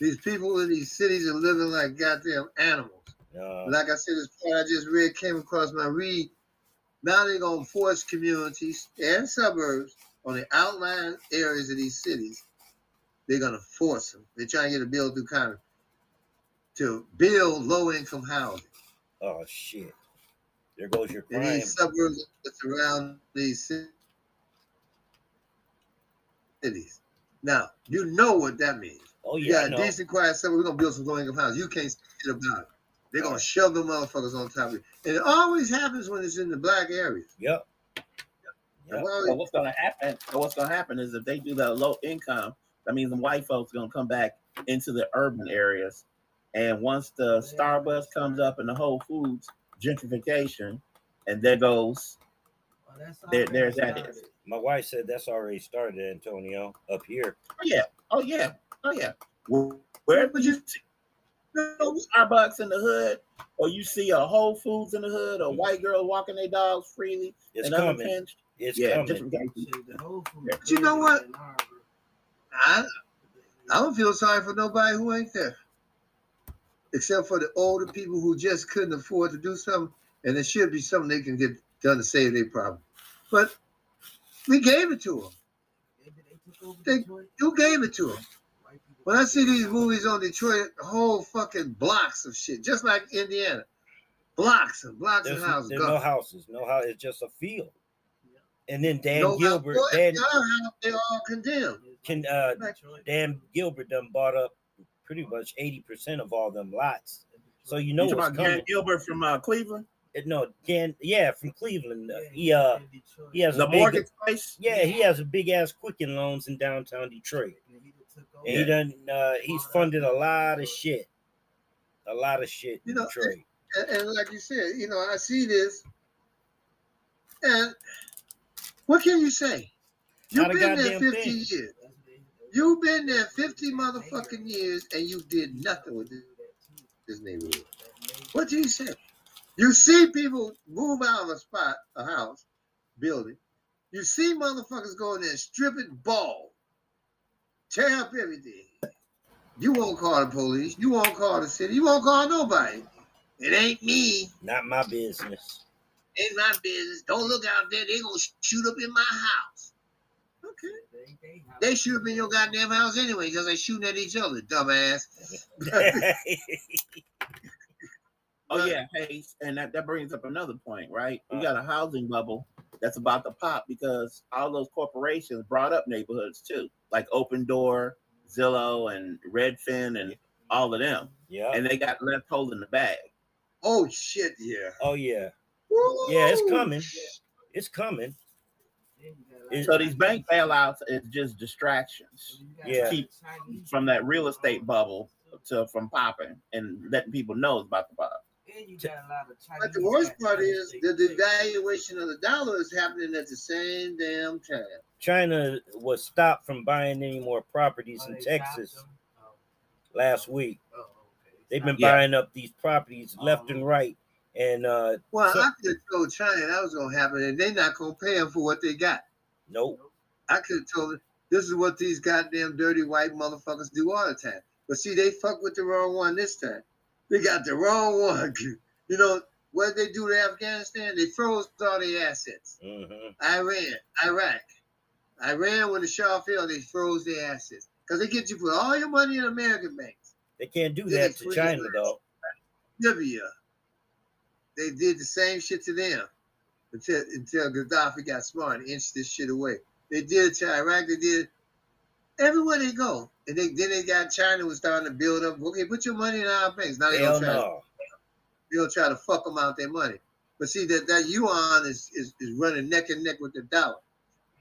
These people in these cities are living like goddamn animals. No. Like I said, this part I just read came across my read. Now they're gonna force communities and suburbs on the outlying areas of these cities. They're gonna force them. They're trying to get a bill through Congress to build low-income housing Oh shit. There goes your in crime. these suburbs that surround these cities. Now you know what that means. Oh yeah, I got a decent quiet suburb. We're gonna build some low-income houses. You can't say shit about it. They're gonna shove the motherfuckers on top of you. And it always happens when it's in the black areas. Yep. Yep. Well, So what's gonna happen? What's gonna happen is if they do that low income, that means the white folks gonna come back into the urban areas. And once the Starbucks comes up and the Whole Foods gentrification, and there goes that's There- there's that started. is. My wife said that's already started, Antonio, up here. oh yeah, oh yeah, oh yeah. Where- would you see no Starbucks in the hood, or you see a Whole Foods in the hood, or white girl walking their dogs freely It's and coming. unpinched, It's yeah, coming. gentrification. Shit, the Whole Foods But you know what? I, I don't feel sorry for nobody who ain't there, except for the older people who just couldn't afford to do something, and it should be something they can get done to save their problem. But we gave it to them. They, they took over They- Detroit. You gave it to them. White people- When I see these movies on Detroit, whole fucking blocks of shit, just like Indiana, blocks and blocks There's, of houses. there's gone. no houses. No house. It's just a field. And then Dan No Gilbert, house. Dan, Our house, they all condemned. can uh, Dan Gilbert done bought up pretty much eighty percent of all them lots. So you know You what's about Gary coming. Gilbert from uh, Cleveland, Uh, No, Dan. Yeah, from Cleveland. Uh, Yeah, he uh, in he has the a big. mortgage place. Yeah, he has a big ass Quicken loans in downtown Detroit, And he took over. and he done. Uh, he's funded a lot of shit. A lot of shit You know, Detroit. And, and like you said, you know, I see this, and what can you say? You've Not been there 50 thing. years. That's what they- You've been there 50 motherfucking years, and you did nothing with this, this neighborhood. What do you say? You see people move out of a spot, a house, building. You see motherfuckers going in there and strip bald, tear up everything. You won't call the police. You won't call the city. You won't call nobody. It ain't me. Not my business. Ain't my business. Don't look out there. They gonna shoot up in my house. Okay. They- they They shoot up in your goddamn house anyway because they shooting at each other, dumbass. Oh yeah, hey, and that, that brings up another point, right? We uh-huh. got a housing bubble that's about to pop because all those corporations brought up neighborhoods too, like Opendoor, Zillow, and Redfin, and all of them, yeah. and they got left holding the bag. Oh shit, yeah. Oh yeah. Woo! Yeah, it's coming. It's coming. then you got It- So these bank bailouts is just distractions you got Yeah. Keep from that real estate bubble to from popping and letting people know it's about to pop. And you got a lot of Chinese. But the worst part is stay the devaluation of the dollar is happening at the same damn time. China was stopped from buying any more properties Oh, in Texas? Oh, last week. oh, okay. They've been Yeah. buying up these properties left and right, and uh, Well, So- I could have told China that was gonna happen, and they're not gonna pay them for what they got. nope. I could have told them this is what these goddamn dirty white motherfuckers do all the time. But see, they fuck with the wrong one this time. They got the wrong one. You know what they do to Afghanistan? They froze all their assets. hmm Iran, Iraq, Iran when the Shah fell, they froze their assets because they get you put all your money in American banks. They can't do that to China though. Libya, they did the same shit to them until until Gaddafi got smart and inched this shit away. They did it to Iraq. They did everywhere they go, and they then they got China was starting to build up. Okay, put your money in our banks. Now they Hell gonna try. To, no. they gonna try to fuck them out their money. But see that that yuan is, is is running neck and neck with the dollar,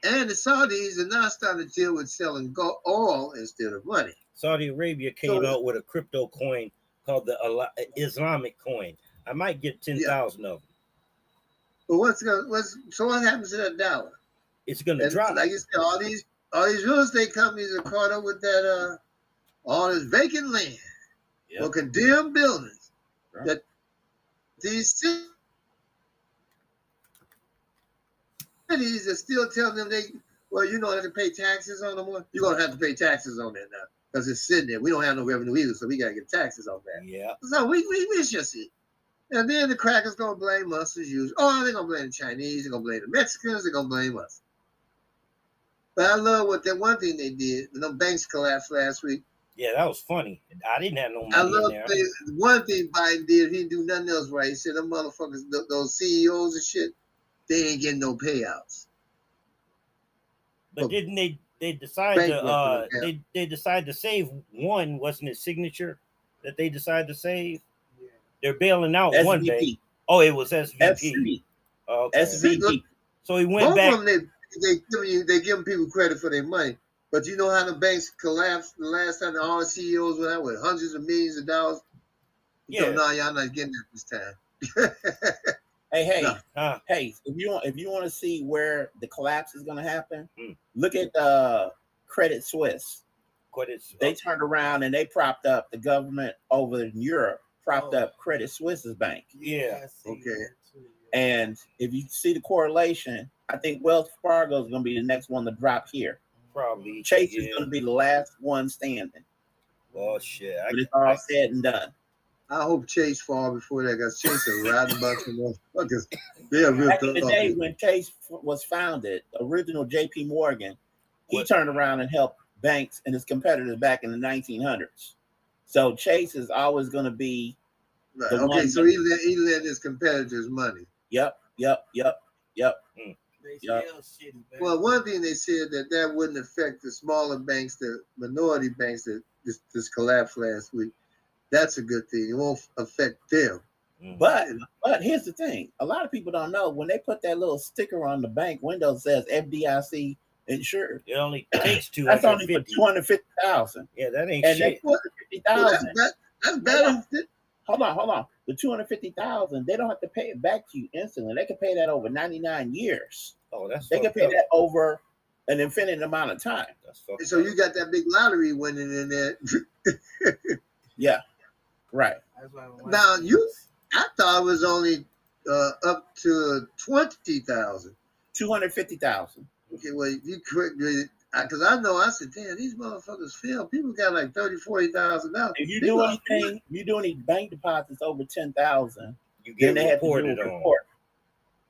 and the Saudis are now starting to deal with selling gold, oil instead of money. Saudi Arabia came So- out with a crypto coin called the Islamic coin. I might get ten thousand of them. But what's going what's so what happens to that dollar? It's gonna And drop. like you said, all these all these real estate companies are caught up with that uh all this vacant land Yep. or condemned buildings Right. that these cities are still telling them they well you don't have to pay taxes on them. You're gonna have to pay taxes on that now because it's sitting there. We don't have no revenue either, so we gotta get taxes on that. Yeah. So we we, we should see. And then the crackers gonna blame us as usual. Oh, they're gonna blame the Chinese, they're gonna blame the Mexicans, they're gonna blame us. But I love what that one thing they did. The banks collapsed last week. Yeah, that was funny. I didn't have no I money in love they, one thing Biden did. He didn't do nothing else right. He said, "Them motherfuckers, th- those CEOs and shit, they ain't getting no payouts." But Oh. didn't they they decide to uh they they decided to save one, wasn't it signature that they decided to save? Yeah. They're bailing out one bank. Oh, it was SVB. SVB. Okay. SVB. So he went Both back. Of them, they they giving you, they giving people credit for their money. But you know how the banks collapsed the last time all the CEOs went out with hundreds of millions of dollars. You Yeah. know, no, y'all not getting that this time. Hey, hey, No. Huh. hey! If you want, if you want to see where the collapse is going to happen, Mm. look at uh, Credit Suisse. Credit it. They turned around and they propped up the government over in Europe, propped Oh. up Credit Suisse's bank. Yeah. I see Okay. That too, yeah. And if you see the correlation, I think Wells Fargo is going to be the next one to drop here. probably Chase is going to be the last one standing Oh shit. I, when it's all said and done. I hope Chase fall before that because Chase is riding about some motherfuckers. They're real Back in the day tough. when Chase was founded, original J.P. Morgan, he What? turned around and helped banks and his competitors back in the 1900s. So Chase is always going to be, Right. the Okay, one so he lent he lent his competitors money. Yep, yep, yep, yep. They Yeah. still shitty. Well, one thing they said that that wouldn't affect the smaller banks, the minority banks that just, just collapsed last week. That's a good thing. It won't affect them. Mm. But but here's the thing: a lot of people don't know when they put that little sticker on the bank window that says FDIC insured. it only takes two That's only for fifty. two hundred fifty thousand, Yeah, that ain't and shit. they put fifty Well, that's, thousand. that's better. Hold on, hold on. The two hundred fifty thousand, they don't have to pay it back to you instantly. They can pay that over ninety nine years. Oh, that's They can pay up. that over an infinite amount of time. That's So up. you got that big lottery winning in there. Yeah, right. That's why my Now, you- I thought it was only uh, up to twenty thousand. Two hundred fifty thousand. Okay, well, you correct me because I know I said, damn, these motherfuckers fail. People got like thirty, forty thousand dollars. If you do anything, if you do any bank deposits over ten thousand, you then get they have to do reported a on. report.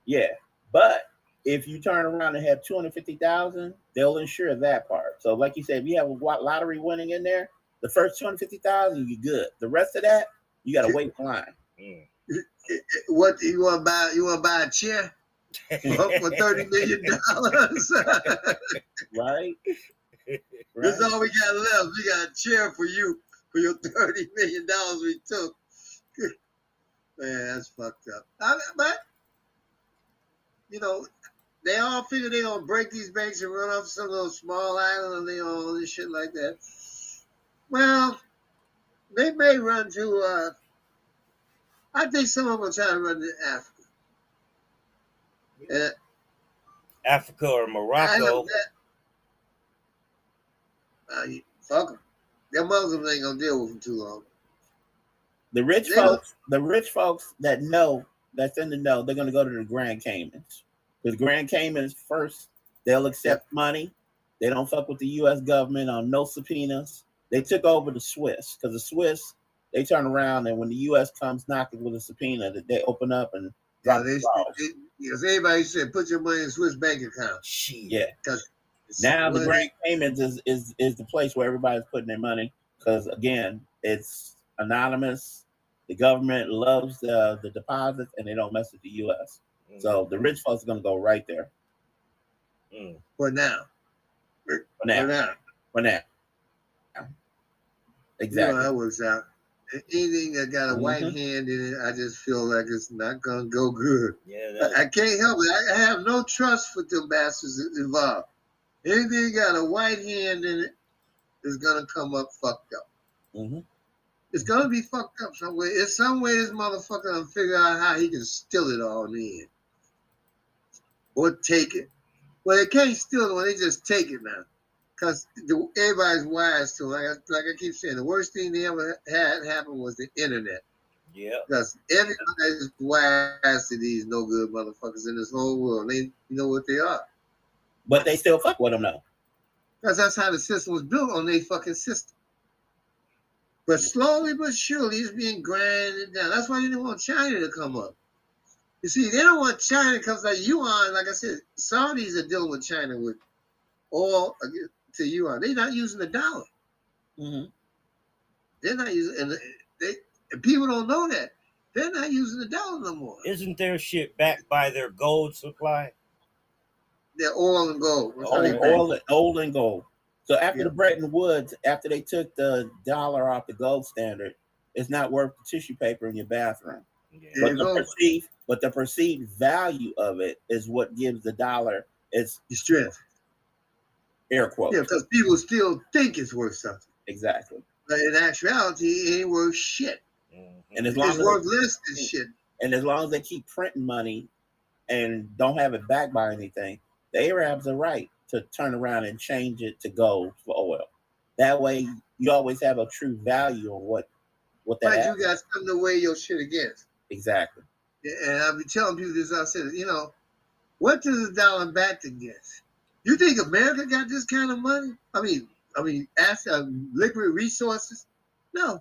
Yeah, but if you turn around and have two hundred fifty thousand, they'll insure that part. So, like you said, if you have a lottery winning in there, the first two hundred fifty thousand, you good. The rest of that, you got to wait in line. Mm. What you want to buy? You want to buy a chair for thirty million dollars? Right? That's all we got left. We got a chair for you for your thirty million dollars we took. Man, that's fucked up. I, but you know, they all figure they gonna break these banks and run off some little small island and they all this shit like that. Well, they may run to. uh I think some of them will try to run to Africa. And Africa or Morocco. Uh, fuck them. Them Muslims ain't gonna deal with them too long. The rich They don't- folks, the rich folks that know, that's in the know, they're gonna go to the Grand Caymans. Because Grand Caymans first, they'll accept money. They don't fuck with the U.S. government on no subpoenas. They took over the Swiss because the Swiss, they turn around and when the U.S. comes knocking with a subpoena, that they open up and Yeah, they, the they, because everybody said put your money in Swiss bank account. Shit. Yeah. It's Now the money- Grand Caymans is is is the place where everybody's putting their money because again, it's anonymous. The government loves the the deposits and they don't mess with the U.S. Mm. So the rich folks are gonna go right there Mm. for now. for For now. now. For now. You know Exactly. how that works out. And anything that got a white Mhm. hand in it, I just feel like it's not gonna go good. Yeah, I, I can't help it. I, I have no trust for them bastards involved. Anything got a white hand in it is gonna come up fucked up. hmm It's gonna be fucked up somewhere. way. It's some way this motherfucker gonna figure out how he can steal it all in. Or take it. Well, they can't steal it when they just take it now. Because everybody's wise to. Like I, like I keep saying, the worst thing they ever had happen was the internet. yeah. Because everybody's wise to these no good motherfuckers in this whole world. They know what they are. But they still fuck with them though. Because that's how the system was built on their fucking system. But slowly but surely it's being grinded down. That's why they didn't want China to come up. You see, they don't want China because like you yuan, like I said, Saudis are dealing with China with oil to yuan. They're not using the dollar. hmm They're not using and they and people don't know that. They're not using the dollar no more. Isn't their shit backed by their gold supply? They're oil and gold. That's how Old, oil, and gold. So after Yeah. the Bretton Woods, after they took the dollar off the gold standard, it's not worth the tissue paper in your bathroom. Yeah. But the perceived, but the perceived value of it is what gives the dollar its Your strength. Air quotes. Yeah, because people still think it's worth something. Exactly. But in actuality, it ain't worth shit. Mhm. And as long It's as worth less than shit. and as long as they keep printing money and don't have it backed by anything, the Arabs are right to turn around and change it to gold for oil. That way, you always have a true value of what what that Right, you got something to weigh your shit against. exactly. And I'll be telling people this. I said, you know, what does the dollar backed against? You think America got this kind of money? I mean, I mean, asset, uh, liquid resources? No,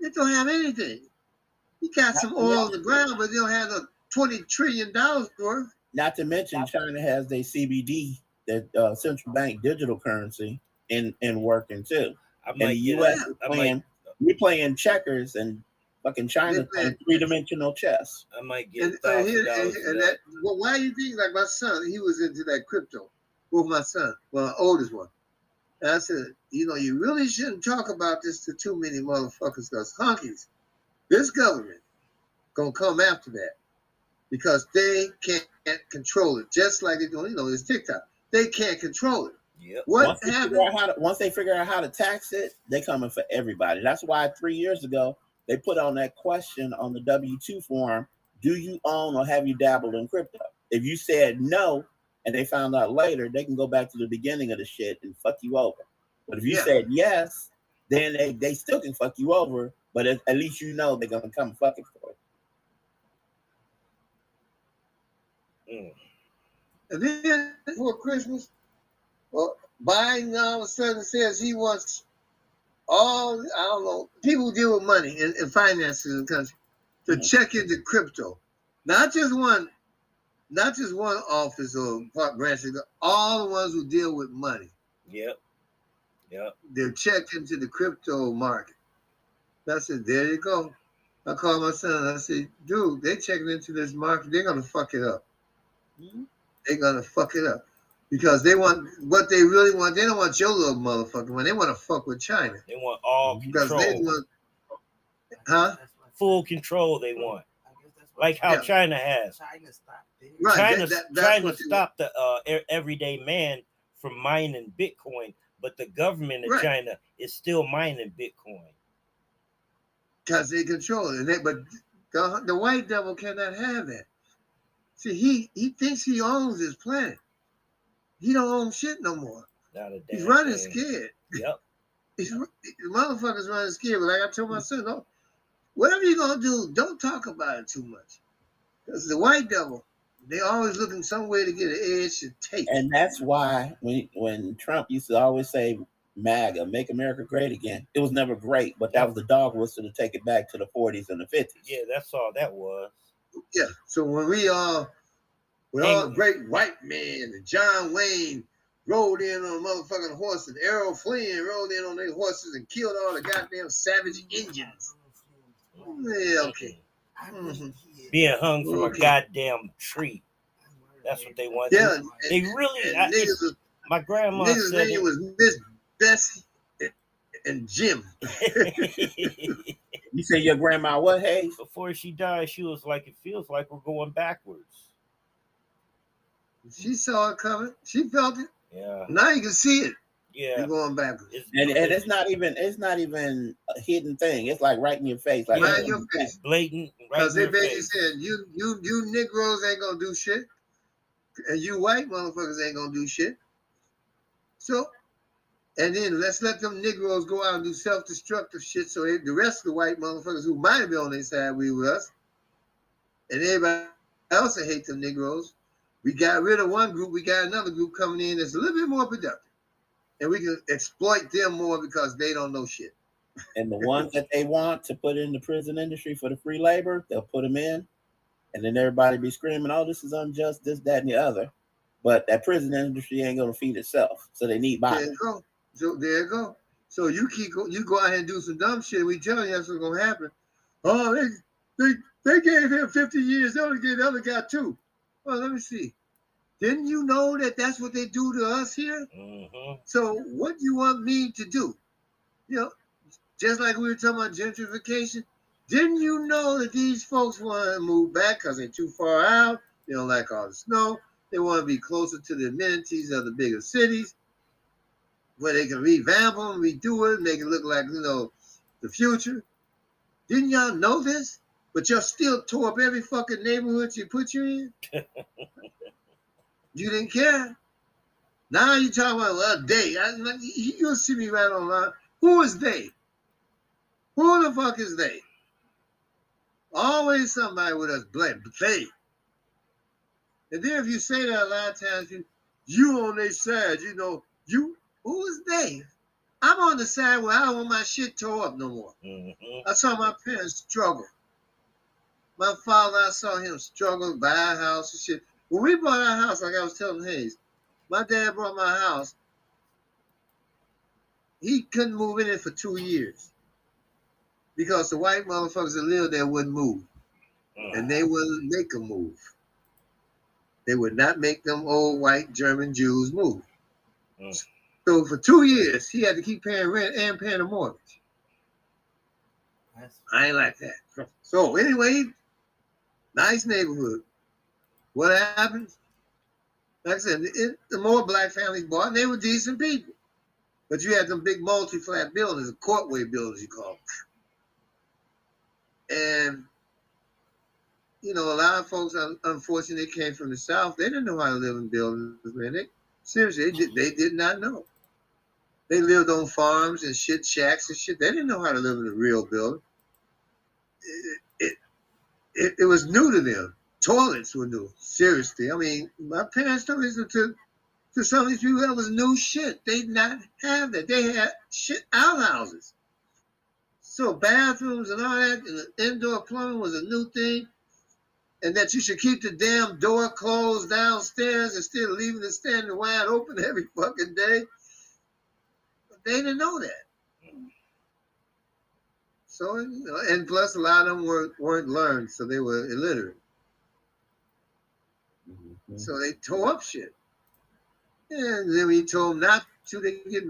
they don't have anything. You got some oil on the ground, but they don't have a twenty trillion dollars worth. Not to mention, China has their CBD, the uh, central bank digital currency, in in working too. I And the U.S. a- is I might, playing, we playing checkers, and fucking China They're playing playing- three dimensional chess. I might get And, a uh, here- and, and that. that, well, why do you think like my son? He was into that crypto. With my son, well, my oldest one. And I said, you know, you really shouldn't talk about this to too many motherfuckers because honkies, this government gonna come after that because they can't control it. Just like they do, you know, this TikTok, they can't control it. Yep. What once, they happened? figure how to, once they figure out how to tax it, they coming for everybody. That's why three years ago they put on that question on the W two form: Do you own or have you dabbled in crypto? If you said no, and they found out later, they can go back to the beginning of the shit and fuck you over. But if you Yeah. said yes, then they, they still can fuck you over. But at, at least you know they're gonna come fucking for it. Mm. And then for Christmas, well, Biden all of a sudden says he wants all, I don't know, people deal with money and, and finances in the country to Mhm. check into crypto. Not just one, not just one office or part branch, all the ones who deal with money. Yep. Yep. They're checked into the crypto market. I said, there you go. I called my son and I said, dude, they checking into this market. They're gonna fuck it up. they're gonna fuck it up because they want what they really want. They don't want your little motherfucker money. They want to fuck with China They want all because control. they want, huh? Full control they want. I guess that's what Like how Yeah. China has. China stopped it. Right. China, that- that- China stopped the uh, everyday man from mining Bitcoin, but the government of Right. China is still mining Bitcoin. because they control it. And they, but the, the white devil cannot have that. See, he he thinks he owns this planet. He don't own shit no more. Not a He's running thing. scared. Yep. He's, motherfucker's running scared. But like I told my hmm. son, no, whatever you're gonna do, don't talk about it too much. Because the white devil, they always looking somewhere to get an edge to take. And that's why when when Trump used to always say MAGA, make America great again, it was never great, but that was the dog whistle to take it back to the 40s and the 50s. Yeah, that's all that was. Yeah. So when we all, when all the great white men and John Wayne rode in on a motherfucking horse and Errol Flynn rode in on their horses and killed all the goddamn savage Indians. Yeah, okay. I Mhm. wish he had- Being hung from a goddamn tree. That's what they want. Yeah. and- They really. and I, niggas it's- was, my grandma niggas' said name it. was Miss Bessie. and Jim. You say your grandma what, Hey, Before she died, she was like, "It feels like we're going backwards." She saw it coming. She felt it. Yeah, Now you can see it. yeah. You're going backwards. It's, And and it's not even it's not even a hidden thing. It's like right in your face. Like Right in oh, your face. blatant. Because in they your basically face. said you you you Negroes ain't gonna do shit, and you white motherfuckers ain't gonna do shit. So, and then let's let them Negroes go out and do self-destructive shit. So they, the rest of the white motherfuckers who might be on their side, we with us, and everybody else that hate them Negroes. We got rid of one group. We got another group coming in that's a little bit more productive, and we can exploit them more because they don't know shit. and the ones that they want to put in the prison industry for the free labor, they'll put them in, and then everybody be screaming, "Oh, this is unjust, this, that, and the other." But that prison industry ain't gonna feed itself, so they need bodies. There you go. So there you go. So you keep go, you go out here and do some dumb shit. We tell you that's what's gonna happen. Oh, they they they gave him 50 years. They only gave the other guy two. Well, let me see. Didn't you know that that's what they do to us here? Mhm. So what do you want me to do? You know, just like we were talking about gentrification. Didn't you know that these folks want to move back because they're too far out? They don't like all the snow. They want to be closer to the amenities of the bigger cities where they can revamp them, redo it, make it look like, you know, the future. Didn't y'all know this? But y'all still tore up every fucking neighborhood you put you in? you didn't care. Now you talking about well, they. I, you- you'll see me right online. Who is they? Who the fuck is they? Always somebody with us blame they. And then if you say that a lot of times, you you on their side, you know, you who is they? I'm on the side where I don't want my shit tore up no more. Mhm. I saw my parents struggle. My father, I saw him struggle, buy a house and shit. When we bought our house, like I was telling Hayes, my dad bought my house. He couldn't move in it for two years because the white motherfuckers that lived there wouldn't move, and they wouldn't make them move. They would not make them old white German Jews move. Mm. So for two years, he had to keep paying rent and paying a mortgage. That's I ain't like that. So anyway, nice neighborhood. What happens? Like I said, it, the more black families bought, they were decent people. But you had them big multi-flat buildings, the courtway buildings, you call them. And you know, a lot of folks, un- unfortunately, came from the south. They didn't know how to live in buildings, man. They seriously, they did, they did not know. They lived on farms and shit shacks and shit. They didn't know how to live in a real building. It, it, was new to them. Toilets were new. Seriously. I mean, my parents told me to, to, some of these people that was new shit. They did not have that. They had shit outhouses. So bathrooms and all that, and indoor plumbing was a new thing. And that you should keep the damn door closed downstairs instead of leaving it standing wide open every fucking day. But they didn't know that. So, you know, and plus a lot of them weren't, weren't learned, so they were illiterate. Mhm. So they tore up shit. And then we told them not to, they get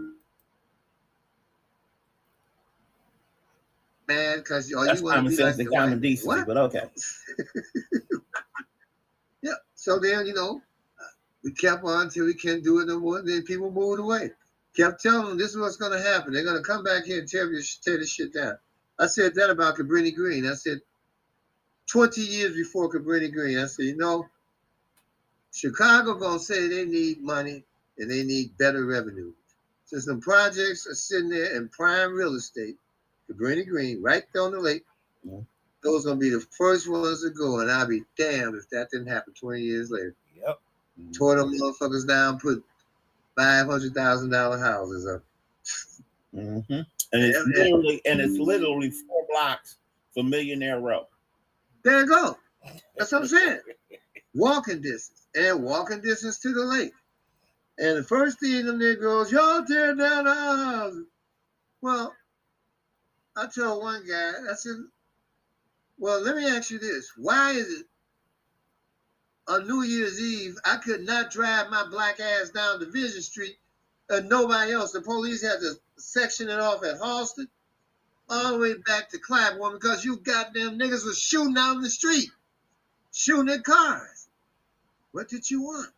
mad because oh, That's you want to be sense like and common decency, What? but okay. Yeah. So then, you know, we kept on until we can't do it no more. Then people moved away. Kept telling them this is what's going to happen. They're going to come back here and tear, your, tear this shit down. I said that about Cabrini Green. I said 20 years before Cabrini Green, I said, you know, Chicago going to say they need money and they need better revenue. So some projects are sitting there in prime real estate, Cabrini Green, right there on the lake. Mhm. Those going to be the first ones to go, and I'll be damned if that didn't happen 20 years later Yep. tore them motherfuckers down, put five hundred thousand dollar houses up. hmm And it's literally and it's literally four blocks from Millionaire Row. There you go. That's what I'm saying. Walking distance and walking distance to the lake. And the first thing them Negroes, y'all tear down our houses. Well, I told one guy, I said, well, let me ask you this. Why is it on New Year's Eve, I could not drive my black ass down Division Street and nobody else. The police had to section it off at Halsted, all the way back to Clapboard because you goddamn niggas was shooting out in the street, shooting at cars. What did you want?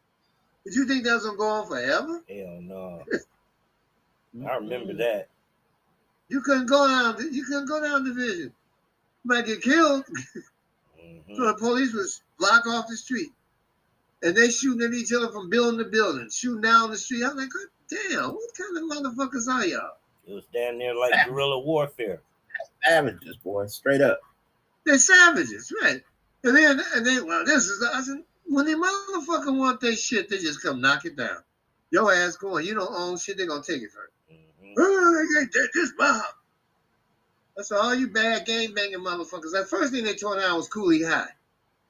Did you think that was gonna go on forever? Hell no. I remember that. You couldn't go down. You couldn't go down division. You might get killed. Mhm. So the police was block off the street. And they shooting at each other from building to building, shooting down the street. I'm like, damn, what kind of motherfuckers are y'all? It was down there like guerrilla warfare. Savages, boy, straight up. They're savages, right? And then and then well, this is I said, when they motherfucker want their shit, they just come knock it down. Your ass going, you don't own shit, they gonna take it first. Mhm. Oh, they got this mob. That's all you bad game banging motherfuckers. That first thing they tore down was Cooley High.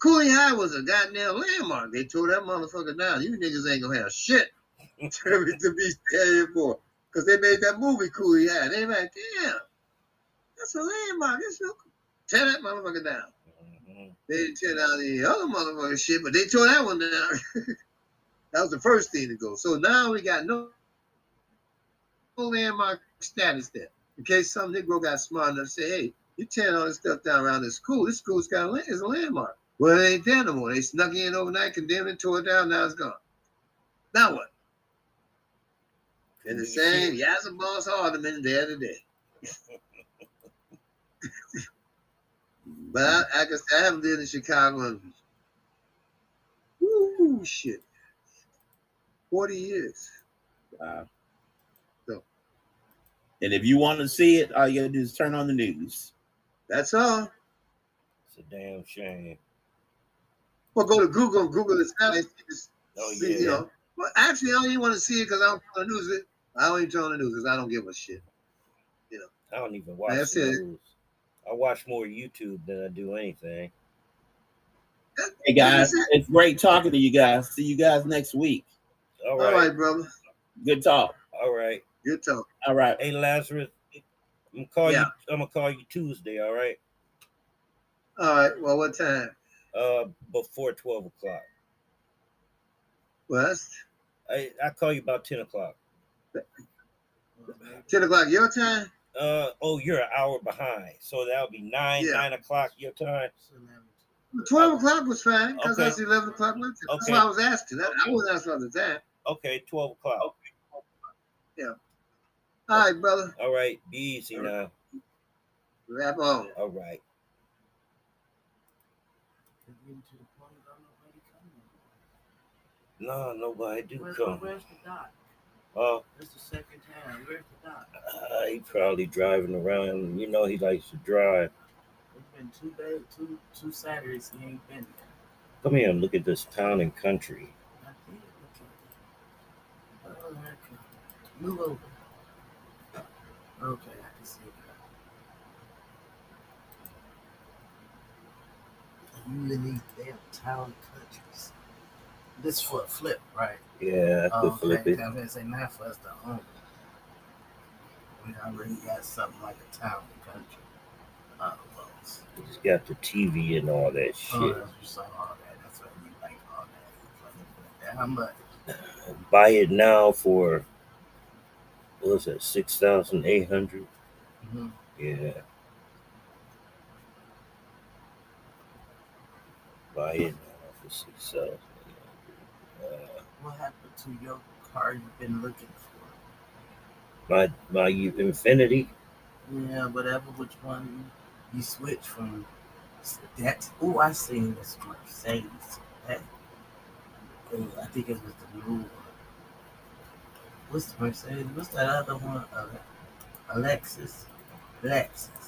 Cooley High was a goddamn landmark. They tore that motherfucker down. You niggas ain't gonna have shit be- to be for. Because they made that movie Cooley High. They like, damn, that's a landmark. It's real. Tear that motherfucker down. Mhm. They didn't tear down the other motherfucker shit, but they tore that one down. that was the first thing to go. So now we got no, no landmark status there. In case some Negro got smart enough to say, hey, you tearing all this stuff down around this school. This school's got a, is a landmark. Well, it ain't there no more. They snuck in overnight, condemned it, tore it down, now it's gone. Now what? And the same Yazzie Boss Hardeman there day. But I, I guess I haven't been in Chicago in woo shit. Forty years. Wow. So. And if you want to see it, all you gotta do is turn on the news. That's all. It's a damn shame. Well, go to Google and Google this now. Oh, yeah. You know, well, actually, I don't even want to see it because I don't want to the news. I don't even turn on the news because I don't give a shit. You know. I don't even watch That's the it. news. I watch more YouTube than I do anything. Hey guys, it's great talking to you guys. See you guys next week. All All right. right, brother. Good talk. All right. Good talk. All right. Hey Lazarus, I'm gonna call Yeah. you. I'm gonna call you Tuesday. All right. All right. Well, what time? Uh, before twelve o'clock. Well, I I call you about ten o'clock. Ten o'clock your time. Uh oh, you're an hour behind, so that'll be nine Yeah. nine o'clock your time. Twelve o'clock was fine because Okay. that's eleven o'clock. my time. That's Okay. why I was asking. That I wasn't asking about the time. Okay, twelve o'clock. Yeah. All right, brother. All right, be easy All right. now. Wrap on. All right. No, nobody do Where's, come. Doc? Oh, That's the second time. Where's the doc? uh, he probably driving around. You know, he likes to drive. It's been two days, two two Saturdays he ain't been there. Come here and look at this town and country. I did look at it. Oh, okay. Move over. Okay, I can see it. You in these damn town. This for a flip, right? Yeah, I could Oh, flip it. I was gonna say not for us to own. We already got something like a town and country. Uh, folks. He's got the TV and all that Oh, shit. that's you saw all that. That's what you like all that. How much? Buy it now for what was that? Six thousand eight hundred. Mm-hmm. Yeah. Buy it now for six thousand. What happened to your car you've been looking for? my my you Infiniti. Yeah, whatever. Which one you switch from? That oh, I seen this Mercedes. That oh, I think it was the new one. What's the Mercedes? What's that other one? Uh, Alexis. Lexus.